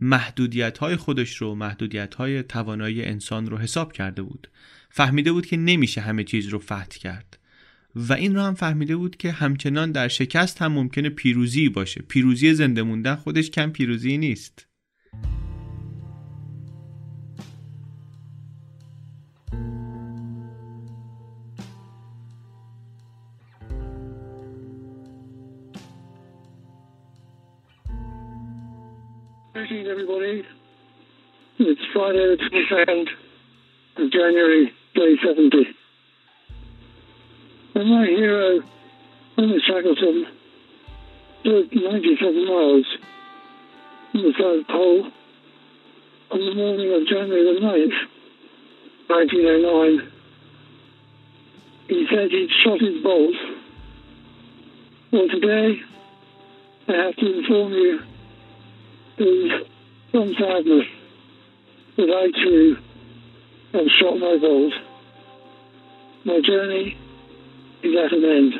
محدودیت های خودش رو محدودیت های توانایی انسان رو حساب کرده بود. فهمیده بود که نمیشه همه چیز رو فتح کرد. و این رو هم فهمیده بود که همچنان در شکست هم ممکنه پیروزی باشه. پیروزی زنده موندن خودش کم پیروزی نیست. Everybody. It's Friday, the 22nd of January, day 70. And my hero, Thomas Shackleton, lived 97 miles from the South Pole on the morning of January the 9th, 1909. He said he'd shot his bolt. Well, today, I have to inform you is some sadness that I too have shot my bolt. My journey is at an end.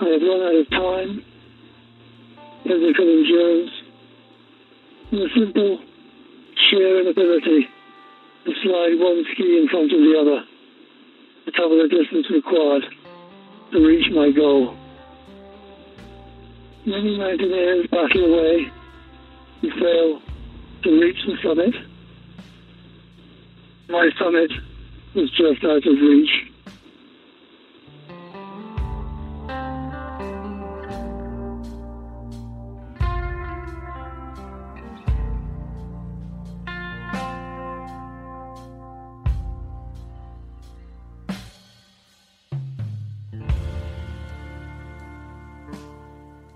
I have run out of time, physical endurance, and the simple sheer inability to slide one ski in front of the other to cover the distance required to reach my goal. Many mountaineers battle away and fail to reach the summit. My summit was just out of reach.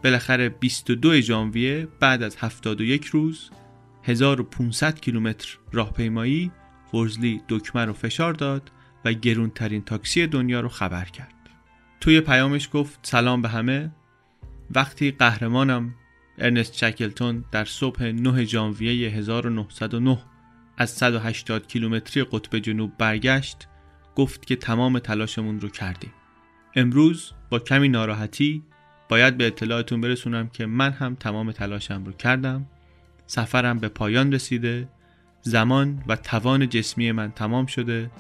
بالاخره 22 ژانویه بعد از 71 روز 1500 کیلومتر راهپیمایی ورزلی دکمه رو فشار داد و گرونترین تاکسی دنیا رو خبر کرد. توی پیامش گفت سلام به همه وقتی قهرمانم ارنست شکلتون در صبح 9 ژانویه 1909 از 180 کیلومتری قطب جنوب برگشت گفت که تمام تلاشمون رو کردیم. امروز با کمی ناراحتی باید به اطلاعتون برسونم که من هم تمام تلاشم رو کردم. سفرم به پایان رسیده. زمان و توان جسمی من تمام شده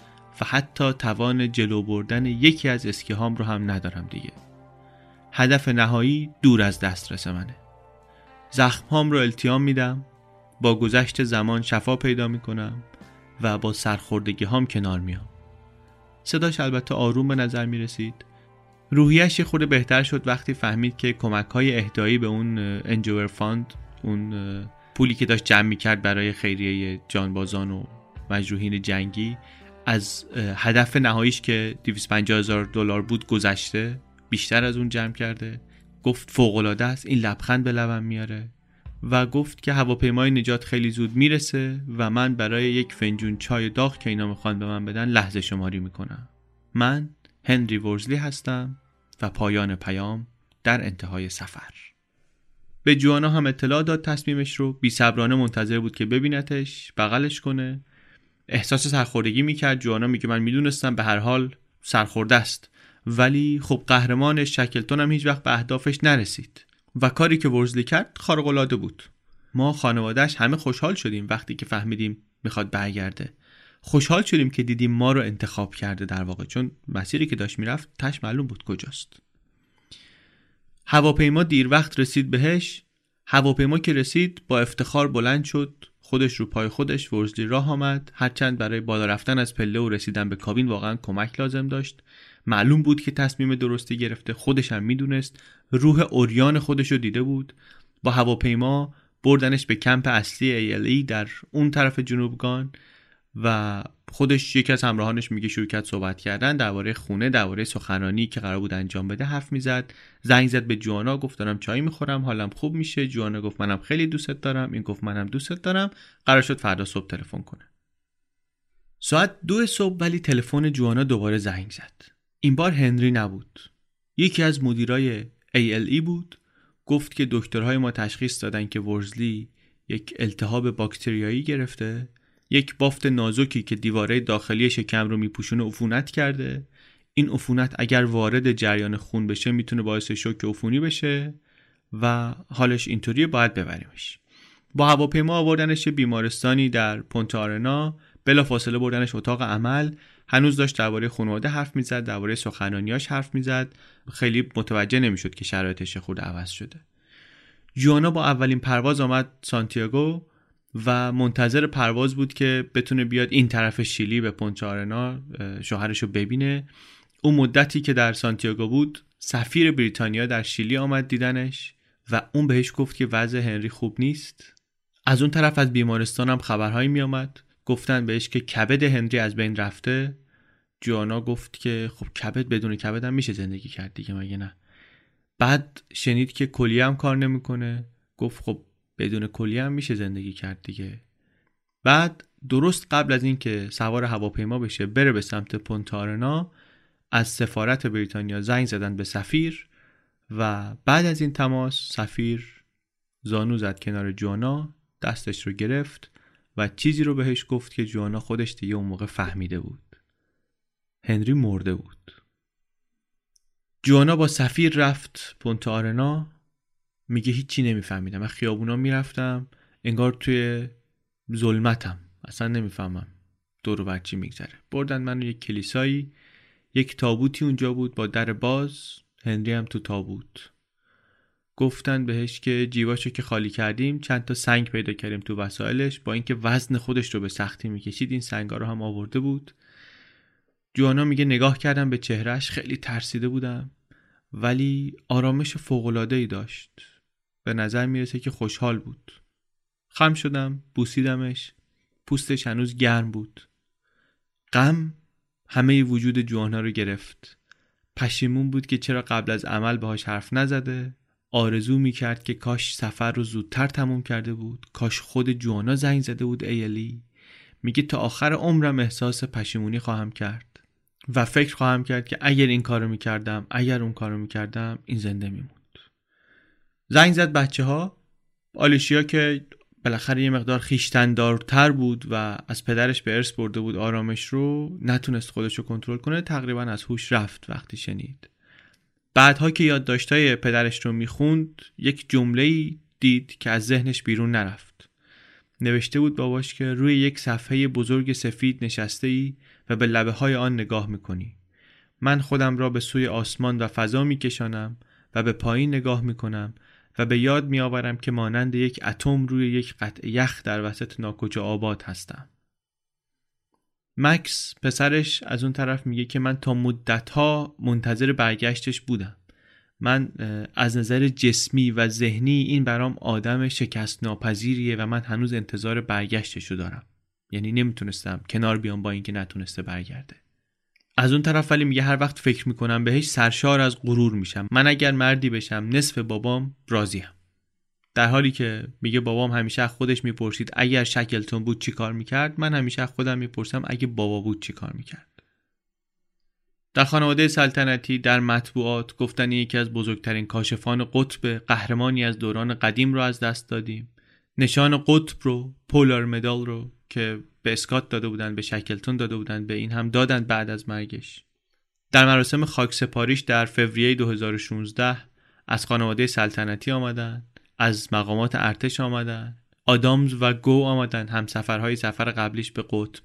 و حتی توان جلو بردن یکی از اسکیهام رو هم ندارم دیگه. هدف نهایی دور از دسترس منه. زخمهام رو التیام میدم. با گذشت زمان شفا پیدا می‌کنم و با سرخوردگی هام کنار میام صداش البته آروم به نظر می رسید روحیش خود بهتر شد وقتی فهمید که کمک های اهدایی به اون انجور فاند اون پولی که داشت جمع کرد برای خیریه جانبازان و مجروحین جنگی از هدف نهاییش که 250 هزار دلار بود گذشته بیشتر از اون جمع کرده. گفت فوق است این لبخند به لبم میاره. و گفت که هواپیمای نجات خیلی زود می‌رسه و من برای یک فنجون چای داغ که اینا می‌خوان به من بدن لحظه شماری می‌کنم. من هنری ورزلی هستم و پایان پیام در انتهای سفر. به جوانا هم اطلاع داد تصمیمش رو. بی صبرانه منتظر بود که ببینتش بغلش کنه. احساس سرخوردگی می‌کرد. جوانا میگه من می‌دونستم به هر حال سرخورده است. ولی خب قهرمانش شکلتون هم هیچ وقت به اهدافش نرسید. و کاری که ورزلی کرد خارق بود. ما خانوادهش همه خوشحال شدیم وقتی که فهمیدیم می‌خواد برگرده. خوشحال شدیم که دیدیم ما رو انتخاب کرده در واقع چون مسیری که داشت می‌رفت تش معلوم بود کجاست. هواپیما دیر وقت رسید بهش هواپیما که رسید با افتخار بلند شد خودش رو پای خودش ورزلی راه آمد هرچند برای بالا رفتن از پله و رسیدن به کابین واقعا کمک لازم داشت. معلوم بود که تصمیم درستی گرفته خودش هم می‌دونست روح اوریان خودش رو دیده بود. با هواپیما بردنش به کمپ اصلی ALE در اون طرف جنوبگان. و خودش یکی از همراهانش میگه شروع کرد صحبت کردن درباره خونه درباره سخنرانی که قرار بود انجام بده حرف می‌زد. زنگ زد به جوانا گفت دارم چای می‌خورم حالم خوب میشه. جوانا گفت منم خیلی دوستت دارم. این گفت منم دوستت دارم. قرار شد فردا صبح تلفن کنه. ساعت دو صبح ولی تلفن جوانا دوباره زنگ زد. این بار هنری نبود. یکی از مدیرای ALE بود. گفت که دکترهای ما تشخیص دادن که ورزلی یک التهاب باکتریایی گرفته. یک بافت نازکی که دیواره داخلی شکم رو میپوشونه عفونت کرده. این عفونت اگر وارد جریان خون بشه می‌تونه باعث شوک عفونی بشه و حالش اینطوریه باید ببریمش. با هواپیما آوردنش بیمارستانی در پونت آرنا بلا فاصله بردنش اتاق عمل. هنوز داشت درباره خانواده حرف می‌زد درباره سخنرانیاش حرف می‌زد. خیلی متوجه نمی‌شد که شرایطش خود عوض شده. جوانا با اولین پرواز آمد سانتیاگو. و منتظر پرواز بود که بتونه بیاد این طرف شیلی به پونچارنا شوهرش رو ببینه. اون مدتی که در سانتیاگو بود سفیر بریتانیا در شیلی آمد دیدنش و اون بهش گفت که وضع هنری خوب نیست. از اون طرف از بیمارستان هم خبرهایی می آمد گفتن بهش که کبد هنری از بین رفته. جوانا گفت که خب کبد بدون کبد هم میشه زندگی کرد دیگه مگه نه؟ بعد شنید که کلیه هم کار نمی‌کنه. گفت خب بدون کلیه هم میشه زندگی کرد دیگه. بعد درست قبل از اینکه سوار هواپیما بشه بره به سمت پونتارنا از سفارت بریتانیا زنگ زدن به سفیر و بعد از این تماس سفیر زانو زد کنار جوانا دستش رو گرفت و چیزی رو بهش گفت که جوانا خودش دیگه اون موقع فهمیده بود. هنری مرده بود. جوانا با سفیر رفت پونت آرنا میگه هیچی نمیفهمیدم. من خیابونا می‌رفتم انگار توی ظلمتم. اصلا نمی‌فهمم. دور و چی میگذره. بردن منو یک کلیسایی. یک تابوتی اونجا بود با در باز. هنری هم تو تابوت. گفتن بهش که جیباشو که خالی کردیم چند تا سنگ پیدا کردیم تو وسایلش. با اینکه وزن خودش رو به سختی می‌کشید این سنگا رو هم آورده بود. جوانا میگه نگاه کردم به چهرهش خیلی ترسیده بودم. ولی آرامش فوقلاده ای داشت. به نظر می‌رسه که خوشحال بود. خم شدم بوسیدمش پوستش هنوز گرم بود. غم همه وجود جوانا رو گرفت. پشیمون بود که چرا قبل از عمل باهاش حرف نزده. آرزو می‌کرد که کاش سفر رو زودتر تموم کرده بود. کاش خود جوانا زنگ زده بود ایلی میگه تا آخر عمرم احساس پشیمونی خواهم کرد. و فکر خواهم کرد که اگر این کارو می‌کردم اگر اون کارو می‌کردم این زنده میموند زنگ زد بچه ها آلیشیا که بالاخره یه مقدار خیشتندارتر بود و از پدرش به ارث برده بود آرامش رو نتونست خودش رو کنترل کنه تقریبا از هوش رفت وقتی شنید. بعدها که یادداشتای پدرش رو می‌خوند یک جمله دید که از ذهنش بیرون نرفت. نوشته بود باباش که روی یک صفحه بزرگ سفید نشسته ای و به لبه های آن نگاه می‌کنی. من خودم را به سوی آسمان و فضا میکشانم و به پایین نگاه می‌کنم و به یاد میآورم که مانند یک اتم روی یک قطع یخ در وسط ناکجا آباد هستم. مکس پسرش از اون طرف میگه که من تا مدتها منتظر برگشتش بودم. من از نظر جسمی و ذهنی این برام آدم شکست ناپذیریه و من هنوز انتظار برگشتش رو دارم. یعنی نمی‌تونستم کنار بیام با اینکه نتونسته برگرده. از اون طرف ولی میگه هر وقت فکر می‌کنم بهش سرشار از غرور میشم. من اگر مردی بشم نصف بابام راضیم. در حالی که میگه بابام همیشه خودش می‌پرسید اگر شکلتون بود چی کار می‌کرد من همیشه خودم می‌پرسم اگه بابا بود چی کار می‌کرد. در خانواده سلطنتی در مطبوعات گفتن یکی از بزرگترین کاشفان قطب قهرمانی از دوران قدیم رو از دست دادیم. نشان قطب رو پولار مدال رو که به اسکات داده بودن به شکلتون داده بودن به این هم دادن بعد از مرگش. در مراسم خاک سپاریش در فوریه 2016 از خانواده سلطنتی آمدن از مقامات ارتش آمدن آدامز و گو آمدن هم سفرهای سفر قبلیش به قطب.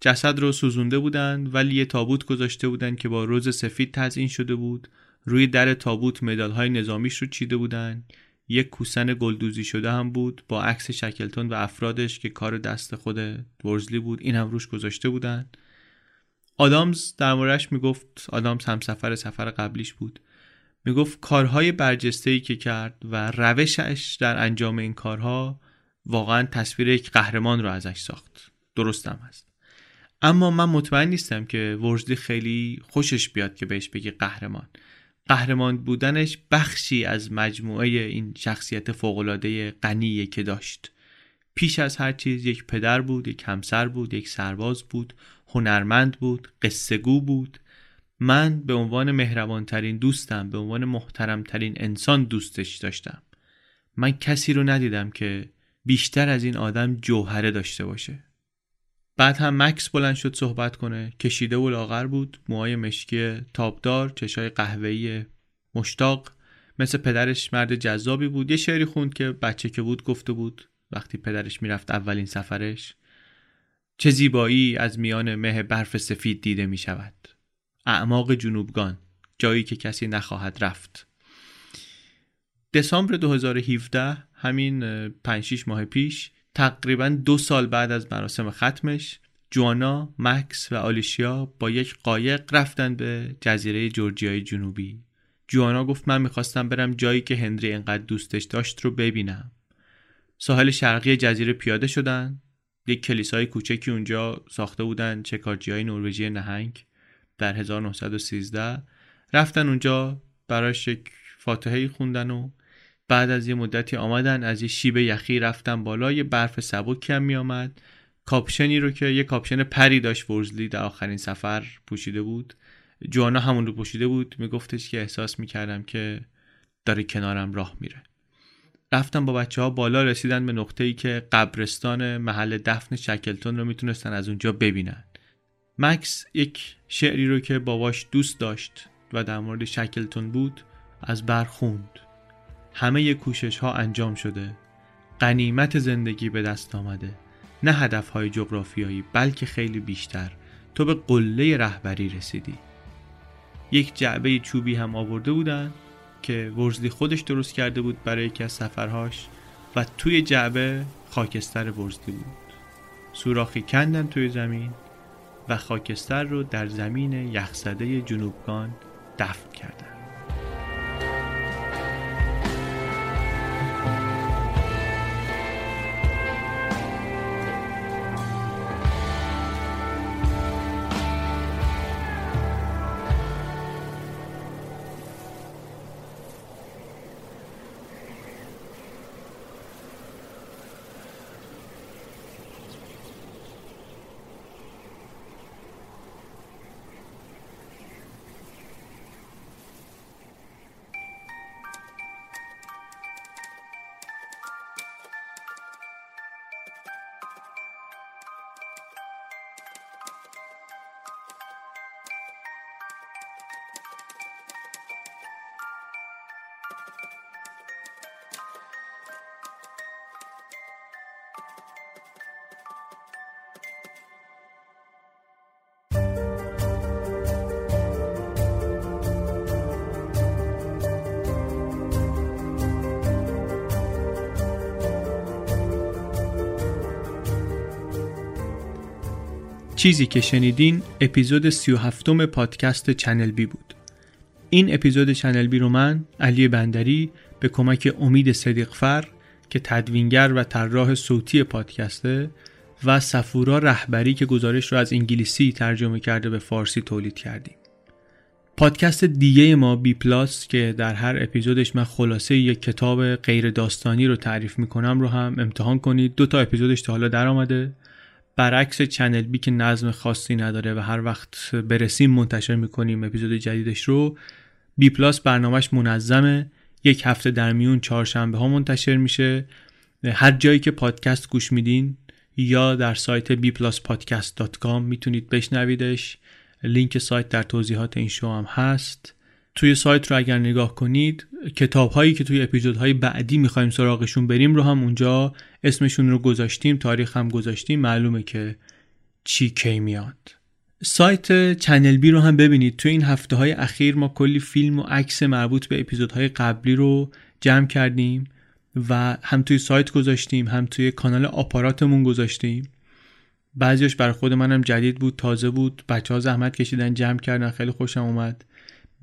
جسد رو سوزونده بودند ولی یه تابوت گذاشته بودند که با روز سفید تزیین شده بود. روی در تابوت مدال های نظامیش رو چیده بودند یک کوسن گلدوزی شده هم بود با عکس شکلتون و افرادش که کار دست خود ورزلی بود این هم روش گذاشته بودن. آدامز در موردش می‌گفت آدامز هم سفر سفر قبلیش بود. می‌گفت کارهای برجسته ای که کرد و روشش در انجام این کارها واقعا تصویر یک قهرمان رو ازش ساخت. درستم هست. اما من مطمئن نیستم که ورزلی خیلی خوشش بیاد که بهش بگی قهرمان. قهرمان بودنش بخشی از مجموعه این شخصیت فوقالعاده غنی که داشت. پیش از هر چیز یک پدر بود یک همسر بود یک سرباز بود هنرمند بود قصهگو بود. من به عنوان مهربانترین دوستم به عنوان محترمترین انسان دوستش داشتم. من کسی رو ندیدم که بیشتر از این آدم جوهره داشته باشه. بعد هم مکس بلند شد صحبت کنه. کشیده و لاغر بود. موهای مشکی تابدار چشای قهوه‌ای مشتاق. مثل پدرش مرد جذابی بود. یه شعری خوند که بچه که بود گفته بود. وقتی پدرش می‌رفت اولین سفرش چه زیبایی از میان مه برف سفید دیده می شود اعماق جنوبگان جایی که کسی نخواهد رفت. دسامبر 2017 همین 5 ماه پیش تقریبا دو سال بعد از مراسم ختمش جوانا، مکس و آلیشیا با یک قایق رفتن به جزیره جورجیای جنوبی. جوانا گفت من می‌خواستم برم جایی که هنری انقدر دوستش داشت رو ببینم. ساحل شرقی جزیره پیاده شدن. یک کلیسای کوچکی اونجا ساخته بودن چکارجی های نروژی نهنگ. در 1913 رفتن اونجا براش یک فاتحه خوندن و بعد از یه مدتی آمدن از یه شیب یخی رفتن بالا یه برف سبکی هم میآمد. کاپشنی رو که یه کاپشن پری داشت ورزلی در آخرین سفر پوشیده بود. جوانا همون رو پوشیده بود. میگفتش که احساس می‌کردم که داره کنارم راه میره. رفتن با بچه ها بالا رسیدن به نقطه ای که قبرستان محل دفن شکلتون رو می‌تونستن از اونجا ببینن. مکس یک شعری رو که باباش دوست داشت و در مورد شکلتون بود از بر خوند. همه کوشش ها انجام شده. قنیمت زندگی به دست آمده. نه هدف های جغرافیایی بلکه خیلی بیشتر. تو به قله رهبری رسیدی. یک جعبه چوبی هم آورده بودن که ورزلی خودش درست کرده بود برای یکی از سفرهاش و توی جعبه خاکستر ورزلی بود. سوراخی کندن توی زمین و خاکستر رو در زمین یخزده جنوبگان دفن کردن. چیزی که شنیدین اپیزود 37 پادکست چنل بی بود. این اپیزود چنل بی رو من علی بندری به کمک امید صدیقفر که تدوینگر و طراح صوتی پادکسته و سفورا رهبری که گزارش رو از انگلیسی ترجمه کرده به فارسی تولید کردیم. پادکست دیگه ما بی پلاس که در هر اپیزودش من خلاصه یک کتاب غیر داستانی رو تعریف می‌کنم رو هم امتحان کنید دو تا اپیزودش تا حالا در آمده برعکس چنل بی که نظم خاصی نداره و هر وقت برسیم منتشر می‌کنیم اپیزود جدیدش رو بی پلاس برنامهش منظمه. یک هفته در میون چهارشنبه ها منتشر میشه. هر جایی که پادکست گوش میدین یا در سایت bpluspodcast.com می‌تونید بشنویدش. لینک سایت در توضیحات این شو هم هست. توی سایت رو اگر نگاه کنید کتاب هایی که توی اپیزودهای بعدی می‌خوایم سراغشون بریم رو هم اونجا اسمشون رو گذاشتیم تاریخ هم گذاشتیم. معلومه که چی کی میاد. سایت چنل بی رو هم ببینید. توی این هفته های اخیر ما کلی فیلم و عکس مربوط به اپیزودهای قبلی رو جمع کردیم و هم توی سایت گذاشتیم هم توی کانال آپاراتمون گذاشتیم. بعضیش برای خود منم جدید بود تازه بود. بچه ها زحمت کشیدن جمع کردن خیلی خوشم اومد.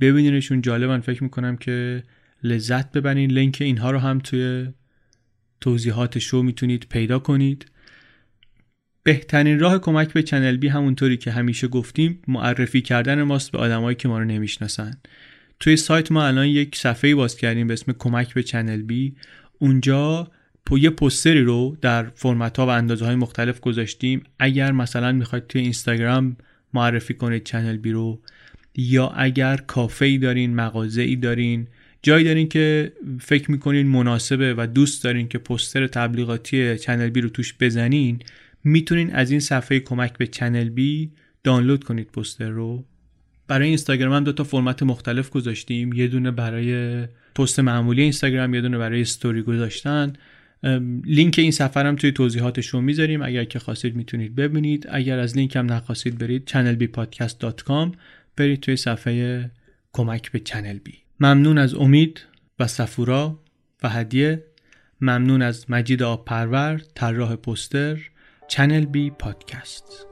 ببینینشون جالبن. فکر می‌کنم که لذت ببرین. لینک اینها رو هم توی توضیحات شو می‌تونید پیدا کنید. بهترین راه کمک به چنل بی همونطوری که همیشه گفتیم معرفی کردن ماست به آدمایی که ما رو نمی‌شناسن. توی سایت ما الان یک صفحه باز کردیم به اسم کمک به چنل بی. اونجا یه پستری رو در فرمت ها و اندازه های مختلف گذاشتیم. اگر مثلا می‌خواید توی اینستاگرام معرفی کنید چنل بی رو یا اگر کافه ای دارین مغازه ای دارین جایی دارین که فکر می‌کنین مناسبه و دوست دارین که پستر تبلیغاتی چنل بی رو توش بزنین می‌تونین از این صفحه کمک به چنل بی دانلود کنید پستر رو. برای اینستاگرام هم دو تا فرمت مختلف گذاشتیم. یه دونه برای پست معمولی اینستاگرام یه دونه برای استوری گذاشتن. لینک این صفحه هم توی توضیحات شو می‌ذاریم. اگر که خواستید می‌تونید ببینید. اگر از لینک هم نخواستید برید channelbpodcast.com برید توی صفحه کمک به چنل بی. ممنون از امید و سفورا و هدیه. ممنون از مجید آب پرور طراح پوستر چنل بی پادکست.